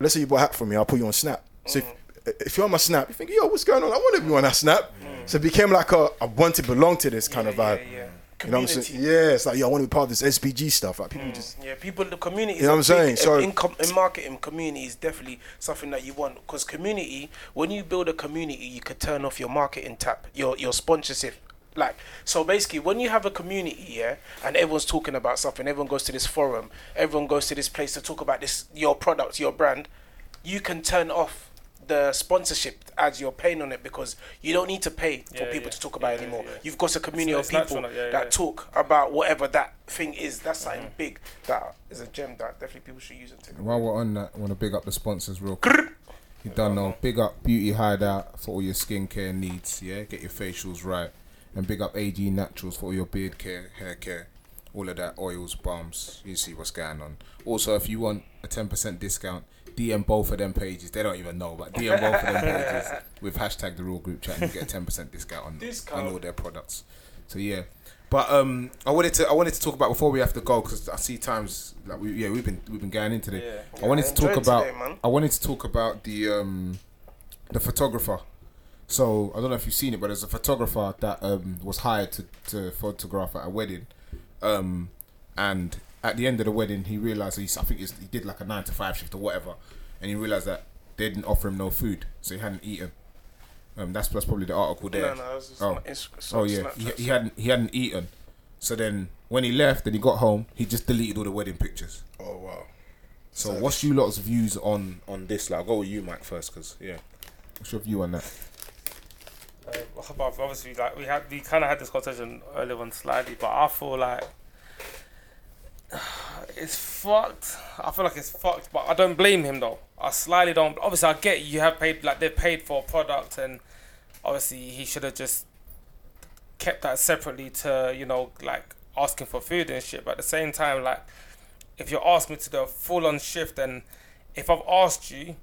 D: let's say you bought a hat from me, I'll put you on Snap. So if, if you're on my Snap, you think yo what's going on? I want to be on that Snap. Mm. So it became like a I want to belong to this kind of vibe.
C: yeah, yeah.
D: You know what I'm saying? Yeah, it's like yo I want to be part of this SBG stuff. Like people mm. just
C: Yeah, people, the community.
D: You know what I'm
C: big-
D: saying? So-
C: in, com- in marketing, community is definitely something that you want because community. When you build a community, you could turn off your marketing tap, your your sponsorship. Like so, basically, when you have a community, yeah, and everyone's talking about something, everyone goes to this forum, everyone goes to this place to talk about this your product, your brand. You can turn off the sponsorship as you're paying on it because you don't need to pay for
B: Yeah,
C: people
B: yeah.
C: to talk about it
B: Yeah,
C: anymore.
B: yeah, yeah.
C: You've got a community
B: It's-
C: of
B: it's
C: people
B: natural, yeah,
C: that
B: yeah.
C: talk about whatever that thing is. That's something big. That is a gem that definitely people should use and take.
A: While we're on that, I want to big up the sponsors real quick. You don't know. Big up Beauty Hideout for all your skincare needs. Yeah, get your facials right, and big up AG Naturals for all your beard care, hair care, all of that oils, balms. You see what's going on. Also, if you want a ten percent discount, DM both of them pages. They don't even know, but DM both of them pages with hashtag the Real Group Chat, and you get a ten percent discount on
C: Discount.
A: on all their products. So yeah. But um, I wanted to I wanted to talk about before we have to go because I see times like we yeah we've been we've been going into it.
C: Yeah.
A: I wanted
C: Yeah,
A: to talk about
C: today.
A: I wanted to talk about the um the photographer. So I don't know if you've seen it, but there's a photographer that um was hired to, to photograph at a wedding, um and at the end of the wedding he realized he's I think he's, he did like a nine to five shift or whatever, and he realized that they didn't offer him no food, so he hadn't eaten. Um, that's that's probably the article there.
C: No, no, it just
A: Oh.
C: my
A: Oh yeah, he, he hadn't he hadn't eaten. So then when he left and he got home, he just deleted all the wedding pictures.
D: oh wow.
A: So what's you lot's views on on this? Like, I'll go with you, Mike, first, because yeah. What's your view on that?
B: Um, but obviously, like we had, we kind of had this conversation earlier on slightly, but I feel like it's fucked. I feel like it's fucked, but I don't blame him though. I slightly don't. Obviously, I get you have paid like they've paid for a product, and obviously he should have just kept that separately to you know like asking for food and shit. But at the same time, like if you're asking me to do a full on shift, then if I've asked you,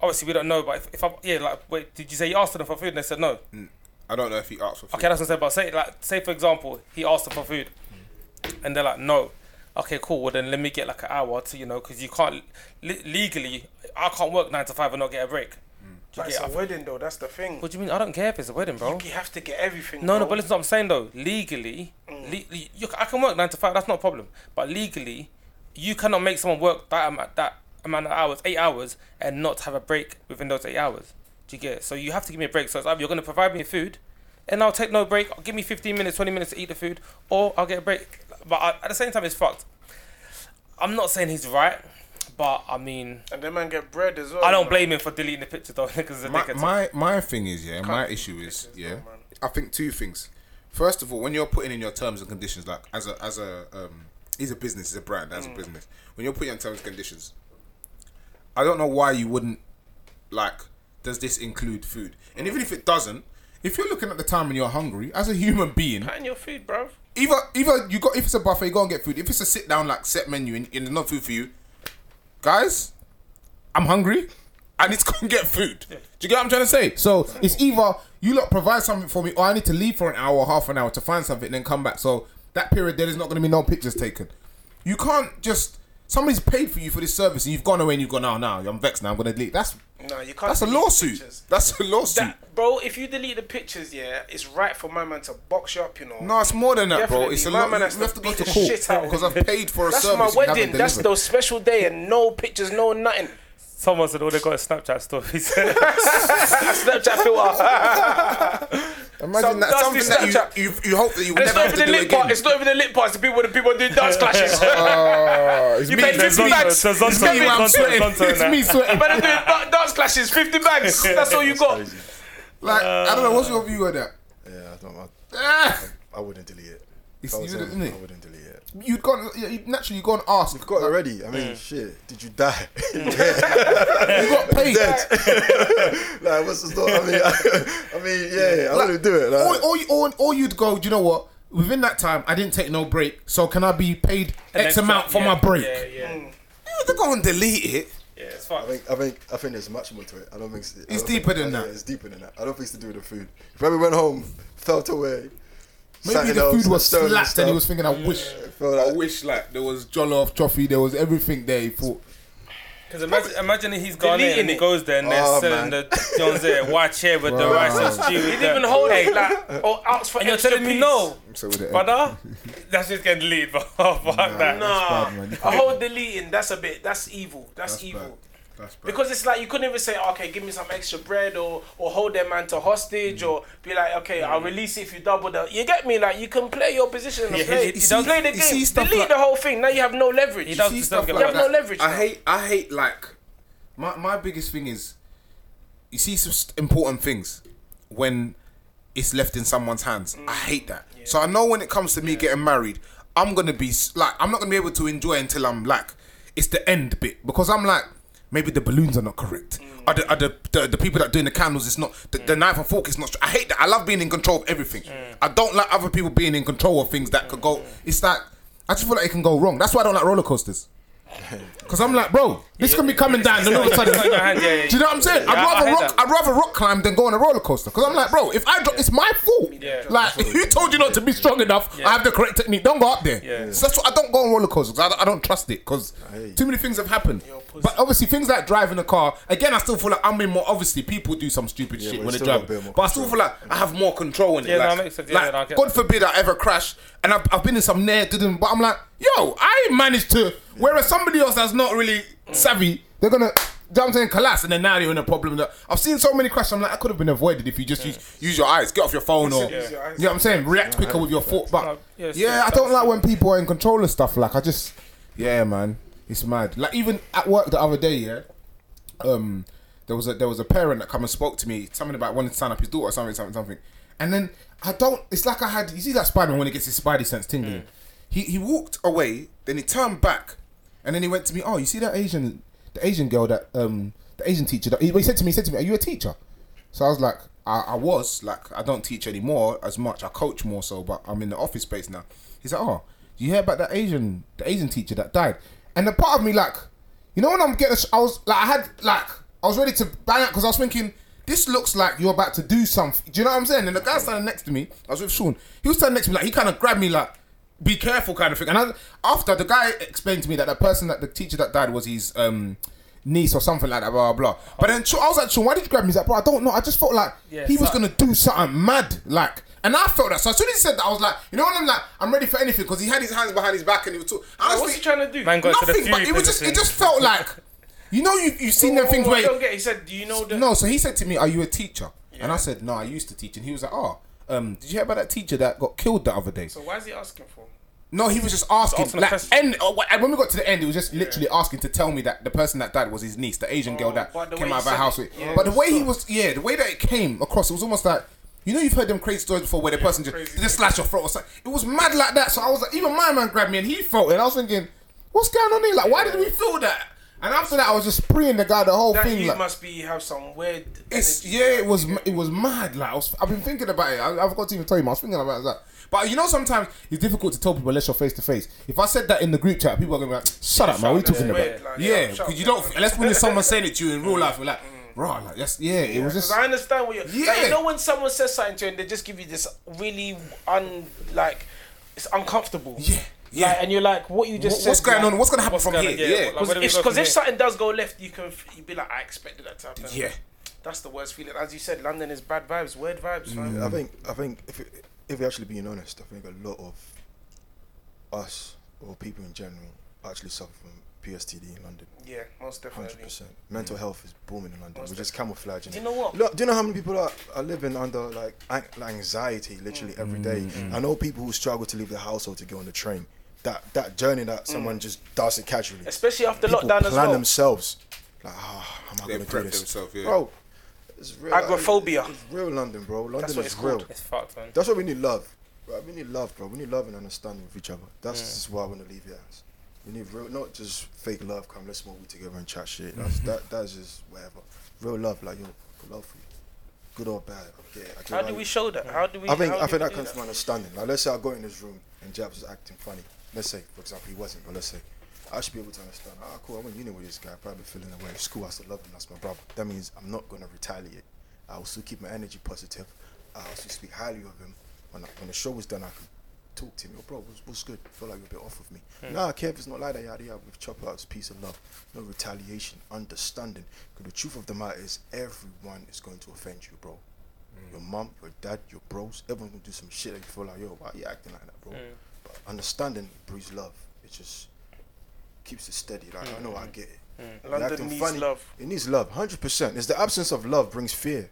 B: obviously we don't know. But if, if I yeah like wait, did you say you asked them for food and they said no? Mm.
A: I don't know if he asked for food.
B: Okay, that's what I said. But say like say for example, he asked them for food, and they're like no. Okay, cool. Well then let me get like an hour to you know because you can't le- legally I can't work nine to five and not get a break.
C: But it's a wedding though. That's the thing.
B: What do you mean? I don't care if it's a wedding, bro.
C: You have to get everything.
B: No, no, but listen, to what I'm saying though, legally,
C: Mm.
B: le- you, I can work nine to five. That's not a problem. But legally, you cannot make someone work that amount, that amount of hours, eight hours, and not have a break within those eight hours. Do you get it? So you have to give me a break. So it's either you're going to provide me food, and I'll take no break. Give me 15 minutes, 20 minutes to eat the food, or I'll get a break. But I, at the same time, it's fucked. I'm not saying he's right, but I mean,
C: And then man get bread as well.
B: I don't blame him for deleting the picture though, because
A: My, my my thing is yeah. My issue is yeah.
C: though.
A: I think two things. First of all, when you're putting in your terms and conditions, like as a as a um, he's a business, he's a brand, as a business. When you're putting in terms and conditions, I don't know why you wouldn't like. Does this include food? And even if it doesn't, if you're looking at the time and you're hungry, as a human being,
C: Plan your food, bro.
A: Either either you got if it's a buffet, you go and get food. If it's a sit down like set menu and, and there's no food for you, guys, I'm hungry. I need to go and get food. Do you get what I'm trying to say? So it's either you lot provide something for me, or I need to leave for an hour or half an hour to find something and then come back. So that period there is not going to be no pictures taken. You can't just somebody's paid for you for this service and you've gone away and you've gone, oh, now I'm vexed now. I'm going to delete. That's
C: No, you can't.
A: that's a lawsuit.
C: pictures.
A: That's a lawsuit.
C: That, bro, if you delete the pictures, yeah, it's right for my man to box you up, you know.
A: No, it's more than that, bro. It's a
C: My
A: lot.
C: man
A: You
C: has
A: have to go to court
C: shit out of
A: because. I've paid for a
C: That's
A: service.
C: my
A: you haven't
C: wedding. That's the special day, and no pictures, no nothing.
B: Someone said, "Oh, they got a Snapchat stories."
C: Snapchat filter.
A: Imagine
C: Some
A: that
C: dusty
A: something that you, you you hope that you
C: And
A: never
C: it's not
A: have
C: even
A: to
C: the
A: do
C: lit
A: again.
C: part. It's not even the lit parts. The people, the people doing dance clashes.
A: Oh, it's
C: You
A: me.
C: paid
A: It's
C: 50
A: me.
C: bags.
B: There's Zonto,
C: It's me,
A: I'm sweating.
B: Zonto
A: It's
B: now.
A: me sweating.
C: Man, doing dance clashes. Fifty bags. That's all you got.
A: Like I don't know. What's your view of that?
D: Yeah, I don't. I,
A: Ah,
D: I wouldn't delete it.
A: It's-
D: I was
A: you
D: him,
A: wouldn't, innit?
D: I wouldn't delete it.
A: You'd gone. Yeah, you, naturally, you go and ask.
D: You've got it already. I mean, shit. Did you die?
A: You got paid.
D: like, what's the story? I mean, I, mean, yeah, yeah I wouldn't do it. Like,
A: Or, or, or, or you'd go. Do you know what? Within that time, I didn't take no break. So can I be paid X
B: then-
A: amount for
B: yeah,
A: my break?
B: Yeah, yeah, mm.
A: You have to go and delete it.
B: yeah. It's
D: I think, I think, I think there's much more to it. I don't think it's,
A: It's
D: don't
A: deeper
D: think,
A: than
D: I-
A: that.
D: yeah, It's deeper than that. I don't think it's to do with the food. If I went home, felt away.
A: Maybe the food was
D: stirred
A: slapped and he was thinking, I wish.
D: felt
A: I wish like there was jollof, toffee, there was everything there. He thought,
B: Because imagine, imagine he's gone in and he
C: it.
B: goes there and they're
D: Oh,
B: selling
D: man.
B: the, you know what I'm saying, white chair with the
A: Wow.
B: rice and stew.
C: He didn't even hold
B: Hey,
C: it like oh, or ask for
B: And you're
C: extra
B: telling me
C: piece.
B: no,
A: so with it.
B: brother? That's just getting deleted, bro. Fuck that.
C: Nah,
A: bad, man. You
C: a whole deleting. That's a bit. That's evil. That's,
A: That's
C: evil.
A: bad. That's bad.
C: Because it's like you couldn't even say, okay, give me some extra bread or or hold their man to hostage or be like, okay, I'll mm. release it if you double the. You get me? Like you can play your position and
B: Yeah,
C: play,
B: he- he
C: you
B: does-
C: play the
A: you
C: game. Delete
A: like-
C: the whole thing. Now you have no leverage.
B: He does
A: see stuff like
C: You have
B: back.
C: no leverage.
A: I
C: now.
A: hate. I hate like my my biggest thing is you see some important things when it's left in someone's hands. I mm. hate that. So I know when it comes to me getting married, I'm gonna be like I'm not gonna be able to enjoy until I'm like it's the end bit because I'm like maybe the balloons are not correct. Are the, are the, the the people that are doing the candles? It's not the, the knife and fork is not. I hate that. I love being in control of everything. I don't like other people being in control of things that could go. It's like I just feel like it can go wrong. That's why I don't like roller coasters. Cause I'm like, bro, this can be coming down, and all of a sudden,
B: It's not in your hand, yeah, yeah.
A: do you know what I'm saying? I'd rather rock. I'd rather rock climb than go on a roller coaster. Cause I'm like, bro, if I drop, it's my fault. Like, who told you not to be strong enough? I have the correct technique. Don't go up there. So that's why I don't go on roller coasters. I I don't trust it because too many things have happened. But obviously, things like driving a car. Again, I still feel like I'm in more. Obviously, people do some stupid
D: Yeah,
A: shit when they drive.
D: a bit
A: But I still feel like I have more control in it.
B: Yeah, no,
A: like,
B: that makes sense. Yeah,
A: like,
B: no, I get
A: God forbid I ever crash, and I've, I've been in some near didn't. But I'm like, yo, I managed to. Whereas somebody else that's not really savvy, they're gonna. do you know what I'm saying collapse, and then now you're in a problem. That I've seen so many crashes. I'm like, I could have been avoided if you just use, use your eyes, get off your phone, or
C: Use your
A: you know what I'm saying, react quicker with your foot. But
B: No, yeah,
A: yeah. I don't like when people are in control of stuff. Like I just, yeah, man, it's mad. Like even at work the other day, yeah, um, there was a there was a parent that come and spoke to me, something about wanting to sign up his daughter, something, something, something. And then I don't. It's like I had. You see that Spider Man when he gets his Spidey sense tingling. He he walked away, then he turned back, and then he went to me. Oh, you see that Asian, the Asian girl that um the Asian teacher that he, he said to me. He said to me, "Are you a teacher?" So I was like, I, I was like, I don't teach anymore as much. I coach more so, but I'm in the office space now. He's like, oh, you hear about that Asian, the Asian teacher that died? And the part of me like, you know, when I'm getting, I was like, I had like, I was ready to bang out because I was thinking, this looks like you're about to do something. Do you know what I'm saying? And the guy standing next to me, I was with Sean. He was standing next to me, like he kind of grabbed me, like, be careful, kind of thing. And I, after the guy explained to me that the person that the teacher that died was his um niece or something like that, blah blah blah. But then I was like, Sean, why did you grab me? He's like, bro, I don't know. I just felt like
B: Yeah,
A: he was
B: so-
A: gonna do something mad, like. And I felt that. So as soon as he said that, I was like, you know what? I'm like, I'm ready for anything because he had his hands behind his back and he was talking. I was
C: What's he
A: thinking,
C: trying to do?
B: Man got to the
A: nothing, but it was just, it just felt like, you know, you you've seen them things
C: I
A: where
C: don't get. He said, "Do you know the?"
A: no, so he said to me, "Are you a teacher?" And I said, "No, I used to teach." And he was like, "Oh, um, did you hear about that teacher that got killed the other day?"
C: So why is he asking for?
A: No, he was just asking.
B: asking a
A: like, and and when we got to the end, he was just literally asking to tell me that the person that died was his niece, the Asian girl that
C: Oh, but the
A: came out of
C: he
A: our house
C: it,
A: with.
C: yeah,
A: but the way he was, yeah, the way that it came across, it was almost like. You know, you've heard them crazy stories before where the person just,
C: crazy
A: just slash your throat or something. It was mad like that. So I was like, even my man grabbed me and he felt it. I was thinking, what's going on here? Like, why did we feel that? And after that, I was just praying the guy the whole
C: That
A: thing.
C: you
A: like,
C: must be have some weird.
A: it's yeah, it was it was mad. Like I was, I've been thinking about it. I, I forgot to even tell you. I was thinking about that. But you know, sometimes it's difficult to tell people unless you're face to face. If I said that in the group chat, people are gonna be like, "Shut up, man! What are you talking about?"
C: yeah, like,
A: yeah,
C: yeah,
A: because
C: up,
A: you don't. Unless when there's someone saying it to you in real life, you're like, "Right, like that's yeah." It was just
C: Because I understand what you're.
A: Yeah.
C: Like, you know when someone says something to you and they just give you this really un like it's uncomfortable.
A: Yeah, yeah.
C: Like, and you're like, what you just
A: What- what's going
C: like,
A: on? What's gonna happen from
B: going
A: here?
B: on? Yeah,
A: Yeah,
B: like,
C: Because
B: where do we
C: if,
B: go
C: 'cause
B: from
C: if something does go left, you can you'd be like, I expected that to happen.
A: yeah.
C: That's the worst feeling. As you said, London is bad vibes, weird vibes, man.
D: I think I think if it, if we're actually being honest, I think a lot of us or people in general actually suffer from PSTD in London.
C: Yeah, most definitely.
D: Hundred percent. Mental health is booming in London.
C: Most
D: We're just camouflaging.
C: Do
D: it.
C: you know what?
D: Look, do you know how many people are, are living under like anxiety literally
C: Mm.
D: every day? I know people who struggle to leave their household to get on the train. That that journey that
C: Mm.
D: someone just does it casually.
C: Especially after
D: people
C: lockdown as well.
D: Plan themselves. Like, ah, how am I
E: They
D: gonna do
E: prep
D: this,
E: themselves, yeah.
D: bro? It's real.
C: Agoraphobia.
D: It's real London, bro. London
C: what
D: is
C: it's
D: real.
C: called.
B: It's fucked, man.
D: That's what we need love. Right? We need love, bro. We need love and understanding with each other. That's just why I want to leave here. As. We need real, not just fake love. Come, let's smoke weed together and chat shit. That's, that, that's just whatever. Real love, like yo, good love for you, good or bad. I get. I
C: How
D: why
C: do
D: you-
C: we show that? How do we?
D: I think I think that
C: do
D: comes from understanding. Like let's say I go in this room and Jabs is acting funny. Let's say, for example, he wasn't, but let's say I should be able to understand. Ah, cool. I went uni with this guy. Probably feeling away. It's cool. I still love him. That's my brother. That means I'm not gonna retaliate. I will still keep my energy positive. I will still speak highly of him. When I, when the show was done, I could talk to him. Yo, bro, what's, what's good? I feel like you're a bit off of me. Nah, Kev, it's not like that. Yada yada. We've chopped out it's peace and love. No retaliation. Understanding. Because the truth of the matter is, everyone is going to offend you, bro. Your mom, your dad, your bros, everyone's gonna do some shit that you feel like, yo, why you acting like that, bro? But understanding breeds love. It just keeps it steady. Like I know I get it. You're
C: London
D: acting
C: needs
D: funny.
C: love.
D: It needs love, hundred percent. It's the absence of love brings fear.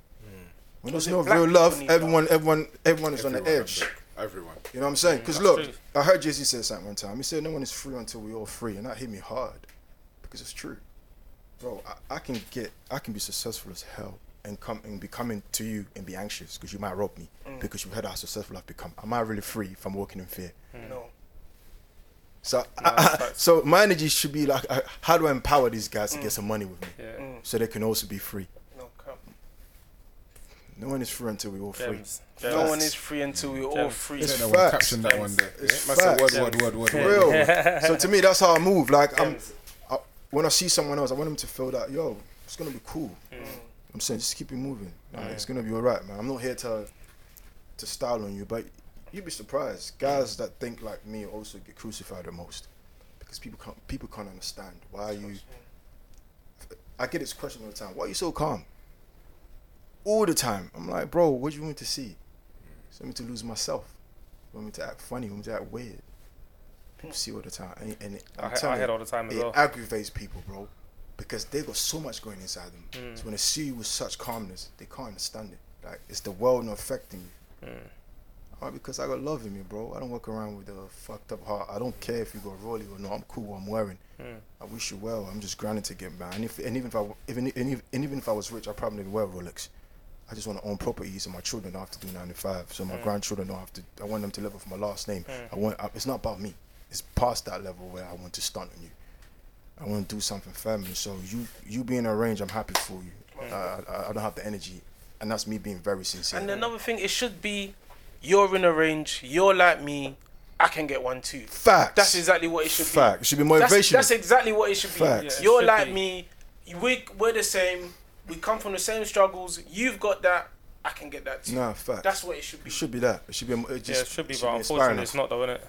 D: When there's no
C: black
D: real
C: people
D: love,
C: need
D: everyone, everyone, everyone is on the
E: Everyone,
D: edge.
E: Everyone.
D: You know what I'm saying? Mm,
B: because
D: look,
B: true.
D: I heard Jay Z say something one time. He said, "No one is free until we all free," and that hit me hard because it's true, bro. I, I can get, I can be successful as hell and come and be coming to you and be anxious because you might rob me mm. because you've heard how successful I've become. Am I really free from I'm walking in fear? Mm.
C: No.
D: So,
B: facts.
D: so my energy should be like, uh, how do I empower these guys to get some money with me
B: Yeah.
D: so they can also be free?
C: No,
D: one is free until we all free.
B: Gems.
C: No one is free until we're all free.
D: It's
A: I don't
D: facts.
A: caption that one there.
D: It's
A: Yeah,
D: facts.
A: word, word, word, word, word.
D: real. so to me, that's how I move. Like I'm, I, when I see someone else, I want them to feel that yo, it's gonna be cool.
C: Mm.
D: I'm saying just keep it moving. Like, It's gonna be alright, man. I'm not here to to style on you, but you'd be surprised. Guys that think like me also get crucified the most because people can't people can't understand why are you. I get this question all the time. Why are you so calm? All the time. I'm like, bro, what do you want me to see? You want me to lose myself? You want me to act funny? You want me to act weird? People see all the time, and, and it,
B: I,
D: I'm
B: I
D: telling
B: hear
D: you,
B: all the time as
D: it
B: well.
D: aggravates people, bro, because they got so much going inside them.
B: Mm.
D: So when they see you with such calmness, they can't understand it. Like it's the world not affecting you.
B: Mm.
D: All right, because I got love in me, bro. I don't walk around with a fucked up heart. I don't care if you got rolly or not. I'm cool. what I'm wearing.
B: Mm.
D: I wish you well. I'm just grinding to get by. And if and even if I even and even, and even if I was rich, I probably would wear Rolex. I just want to own properties, and my children don't have to do nine to five. So my mm. grandchildren don't have to. I want them to live off my last name. Mm. I want. I, it's not about me. It's past that level where I want to stunt on you. I want to do something family. So you you being arranged, I'm happy for you. Mm. I, I, I don't have the energy, and that's me being very sincere.
C: And another thing, it should be you're in a range, you're like me, I can get one too.
D: Facts.
C: That's exactly what it should be.
D: Fact. It should be
C: be. That's, that's exactly what it should be.
D: Facts.
B: Yeah, it
C: you're
B: should
C: like
B: be.
C: me, we, we're the same, we come from the same struggles, you've got that, I can get that too.
D: Nah, fact.
C: That's what it should be.
D: It should be that. It should be. It just,
B: Yeah, it should be, but
D: inspiring
B: unfortunately,
D: us.
B: it's not though, innit?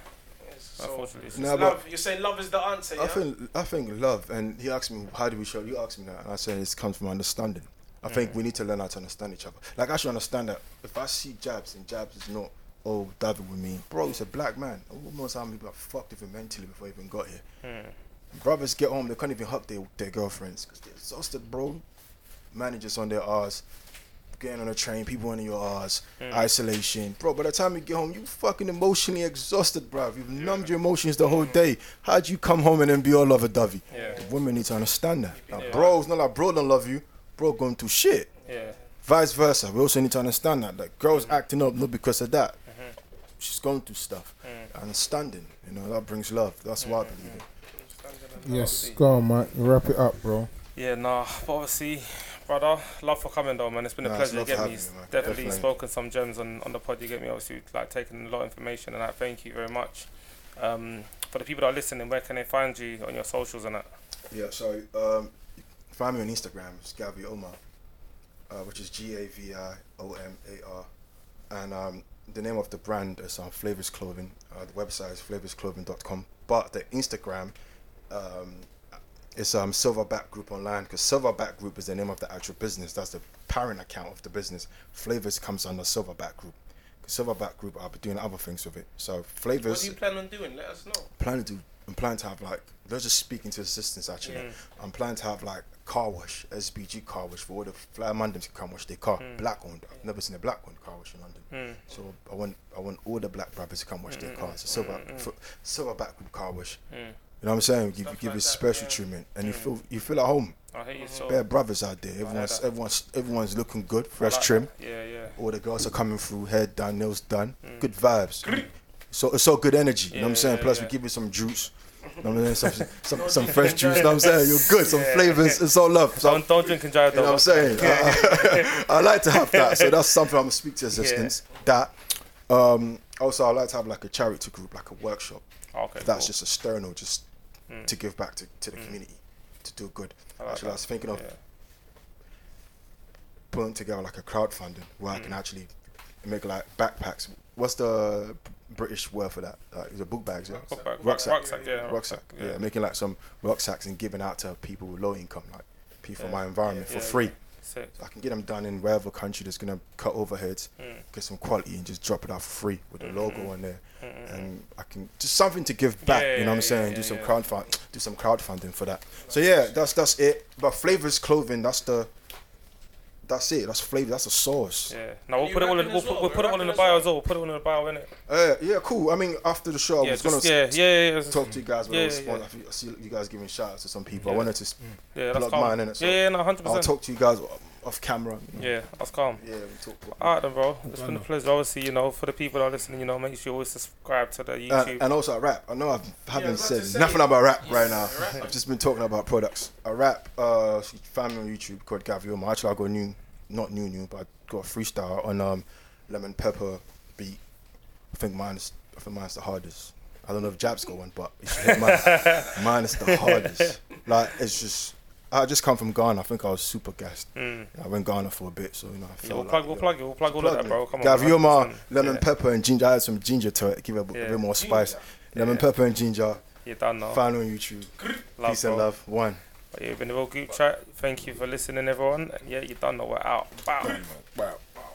C: It's
B: Unfortunately, it's
D: Nah,
B: just-
D: but-
C: love. You're saying love is the answer. Yeah.
D: I think I think love, and he asked me how do we show. You asked me that, and I said it comes from understanding. I think mm. we need to learn how to understand each other. Like I should understand that if I see Jabs and Jabs is not oh David with me, bro, he's a black man. Almost how many people have fucked with him mentally before he even got here. Mm. Brothers get home, they can't even hug their, their girlfriends because they're exhausted, bro. Managers on their arse, getting on a train, people on your arse, mm. isolation, bro. By the time you get home, you fucking emotionally exhausted, bro. You've numbed your emotions the whole day. How'd you come home and then be all lover dovey?
B: Yeah.
D: Women need to understand that. Like, bro, it's not like bro don't love you, bro going through shit.
B: yeah.
D: Vice versa. We also need to understand that. Like, girl's mm-hmm. acting up not because of that. Mm-hmm. She's going through stuff. Mm. Understanding, you know, that brings love. That's what I mm-hmm. believe in.
A: Yes, go on, Mike. Wrap it up, bro.
B: Yeah, nah, but obviously, brother, love for coming though, man. It's been a pleasure. You get me.
D: man.
B: Definitely,
D: Definitely.
B: spoken some gems on, on the pod. You get me. Obviously, like taking a lot of information and I Thank you very much. Um, for the people that are listening, where can they find you on your socials and that?
D: Yeah, so um, find me on Instagram, it's Gavi Omar, uh, which is G A V I O M A R. And um, the name of the brand is um, Flavors Clothing. Uh, the website is flavorsclothing.com. But the Instagram is um, Silverback Group Online because Silverback Group is the name of the actual business. That's the parent account of the business. Flavors comes under Silverback Group. 'Cause Silverback Group, I'll be doing other things with it. So flavors.
C: What do you plan on doing? Let us know.
D: planning to do. I'm planning to have like they're just speaking to assistants actually. Mm. I'm planning to have like car wash, SBG car wash for all the fly Mandem to come wash their car. Mm. Black owned. I've never seen a black owned car wash in London. Mm. So I want I want all the black brothers to come wash their cars. A silver f- silverback group car wash. You know what I'm saying? Give give
C: like
D: it special
C: yeah.
D: treatment and you feel you feel at home.
B: I hear you so.
D: Bare brothers out there. Everyone's everyone's everyone's looking good, fresh
B: like
D: trim.
B: that. Yeah, yeah.
D: All the girls are coming through, hair done, nails done. Good vibes. So it's all good energy. You know what I'm saying?
B: yeah,
D: Plus
B: yeah.
D: we give you some juice. You know what I'm saying? Some some, some fresh juice. You know what I'm saying? You're good. Some flavors. It's all love. So,
B: Don't, don't drink and drive
D: you know what I'm saying? I, I like to have that. So that's something I'm gonna speak to assistants. That. Um, also, I like to have like a charity group, like a workshop.
B: Okay,
D: That's
B: cool.
D: just external, just to give back to, to the mm. community, to do good.
B: like
D: Actually, I was thinking of
B: Yeah.
D: putting together like a crowdfunding where I can mm. actually make like backpacks. What's the British word for that? Like, is it book bags? Yeah?
B: Book bag-
D: Rucksack.
B: rucksack, yeah,
D: Rucksack.
B: rucksack,
D: Yeah.
B: yeah.
D: making like some rucksacks and giving out to people with low income, like people from
B: Yeah.
D: my environment
B: Yeah,
D: for
B: yeah,
D: free.
B: yeah. Sick.
D: I can get them done in wherever country that's gonna cut overheads,
B: Mm.
D: get some quality, and just drop it out for free with the logo mm-hmm. on there. And I can just something to give back.
B: Yeah,
D: you know what I'm
B: yeah,
D: saying?
B: yeah,
D: do some
B: yeah.
D: crowdfund, do some crowdfunding for that. So yeah, that's that's it. But flavors clothing, that's the that's it. That's flavor. That's the sauce.
B: Yeah. Now we'll put it all in.
C: rapping
B: We'll
C: as
B: put,
C: well?
B: we'll put it all in the
C: Rapping as
B: bio as well. We'll put it all in the bio, innit?
D: Uh, yeah, cool. I mean, after the show, I
B: Yeah,
D: was
B: just,
D: gonna
B: yeah,
D: s-
B: yeah, yeah.
D: talk to you guys. But
B: Yeah,
D: I,
B: yeah, yeah.
D: I, see you guys giving shout outs to some people. I wanted to s-
B: Yeah,
D: plug mine in it. So
B: yeah, yeah, no, hundred
D: I'll talk to you guys off camera. you know.
B: Yeah, that's calm.
D: Yeah, we talk. talk.
B: Alright then, bro. It's been a pleasure. Obviously, you know, for the people that are listening, you know, make sure you always subscribe to the
D: Uh,
B: YouTube.
D: and also I rap. I know I haven't
C: about to
D: said
C: say,
D: nothing about rap right now.
C: rap.
D: I've just been talking about products. I rap. Uh, find me on YouTube called Gavi Omar. Actually, I got a new, not new new, but I got a freestyle on um, Lemon Pepper beat. I think mine's, I think mine's the hardest. I don't know if Jab's got one, but it's mine, mine is the hardest. Like it's just. I just come from Ghana. I think I was super gassed.
B: Mm.
D: I went Ghana for a bit, so you know. I
B: Yeah, we'll
D: like,
B: plug, we'll plug it. We'll plug all of that, bro. Come on.
D: Gavi Omar,
B: 100%.
D: lemon
B: yeah.
D: pepper and ginger. I add some ginger to it, give it a, b- a
B: Yeah.
D: bit more spice. Lemon pepper and ginger.
B: You done now.
D: Find on YouTube.
B: Love,
D: Peace and love. One.
B: But yeah, been a real group chat. Thank you for listening, everyone. And yeah, you done know we're out. Bow.
E: Wow.